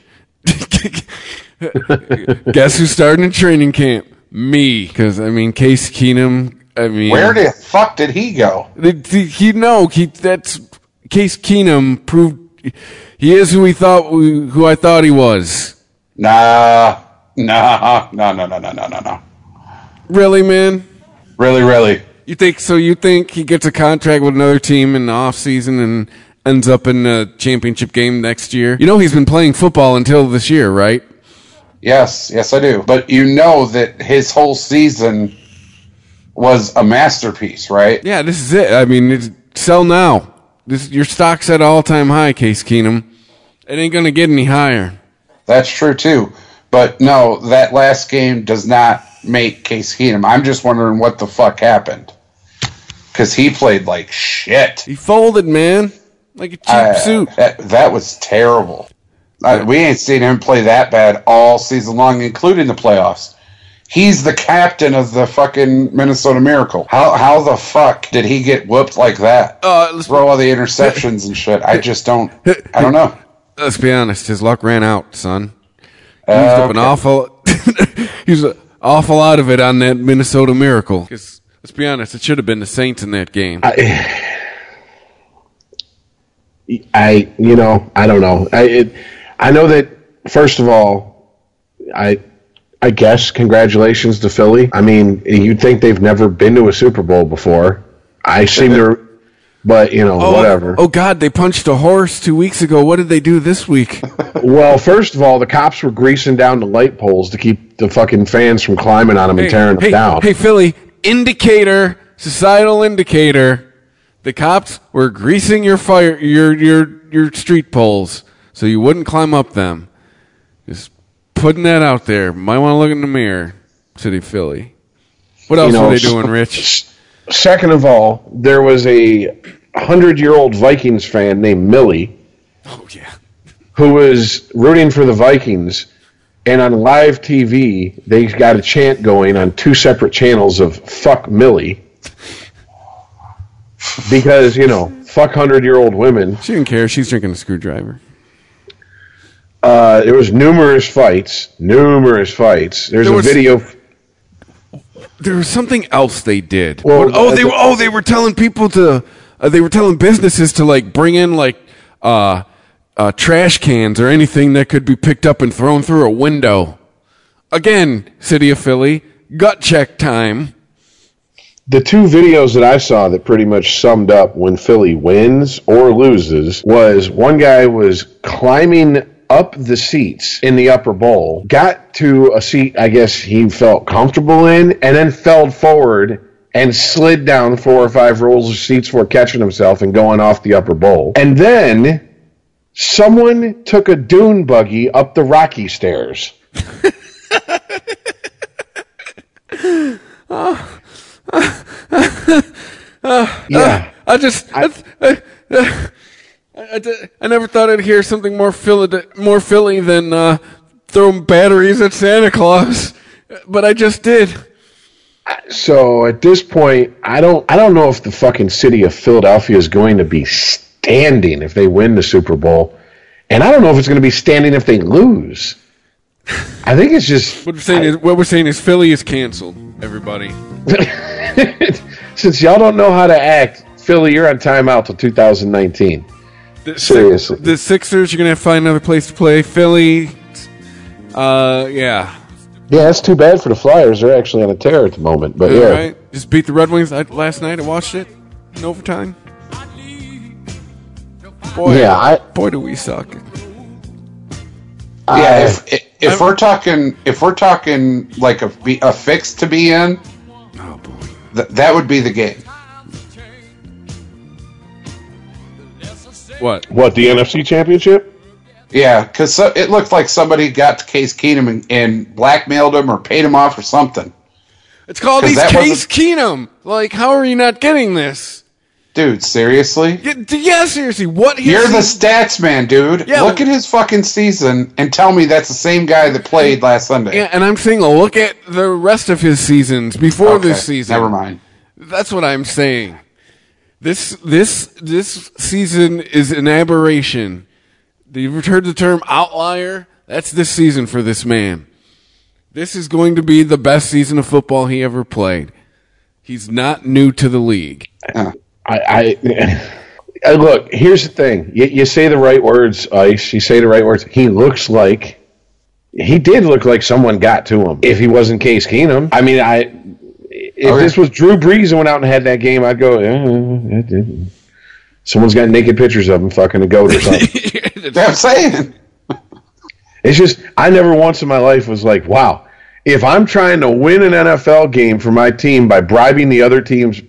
<laughs> Guess who's starting in training camp? Me, because I mean, Case Keenum. I mean, Where the fuck did he go? he no, he that's Case Keenum proved he is who he thought who I thought he was. Nah, nah, no, no, no, no, no, no, no. Really, man? Really, really. You think so? You think he gets a contract with another team in the off season and ends up in a championship game next year? You know he's been playing football until this year, right? Yes, yes, I do. But you know that his whole season was a masterpiece, right? Yeah, this is it. I mean, it's, sell now. This your stock's at all time high, Case Keenum. It ain't gonna get any higher. That's true too. But no, that last game does not make Case Keenum. I'm just wondering what the fuck happened. Because he played like shit. He folded, man, like a cheap Uh, suit. That, that was terrible. Uh, we ain't seen him play that bad all season long, including the playoffs. He's the captain of the fucking Minnesota Miracle. How how the fuck did he get whooped like that? Uh, let's, Throw all the interceptions and shit. I just don't. I don't know. let's be honest. His luck ran out, son. He used up an Okay. awful. <laughs> he was awful out of it on that Minnesota Miracle. let's be honest, it should have been the Saints in that game. I, <sighs> I you know, I don't know. I it, I know that first of all, I I guess congratulations to Philly. I mean, you'd think they've never been to a Super Bowl before. I seem to, but you know, oh, whatever. Oh God, they punched a horse two weeks ago. What did they do this week? <laughs> Well, first of all, the cops were greasing down the light poles to keep the fucking fans from climbing on them and tearing them down. hey, Philly, indicator, societal indicator. The cops were greasing your fire, your your your street poles, so you wouldn't climb up them. Putting that out there. Might want to look in the mirror, City Philly. What else You know, were they doing, Rich? Second of all, there was a hundred-year-old Vikings fan named Millie Oh yeah. who was rooting for the Vikings, and on live TV they got a chant going on two separate channels of "fuck Millie," because you know, fuck hundred-year-old women. She didn't care. She's drinking a screwdriver. Uh, there was numerous fights, numerous fights. There's There a was- video. There was something else they did. Well, oh, uh, they were. Oh, they were telling people to. Uh, they were telling businesses to like bring in like uh, uh, trash cans or anything that could be picked up and thrown through a window. Again, city of Philly, gut check time. The two videos that I saw that pretty much summed up when Philly wins or loses was one guy was climbing up the seats in the upper bowl, got to a seat I guess he felt comfortable in, and then fell forward and slid down four or five rows of seats before catching himself and going off the upper bowl. And then someone took a dune buggy up the rocky stairs. <laughs> yeah. I just. I, I, I, I, I never thought I'd hear something more Philly, more Philly than uh, throwing batteries at Santa Claus, but I just did. So at this point, I don't I don't know if the fucking city of Philadelphia is going to be standing if they win the Super Bowl. And I don't know if it's going to be standing if they lose. I think it's just What we're saying is, what we're saying is Philly is canceled. Everybody. <laughs> since y'all don't know how to act, Philly, you're on timeout till 2019. The, Seriously. the Sixers, you're gonna have to find another place to play. Philly, uh, yeah, Yeah, that's too bad for the Flyers. They're actually on a tear at the moment. But yeah, right. Just beat the Red Wings I, last night. I watched it in overtime. Boy, Yeah, I- boy, do we suck. I- Yeah, if if, if we're talking if we're talking like a a fix to be in, Oh boy. th- that would be the game. What? what the NFC Championship? Yeah, because so, it looked like somebody got to Case Keenum and, and blackmailed him or paid him off or something. It's called He's Case wasn't- Keenum. Like, how are you not getting this? Dude, seriously? Yeah, yeah seriously. What? his You're the stats man, dude. Yeah, Look but- at his fucking season and tell me that's the same guy that played last Sunday. Yeah, and I'm saying, look at the rest of his seasons before Okay, this season. Never mind. That's what I'm saying. This this this season is an aberration. You've heard the term outlier. That's this season for this man. This is going to be the best season of football he ever played. He's not new to the league. Uh, I, I, I <laughs> uh, look. Here's the thing. You, you say the right words, Ice. You say the right words. He looks like he did look like someone got to him. If he wasn't Case Keenum, I mean, I. If Okay. this was Drew Brees and went out and had that game, I'd go. "Eh, it didn't." Someone's got naked pictures of him fucking a goat or something. <laughs> That's what I'm saying. <laughs> It's just I never once in my life was like, wow, if I'm trying to win an NFL game for my team by bribing the other team's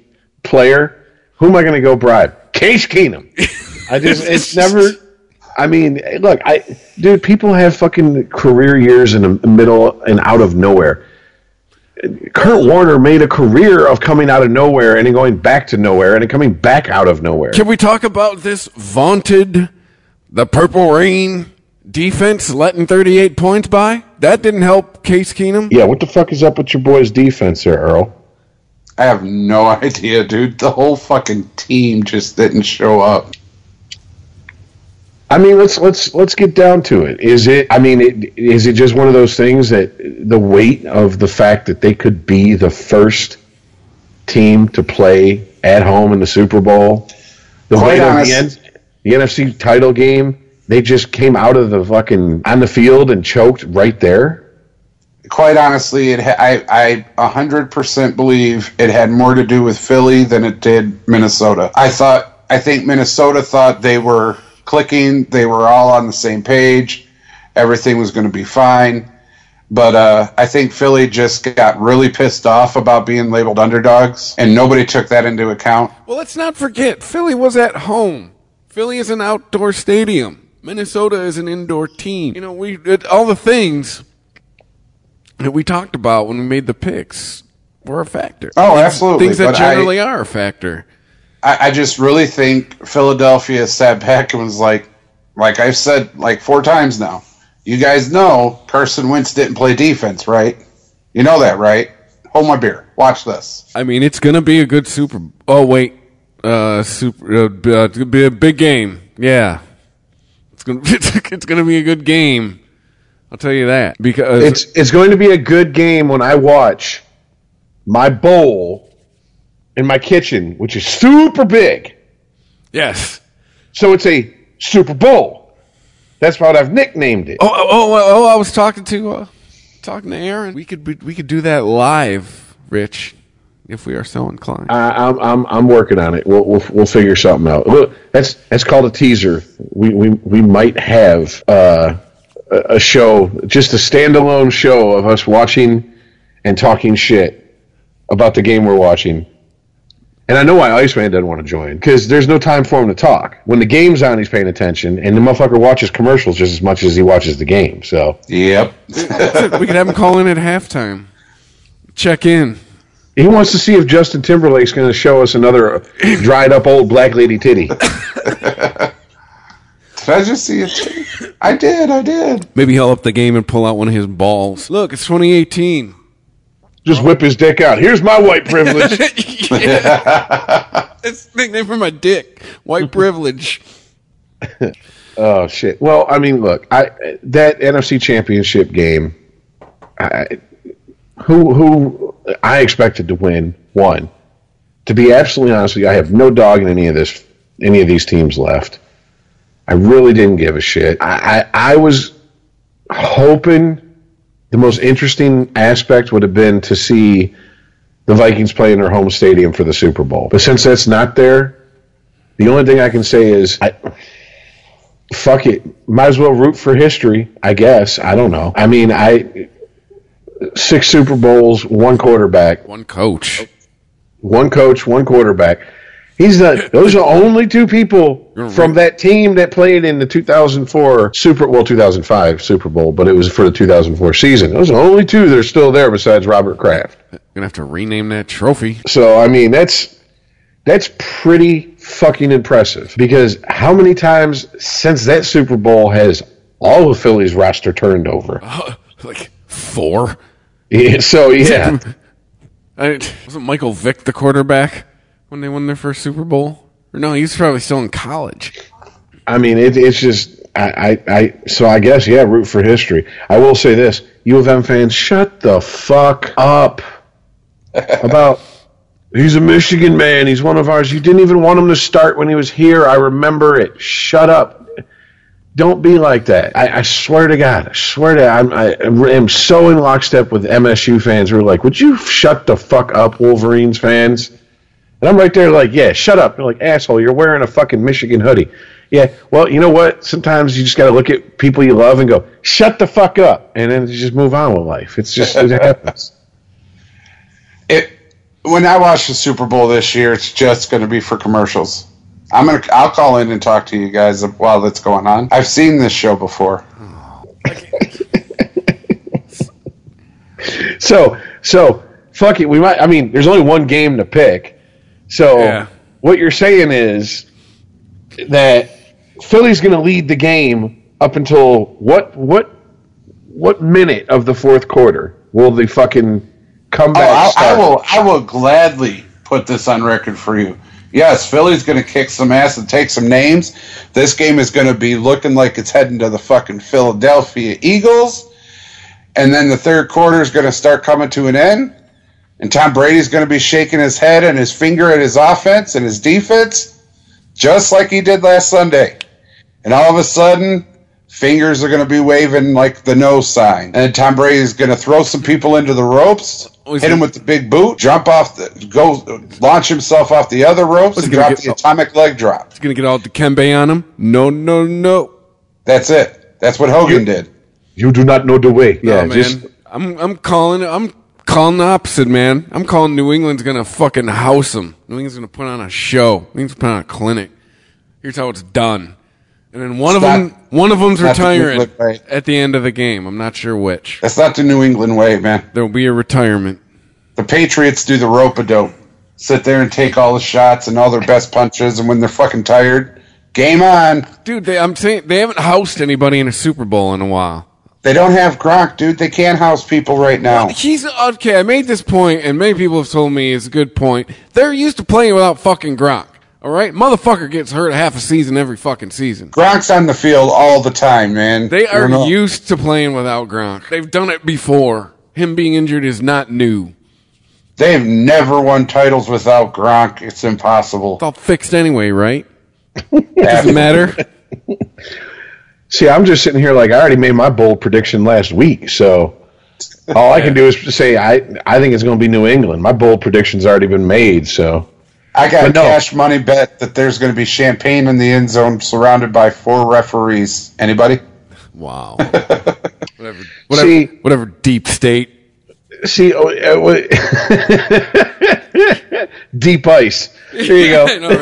player, who am I going to go bribe? Case Keenum. I just it's <laughs> never. I mean, look, I dude, people have fucking career years in the middle and out of nowhere. Kurt Warner made a career of coming out of nowhere and then going back to nowhere and then coming back out of nowhere. Can we talk about this vaunted, the Purple Rain defense letting 38 points by? That didn't help Case Keenum. Yeah, what the fuck is up with your boys' defense there, Earl? I have no <laughs> idea, dude. The whole fucking team just didn't show up. I mean, let's let's let's get down to it. Is it? I mean, it, is it just one of those things that the weight of the fact that they could be the first team to play at home in the Super Bowl, the Quite weight of the, N, the NFC title game, they just came out of the fucking on the field and choked right there. Quite honestly, it ha- I I hundred percent believe it had more to do with Philly than it did Minnesota. I thought I think Minnesota thought they were clicking, they were all on the same page, everything was going to be fine. But uh, I think Philly just got really pissed off about being labeled underdogs, and nobody took that into account. Well, let's not forget, Philly was at home. Philly is an outdoor stadium. Minnesota is an indoor team. You know, we it, all the things that we talked about when we made the picks were a factor. Oh, absolutely, Things that but I- generally are a factor. I, I just really think Philadelphia sat back and was like, like I've said like four times now. You guys know Carson Wentz didn't play defense, right? You know that, right? Hold my beer. Watch this. I mean, it's gonna be a good Super. Oh wait, uh, super. Uh, uh, it's gonna be a big game. Yeah, it's gonna <laughs> it's gonna be a good game. I'll tell you that because It's it's going to be a good game when I watch my bowl in my kitchen, which is super big. yes. So it's a Super Bowl. That's what I've nicknamed it. Oh, oh, oh, oh, I was talking to uh, talking to Aaron. We could be, we could do that live, Rich, if we are so inclined. I, I'm, I'm I'm working on it. We'll, we'll we'll figure something out. That's that's called a teaser. We we we might have uh, a, a show, just a standalone show of us watching and talking shit about the game we're watching. And I know why Iceman doesn't want to join because there's no time for him to talk. When the game's on, he's paying attention, and the motherfucker watches commercials just as much as he watches the game. So Yep. we could have him call in at halftime. Check in. he wants to see if Justin Timberlake's going to show us another dried up old black lady titty. <laughs> Did I just see it? I did. I did. Maybe he'll up the game and pull out one of his balls. Look, it's 2018. Just whip his dick out. Here's my white privilege. <laughs> It's the nickname for my dick. White privilege. <laughs> Oh shit. Well, I mean, look, I that NFC Championship game, I, who who I expected to win won. to be absolutely honest with you, I have no dog in any of this, any of these teams left. I really didn't give a shit. I, I, I was hoping the most interesting aspect would have been to see the Vikings play in their home stadium for the Super Bowl. But since that's not there, the only thing I can say is, I, fuck it. Might as well root for history, I guess. I don't know. I mean, I six Super Bowls, one quarterback, One coach. one coach, one quarterback. He's the those are only two people from that team that played in the 2004 Super well 2005 Super Bowl, but it was for the 2004 season. Those are only two that are still there besides Robert Kraft. Gonna have to rename that trophy. So I mean that's that's pretty fucking impressive because how many times since that Super Bowl has all of Philly's roster turned over? <laughs> like four. Yeah, so yeah, <laughs> I, wasn't Michael Vick the quarterback when they won their first Super Bowl? Or no, he was probably still in college. I mean it, it's just I, I I so I guess yeah root for history. I will say this: U of M fans, shut the fuck up <laughs> about. He's a Michigan man. He's one of ours. You didn't even want him to start when he was here. I remember it. Shut up. Don't be like that. I, I swear to God. I swear to I'm, I am so in lockstep with MSU fans who are like, would you shut the fuck up, Wolverines fans? And I'm right there like, yeah, shut up. They're like, asshole, you're wearing a fucking Michigan hoodie. Yeah, well, you know what? Sometimes you just got to look at people you love and go, shut the fuck up. And then you just move on with life. It's just, it happens. <laughs> It when I watch the Super Bowl this year, it's just going to be for commercials. I'm gonna I'll call in and talk to you guys while that's going on. I've seen this show before. Oh. <laughs> So, so fuck it. We might. I mean, there's only one game to pick. So, Yeah. what you're saying is that Philly's going to lead the game up until what? What? What minute of the fourth quarter will the fucking Oh, comeback I, I start? will I will gladly put this on record for you. Yes, Philly's going to kick some ass and take some names. This game is going to be looking like it's heading to the fucking Philadelphia Eagles. And then the third quarter is going to start coming to an end. And Tom Brady's going to be shaking his head and his finger at his offense and his defense, just like he did last Sunday. And all of a sudden, fingers are going to be waving like the no sign. And Tom Brady's going to throw some people into the ropes, he's hit him gonna- with the big boot, jump off the, go launch himself off the other ropes, and drop get- the atomic leg drop. He's gonna get all the Dikembe on him. No, no, no. That's it. That's what Hogan did. you do not know the way. Yeah, oh, man. just I'm I'm calling it. I'm calling the opposite, man. I'm calling New England's gonna fucking house them. New England's gonna put on a show. New England's put on a clinic. Here's how it's done. And then one It's of not- them, one of them's not the retiring at the end of the game. I'm not sure which. That's not the New England way, man. There will be a retirement. The Patriots do the rope a dope. Sit there and take all the shots and all their best punches, and when they're fucking tired, game on. Dude, they, I'm saying they haven't housed anybody in a Super Bowl in a while. They don't have Gronk, dude. They can't house people right now. He's okay. I made this point, and many people have told me it's a good point. They're used to playing without fucking Gronk. All right, motherfucker gets hurt half a season every fucking season. Gronk's on the field all the time, man. They are don't used to playing without Gronk. They've done it before. Him being injured is not new. They've never won titles without Gronk. It's impossible. It's all fixed anyway, right? <laughs> Doesn't matter. <laughs> see. I'm just sitting here like I already made my bold prediction last week. So all I can do is say I I think it's going to be New England. My bold prediction's already been made. So I got a no. cash money bet that there's going to be champagne in the end zone surrounded by four referees. Anybody? Wow. <laughs> whatever. Whatever. See- whatever. Deep state. see, oh, uh, what- <laughs> deep ice. Here you <laughs> I go. know,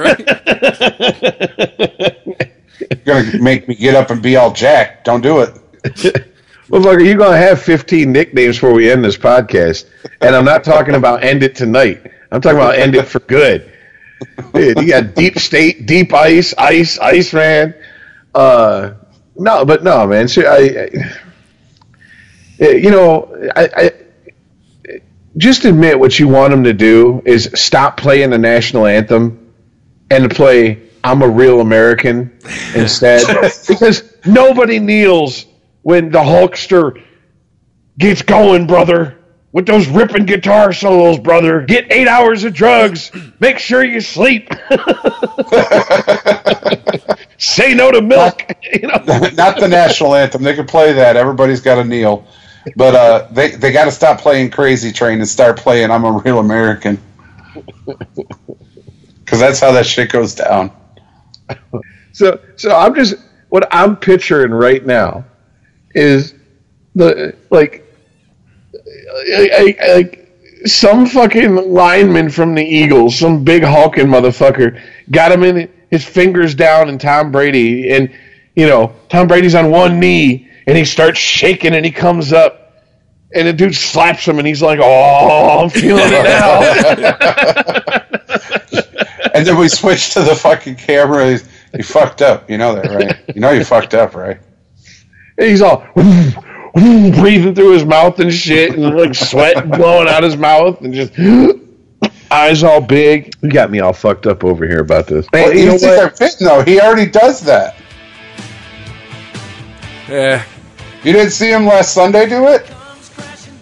right? You're going to make me get up and be all jacked. Don't do it. <laughs> Motherfucker, you're you going to have 15 nicknames before we end this podcast. And I'm not talking about end it tonight. I'm talking about end it for good. Dude, you got deep state, deep ice, ice, ice man. Uh, no, but no, man. So I, I, you know, I, I just admit what you want them to do is stop playing the national anthem and play "I'm a Real American" <laughs> instead, because nobody kneels when the Hulkster gets going, brother. with those ripping guitar solos, brother. Get eight hours of drugs. Make sure you sleep. <laughs> Say no to milk. <laughs> you know? Not the national anthem. They can play that. Everybody's got to kneel. But uh, they they got to stop playing Crazy Train and start playing I'm a Real American. Because that's how that shit goes down. <laughs> So, so I'm just what I'm picturing right now is the like, like some fucking lineman from the Eagles, some big hulking motherfucker, got him in his fingers down, and Tom Brady, and you know Tom Brady's on one knee, and he starts shaking, and he comes up. And the dude slaps him, and he's like, "Oh, I'm feeling <laughs> it now." <laughs> And then we switch to the fucking camera. He's, you fucked up. You know that, right? You know you fucked up, right? And he's all <laughs> breathing through his mouth and shit, and like sweat blowing out his mouth, and just <gasps> eyes all big. You got me all fucked up over here about this. Well, Hey, you you know think they're what? fitting though? He already does that. Eh, You didn't see him last Sunday do it?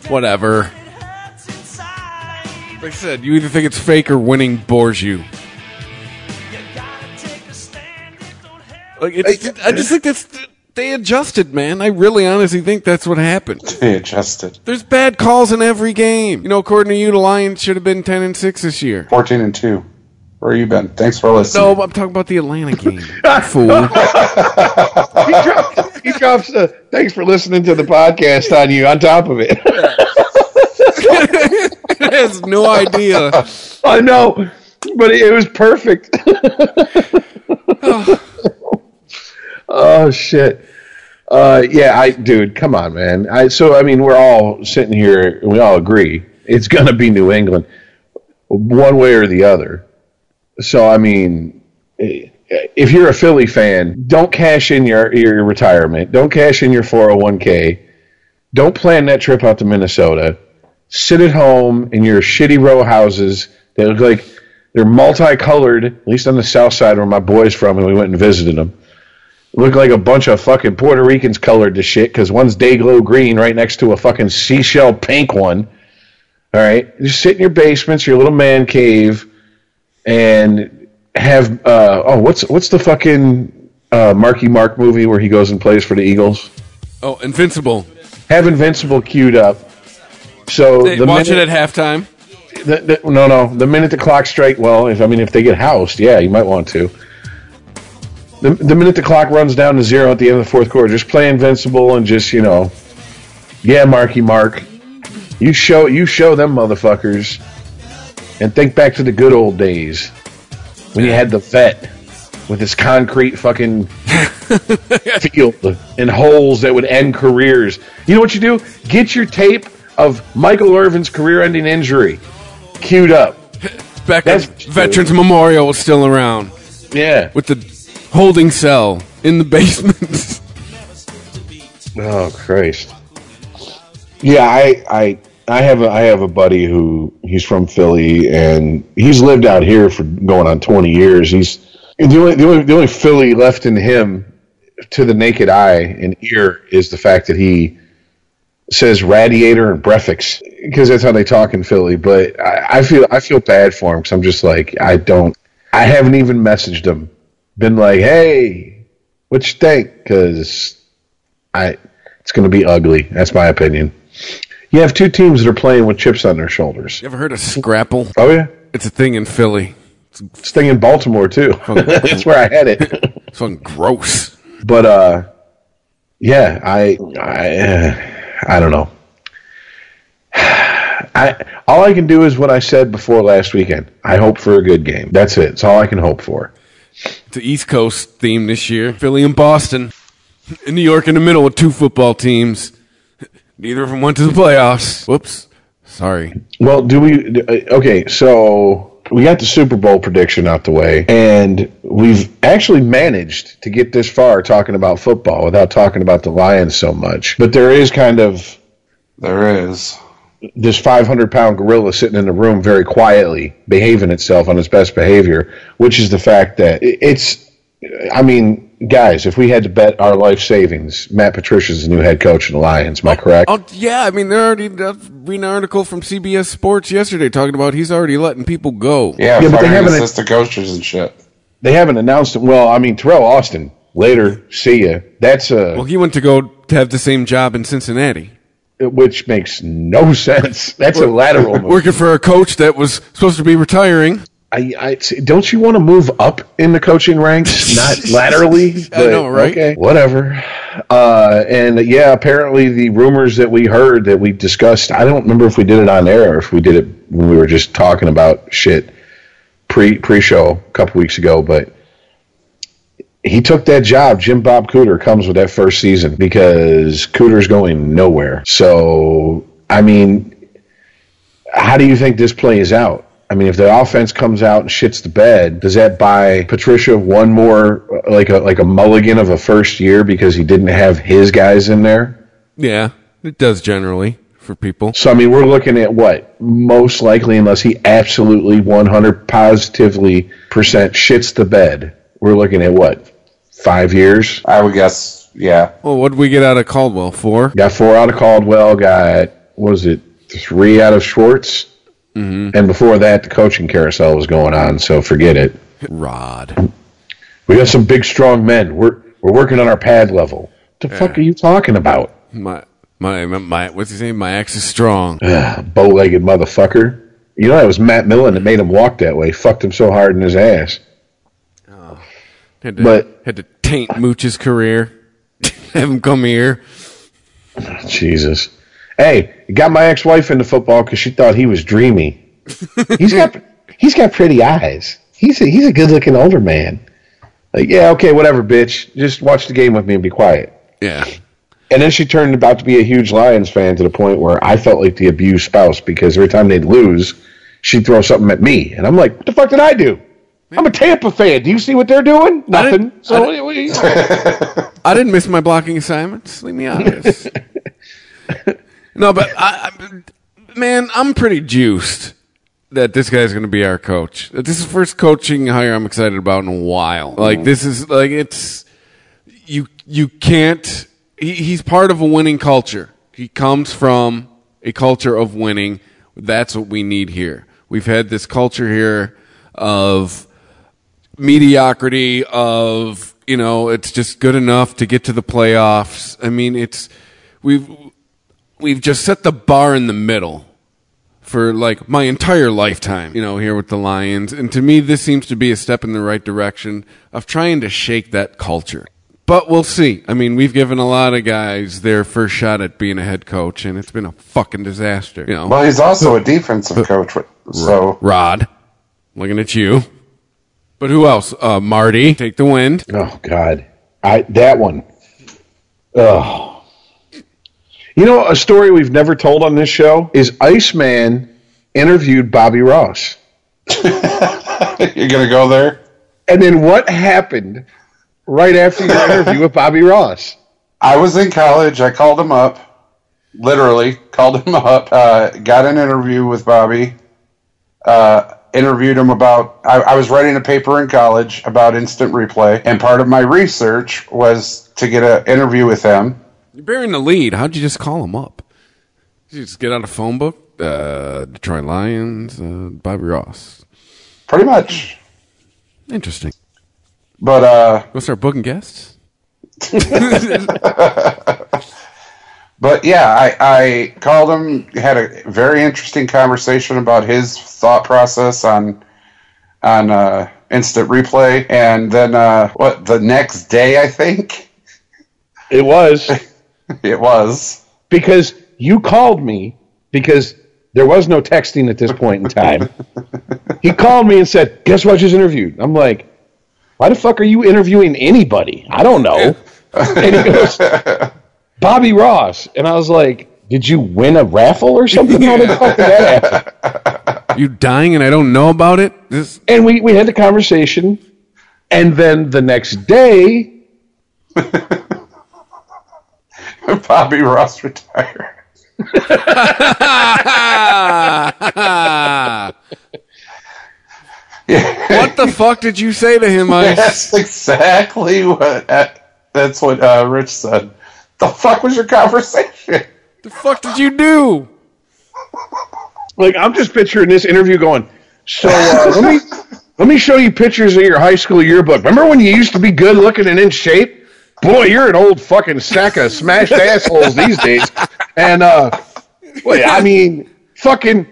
whatever. Like I said, you either think it's fake or winning bores you. Like it's, I just think that's they adjusted, man. I really honestly think that's what happened. <laughs> They adjusted. There's bad calls in every game. You know, according to you, the Lions should have been ten and six this year. 14 and 2. Where you been? Thanks for listening. No, I'm talking about the Atlanta <laughs> game. Fool. <laughs> He drops, he drops uh, thanks for listening to the podcast on you on top of it. has no idea. I know, but it was perfect. oh <sighs> shit. Uh, yeah, I, dude, come on, man. I, so, I mean, we're all sitting here, and we all agree it's <laughs> to be New England, one way or the other. So, I mean, eh, if you're a Philly fan, don't cash in your your retirement. Don't cash in your 401k. Don't plan that trip out to Minnesota. Sit at home in your shitty row houses. They look like they're multicolored, at least on the south side where my boy's from, and we went and visited them. Look like a bunch of fucking Puerto Ricans colored to shit because one's day glow green right next to a fucking seashell pink one. All right, just sit in your basements, your little man cave, and have uh, oh, what's what's the fucking uh, Marky Mark movie where he goes and plays for the Eagles? Oh, Invincible. Have Invincible queued up. So They the watch minute, it at halftime. the, the, no, no. The minute the clock strike, well, if I mean, if they get housed, yeah, you might want to. The, the minute the clock runs down to zero at the end of the fourth quarter, just play Invincible and just you know, yeah, Marky Mark, you show you show them motherfuckers, and think back to the good old days when you had the vet with his concrete fucking <laughs> field and holes that would end careers. You know what you do? Get your tape of Michael Irvin's career-ending injury queued up. Back That's when Veterans Memorial was still around Yeah. with the holding cell in the basement. <laughs> Oh Christ. Yeah, I I I have a I have a buddy who he's from Philly and he's lived out here for going on twenty years. He's the only the only the only Philly left in him to the naked eye and ear is the fact that he says radiator and prefix because that's how they talk in Philly. But I, I feel I feel bad for him because I'm just like I don't I haven't even messaged him, been like, hey, what you think? Because I it's going to be ugly. That's my opinion. You have two teams that are playing with chips on their shoulders. you ever heard of Scrapple? Oh yeah, It's a thing in Philly. it's a thing in Baltimore too. <laughs> That's where I had it. It's fucking gross. But uh, yeah, I I uh, I don't know. <sighs> I all I can do is what I said before last weekend. I hope for a good game. That's it. It's all I can hope for. It's an East Coast theme this year. Philly and Boston. In New York in the middle with two football teams. Neither of them went to the playoffs. Whoops. Sorry. Well, do we? uh, Okay, so we got the Super Bowl prediction out the way, and we've actually managed to get this far talking about football without talking about the Lions so much. But there is kind of There is. This 500 pound gorilla sitting in the room very quietly behaving itself on its best behavior, which is the fact that it's, I mean, guys, if we had to bet our life savings, Matt Patricia's the new head coach of the Lions. Am I correct? Oh yeah, I mean, they're already uh, reading an article from CBS Sports yesterday talking about he's already letting people go. Yeah, Yeah, but they haven't- assistant coaches and shit. They haven't announced it. Well, I mean, Teryl Austin. Later, see ya. That's uh, Well, he went to go to have the same job in Cincinnati, which makes no sense. That's a lateral <laughs> move. working for a coach that was supposed to be retiring. I, I don't you want to move up in the coaching ranks, <laughs> not laterally? I know, right? Okay, whatever. Uh, and yeah, apparently the rumors that we heard that we discussed, I don't remember if we did it on air or if we did it when we were just talking about shit pre pre show a couple weeks ago, but he took that job. Jim Bob Cooter comes with that first season because Cooter's going nowhere. So, I mean, how do you think this plays out? I mean, if the offense comes out and shits the bed, does that buy Patricia one more like a like a mulligan of a first year because he didn't have his guys in there? Yeah, it does generally for people. So I mean, we're looking at what most likely, unless he absolutely one hundred positively percent shits the bed, we're looking at what five years. I would guess, yeah. Well, what did we get out of Caldwell? Four. Got four out of Caldwell. Got what was it three out of Schwartz? Mm-hmm. And before that, the coaching carousel was going on. So forget it. Rod. We got some big, strong men. We're we're working on our pad level. What the fuck are you talking about? My my my, my what's his name? My axe is strong. Bow-legged motherfucker. You know that was Matt Millen that made him walk that way. Fucked him so hard in his ass. Had to, But- had to taint Mooch's career. <laughs> Have him come here. Ah, Jesus. Hey, got my ex-wife into football because she thought he was dreamy. <laughs> he's got he's got pretty eyes. He's a, he's a good-looking older man. Like, yeah, okay, whatever, bitch. Just watch the game with me and be quiet. Yeah. And then she turned about to be a huge Lions fan to the point where I felt like the abused spouse because every time they'd lose, she'd throw something at me, and I'm like, "What the fuck did I do? I'm a Tampa fan. Do you see what they're doing? Nothing." didn't- So I what do you- <laughs> I didn't miss my blocking assignments. Leave me honest. <laughs> no, but I, I, man, I'm pretty juiced that this guy's going to be our coach. That This is the first coaching hire I'm excited about in a while. Like mm-hmm. this is like it's you you can't. He, he's part of a winning culture. He comes from a culture of winning. That's what we need here. We've had this culture here of mediocrity of you know it's just good enough to get to the playoffs. I mean it's we've we've just set the bar in the middle for like my entire lifetime, you know, here with the Lions. And to me this seems to be a step in the right direction of trying to shake that culture. But we'll see. I mean, we've given a lot of guys their first shot at being a head coach and it's been a fucking disaster, you know. Well, he's also a defensive coach, so Rod, looking at you. But who else? Uh, Marty, take the wind. Oh God, I that one. Oh, you know a story we've never told on this show is Iceman interviewed Bobby Ross, <laughs> you're gonna go there. and then what happened right after your interview with Bobby Ross? I was in college. I called him up, literally called him <laughs> up. Uh, got an interview with Bobby. Uh, interviewed him about. I, I was writing a paper in college about instant replay, and part of my research was to get an interview with him. You're bearing the lead. How'd you just call him up? Did you just get out a phone book? Uh, Detroit Lions, uh, Bobby Ross. Pretty much, Interesting. but uh, Go start booking guests. <laughs> <laughs> But yeah, I, I called him, had a very interesting conversation about his thought process on on uh, instant replay, and then uh, what the next day I think It was <laughs> it was. because you called me because there was no texting at this point in time. <laughs> he called me and said, "Guess what? I just interviewed." I'm like, "Why the fuck are you interviewing anybody? I don't know." <laughs> and he goes, "Bobby Ross," and I was like, "Did you win a raffle or something? How the fuck did that happen?" You dying and I don't know about it? This And we we had the conversation, and then the next day, <laughs> Bobby Ross retired. <laughs> what the fuck did you say to him, <laughs> Ice? That's exactly what. That's what uh, Rich said. The fuck was your conversation? The fuck did you do? Like I'm just picturing this interview going. So uh, <laughs> let me let me show you pictures of your high school yearbook. Remember when you used to be good looking and in shape? Boy, you're an old fucking sack of smashed <laughs> assholes these days. And uh, wait, I mean, fucking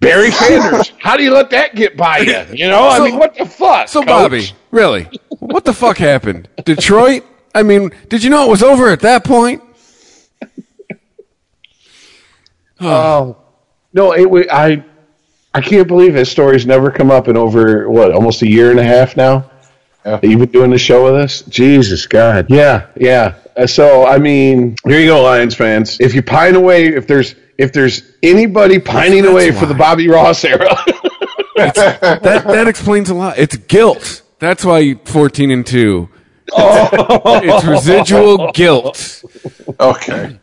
Barry Sanders. How do you let that get by you? You know, I So- mean, what the fuck? So, coach? Bobby, really, what the fuck happened? Detroit? I mean, did you know it was over at that point? Oh <laughs> no, it wa- I I can't believe his story's never come up in over what almost a year and a half now. Yeah. You've been doing the show with us, Jesus God. Yeah, yeah. Uh, so I mean, here you go, Lions fans. If you pine away, if there's if there's anybody pining That's away for the Bobby Ross era, <laughs> That that explains a lot. It's guilt. That's why 14 and 2. It's residual guilt. Okay.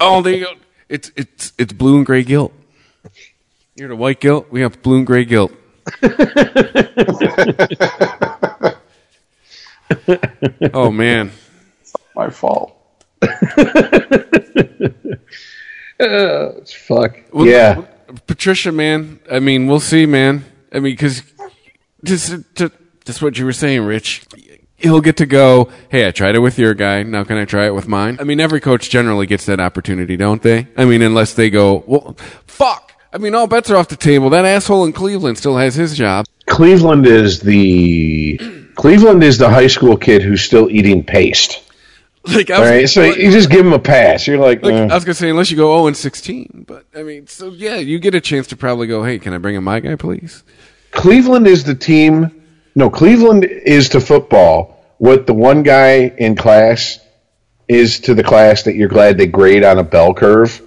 Oh, there you go. It's it's it's blue and gray guilt. You're the white guilt. We have blue and gray guilt. <laughs> oh man, My fault. it's <laughs> oh, fuck. Well, yeah, Patricia, man. I mean, we'll see, man. I mean, because just just just what you were saying, Rich. He'll get to go. Hey, I tried it with your guy. Now can I try it with mine? I mean, every coach generally gets that opportunity, don't they? I mean, unless they go, well, fuck. I mean, all bets are off the table. That asshole in Cleveland still has his job. Cleveland is the Cleveland is the high school kid who's still eating paste. Like, I was, right, so you just give him a pass. You're like, like, eh. I was gonna say, unless you go 0 and 16, but I mean, so yeah, you get a chance to probably go, hey, can I bring in my guy, please? Cleveland is the team. No, Cleveland is to football what the one guy in class is to the class that you're glad they grade on a bell curve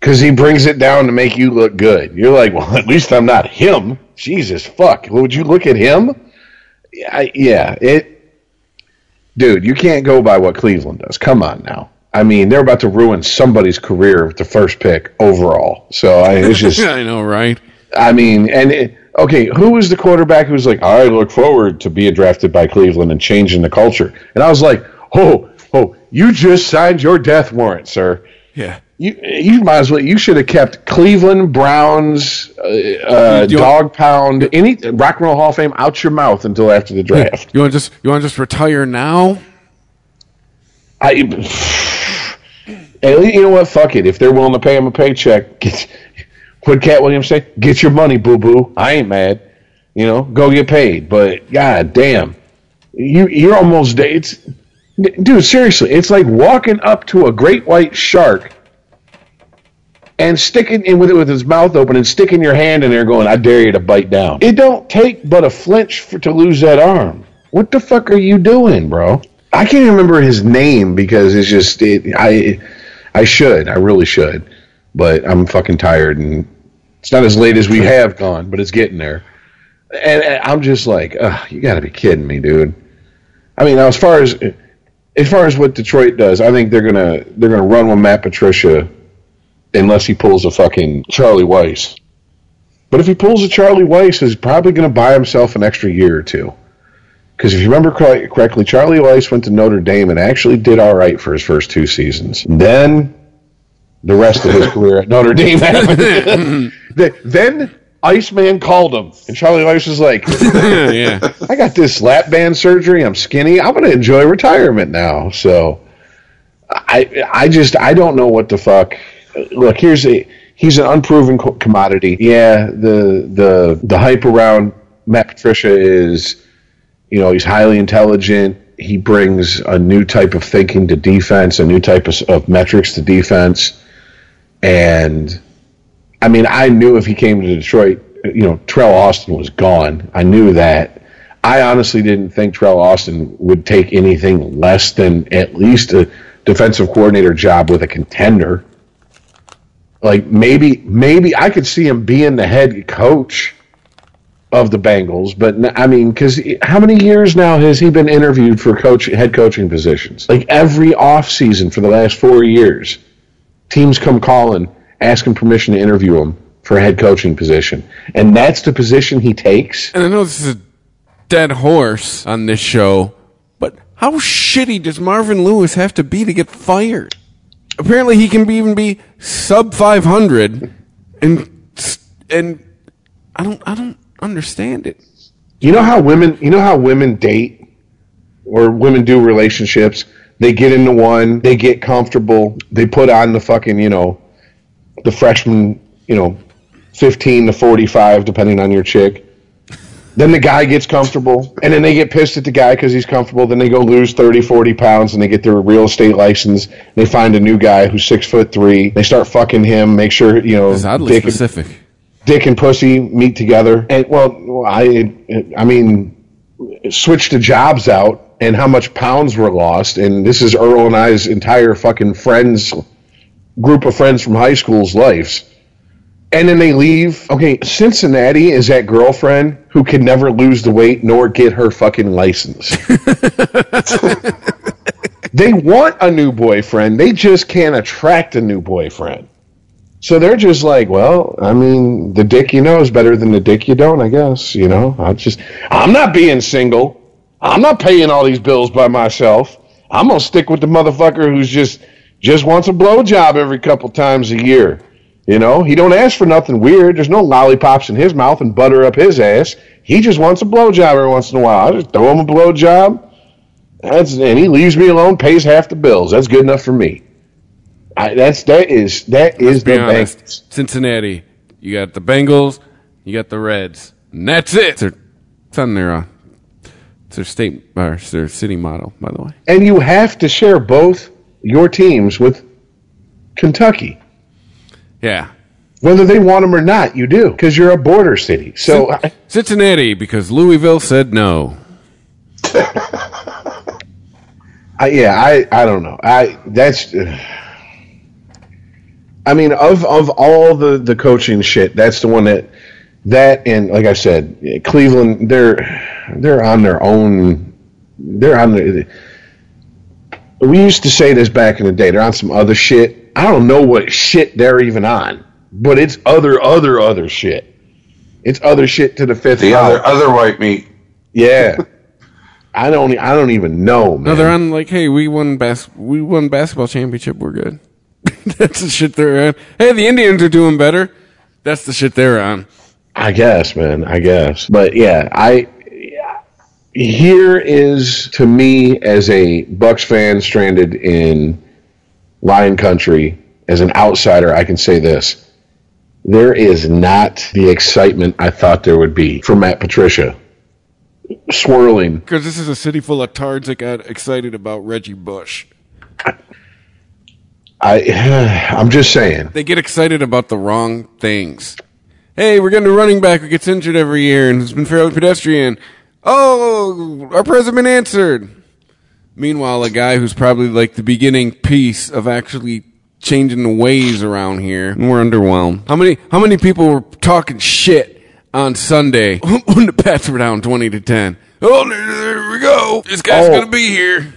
because he brings it down to make you look good. You're like, well, at least I'm not him. Jesus fuck, would you look at him? I, yeah, it. Dude, you can't go by what Cleveland does. Come on now. I mean, they're about to ruin somebody's career with the first pick overall. So I, it's <laughs> just. I know, right? I mean, and it, okay, who was the quarterback who was like, I look forward to being drafted by Cleveland and changing the culture? And I was like, oh, oh, you just signed your death warrant, sir. Yeah. You you might as well. You should have kept Cleveland Browns, uh, uh, Dog Pound, any Rock and Roll Hall of Fame out your mouth until after the draft. You want to just you want to just retire now? I, <sighs> you know what? Fuck it. If they're willing to pay him a paycheck, <laughs> get, what Katt Williams say? Get your money, boo boo. I ain't mad. You know, go get paid. But god damn, you you're almost it's dude. Seriously, it's like walking up to a great white shark and sticking in with it with his mouth open and sticking your hand in there, going, "I dare you to bite down." It don't take but a flinch for to lose that arm. What the fuck are you doing, bro? I can't remember his name because it's just it, I I should I really should, but I'm fucking tired and it's not as late as we have gone, but it's getting there. And, and I'm just like, Ugh, you got to be kidding me, dude. I mean, now as far as as far as what Detroit does, I think they're gonna they're gonna run with Matt Patricia unless he pulls a fucking Charlie Weis. But if he pulls a Charlie Weis, he's probably going to buy himself an extra year or two. Because if you remember correctly, Charlie Weis went to Notre Dame and actually did all right for his first two seasons. Then the rest of his career at Notre Dame <laughs> <laughs> happened. The- then Iceman called him, and Charlie Weis was like, <laughs> yeah. I got this lap band surgery. I'm skinny. I'm going to enjoy retirement now. So I I just I don't know what the fuck. Look, here's a he's an unproven co- commodity. Yeah, the the the hype around Matt Patricia is, you know, he's highly intelligent. He brings a new type of thinking to defense, a new type of, of metrics to defense, and I mean, I knew if he came to Detroit, you know, Teryl Austin was gone. I knew that. I honestly didn't think Teryl Austin would take anything less than at least a defensive coordinator job with a contender. Like maybe, maybe I could see him being the head coach of the Bengals, but I mean, because how many years now has he been interviewed for coach head coaching positions? Like every offseason for the last four years, teams come calling, asking permission to interview him for a head coaching position, and that's the position he takes. And I know this is a dead horse on this show, but how shitty does Marvin Lewis have to be to get fired? Apparently, he can be, even be sub 500, and and I don't I don't understand it. You know how women, you know how women date or women do relationships. They get into one, they get comfortable, they put on the fucking, you know, the freshman, you know, 15 to 45, depending on your chick. Then the guy gets comfortable, and then they get pissed at the guy because he's comfortable. Then they go lose 30, 40 pounds, and they get their real estate license. They find a new guy who's six foot three. They start fucking him, make sure, you know, It's oddly dick and- dick and pussy meet together. And well, I, I mean, switch the jobs out and how much pounds were lost. And this is Earl and I's entire fucking friends group of friends from high school's lives. And then they leave. Okay, Cincinnati is that girlfriend who can never lose the weight nor get her fucking license. <laughs> they want a new boyfriend. They just can't attract a new boyfriend. So they're just like, well, I mean, the dick you know is better than the dick you don't, I guess. You know, I just, I'm not being single. I'm not paying all these bills by myself. I'm gonna stick with the motherfucker who's just just wants a blowjob every couple times a year. You know, he don't ask for nothing weird. There's no lollipops in his mouth and butter up his ass. He just wants a blowjob every once in a while. I just throw him a blowjob. That's and he leaves me alone, pays half the bills. That's good enough for me. I, that's that is that is the honest, Bengals. Cincinnati. You got the Bengals, you got the Reds, and that's it. It's, on their uh, it's their state or it's their city model, by the way. and you have to share both your teams with Kentucky, Yeah, whether they want them or not. You do because you're a border city. So I, Cincinnati because Louisville said no. <laughs> I, yeah, I I don't know. I that's. <sighs> I mean, of of all the the coaching shit, that's the one that that and like I said, Cleveland, they're they're on their own. They're on the. We used to say this back in the day. They're on some other shit. I don't know what shit they're even on, but it's other other other shit. It's other shit to the fifth. The power. other other white meat. yeah. <laughs> I don't. I don't even know, man. No, they're on like, hey, we won bas- we won basketball championship. We're good. <laughs> That's the shit they're on. Hey, the Indians are doing better. That's the shit they're on. I guess, man. I guess, but yeah, I here is to me as a Bucs fan stranded in Lion Country as an outsider. I can say this: there is not the excitement I thought there would be for Matt Patricia swirling. Because this is a city full of tards that got excited about Reggie Bush. I <sighs> I'm just saying. They get excited about the wrong things. Hey, we're getting a running back who gets injured every year and has been fairly pedestrian. Oh, our president answered. Meanwhile, a guy who's probably like the beginning piece of actually changing the ways around here, and we're underwhelmed. How many how many people were talking shit on Sunday <laughs> when the Pats were down twenty to ten? Oh, there, there we go. This guy's Oh. gonna be here.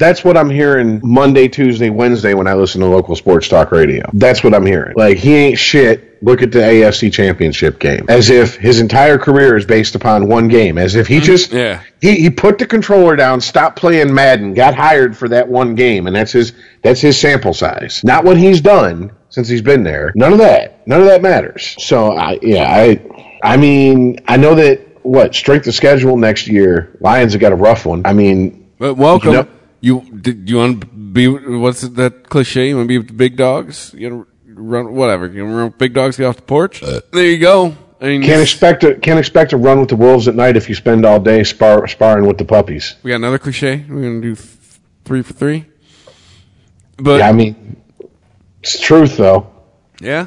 That's what I'm hearing Monday, Tuesday, Wednesday when I listen to local sports talk radio. That's what I'm hearing. Like he ain't shit. Look at the AFC Championship game. As if his entire career is based upon one game. As if he mm-hmm. just Yeah. he, he put the controller down, stopped playing Madden, got hired for that one game, and that's his that's his sample size. Not what he's done since he's been there. None of that. None of that matters. So I yeah, I I mean, I know that what, strength of schedule next year, Lions have got a rough one. I mean But welcome. You know- You did you want to be what's that cliche? You want to be with the big dogs? You know, run whatever. You want to run with big dogs? Get off the porch. Uh, there you go. I mean, Can't expect to can't expect to run with the wolves at night if you spend all day spar, sparring with the puppies. we got another cliche. We're gonna do th- three for three. But Yeah, I mean, it's truth though. yeah,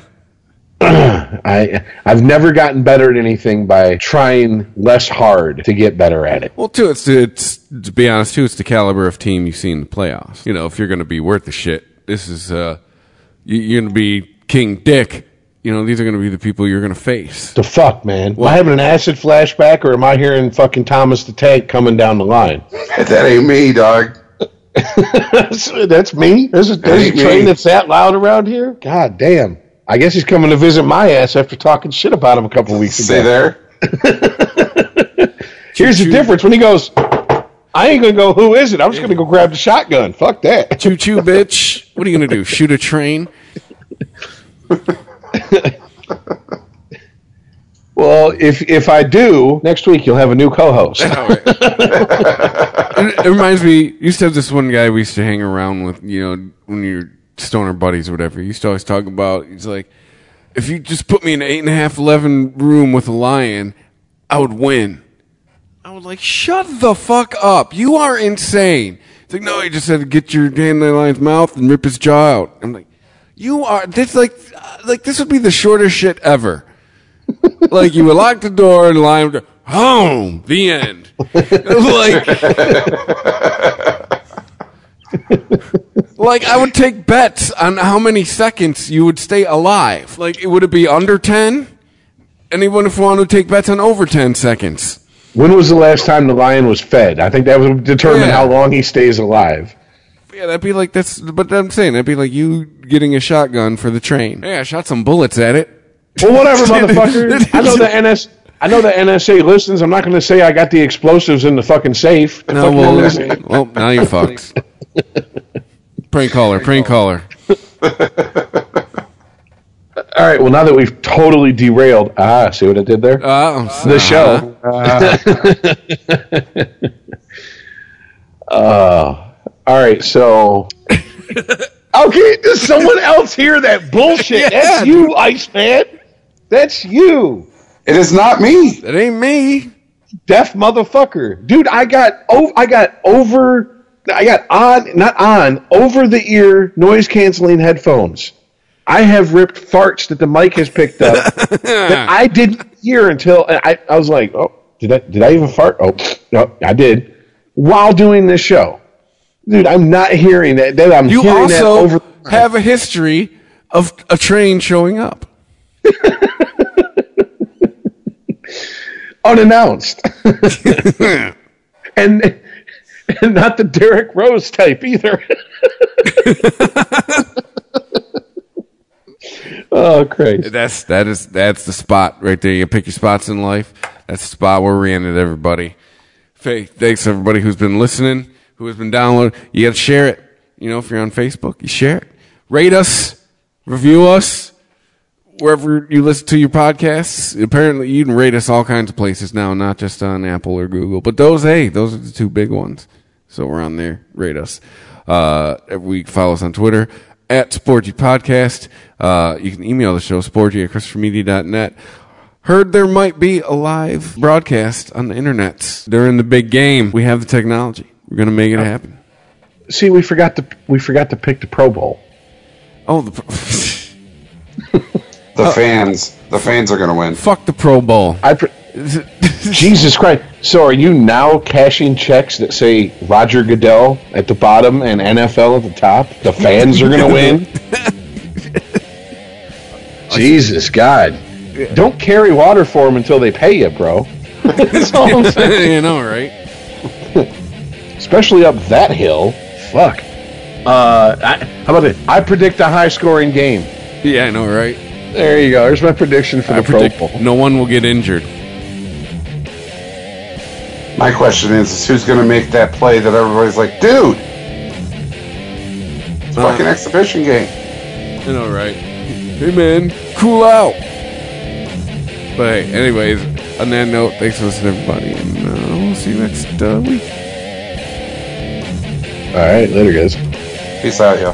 <clears throat> I I've never gotten better at anything by trying less hard to get better at it. Well, too, it's it's to be honest, too, it's the caliber of team you see in the playoffs. You know, if you're going to be worth the shit, this is uh, you, you're going to be King Dick. You know, these are going to be the people you're going to face. The fuck, man? Am I having an acid flashback, or am I hearing fucking Thomas the Tank coming down the line? <laughs> That ain't me, dog. that's, <laughs> that's me. There's a, there's a train me. that's that loud around here. God damn. I guess he's coming to visit my ass after talking shit about him a couple weeks ago. Stay there. <laughs> Here's the difference when he goes, I ain't gonna go. Who is it? I'm just gonna go grab the shotgun. Fuck that. <laughs> Choo choo, bitch. What are you gonna do? Shoot a train? <laughs> Well, if if I do next week, you'll have a new co-host. It, it reminds me. You said this one guy we used to hang around with. You know, when you're stoner buddies or whatever. He used to always talk about. He's like, if you just put me in an eight and a half, eleven room with a lion, I would win. I was like, shut the fuck up. You are insane. It's like, no, he just said to get your hand in the lion's mouth and rip his jaw out. I'm like, you are this like like this would be the shortest shit ever. <laughs> like you would lock the door and the lion would go, home. The end. <laughs> like <laughs> like I would take bets on how many seconds you would stay alive. Like it would it be under ten? Anyone if want to take bets on over ten seconds? when was the last time the lion was fed? I think that would determine Yeah. how long he stays alive. Yeah, that'd be like that's. But I'm saying that'd be like you getting a shotgun for the train. Yeah, I shot some bullets at it. Well, whatever, <laughs> motherfucker. I know the NS. I know the NSA listens. I'm not going to say I got the explosives in the fucking safe. No, Fucking well, well, now you're fucked. <laughs> prank caller, prank caller. <laughs> All right. Well, now that we've totally derailed, ah, see what I did there? Uh, the show. <laughs> Uh, all right. So, <laughs> okay, does someone else hear that bullshit? That's you, Iceman. That's you, It is not me. It ain't me. deaf motherfucker, dude. I got oh, I got over. I got on, not on, over the ear noise canceling headphones. I have ripped farts that the mic has picked up <laughs> that I didn't hear until I, I was like, oh, did I did I even fart? Oh, no, I did while doing this show, dude. I'm not hearing that. that I'm You hearing that also over. have a history of a train showing up. <laughs> unannounced, <laughs> and <laughs> and not the Derrick Rose type either. <laughs> oh, Christ! That's that is that's the spot right there. You pick your spots in life. That's the spot where we ended. Everybody, thanks everybody who's been listening, who has been downloading. You got to share it. You know, if you're on Facebook, you share it. Rate us, review us wherever you listen to your podcasts. Apparently, you can rate us all kinds of places now, not just on Apple or Google. But those, hey, those are the two big ones. So we're on there. Rate us. Uh, every week, follow us on Twitter at Sporgy Podcast. Uh, you can email the show, sporgy at christophermedia.net. Heard there might be a live broadcast on the internet during the big game. We have the technology. We're going to make it happen. See, we forgot to we forgot to pick the Pro Bowl. Oh, the, <laughs> <laughs> The fans. The fans are going to win. fuck the Pro Bowl. I pre- <laughs> Jesus Christ! So are you now cashing checks that say Roger Goodell at the bottom and NFL at the top? The fans are going to win. <laughs> Jesus God! Don't carry water for them until they pay you, bro. That's all I'm saying. you know, right? <laughs> Especially up that hill. Fuck. Uh, I, how about it? I predict a high-scoring game. Yeah, I know, right? There you go. There's my prediction for I the Pro Bowl. no one will get injured. My question is, is who's going to make that play that everybody's like, dude, it's a Uh. fucking exhibition game. I know, right? Hey, man, cool out. But hey, anyways, on that note, thanks for listening, everybody, and uh, we'll see you next uh, week. All right, later, guys. Peace out, yo.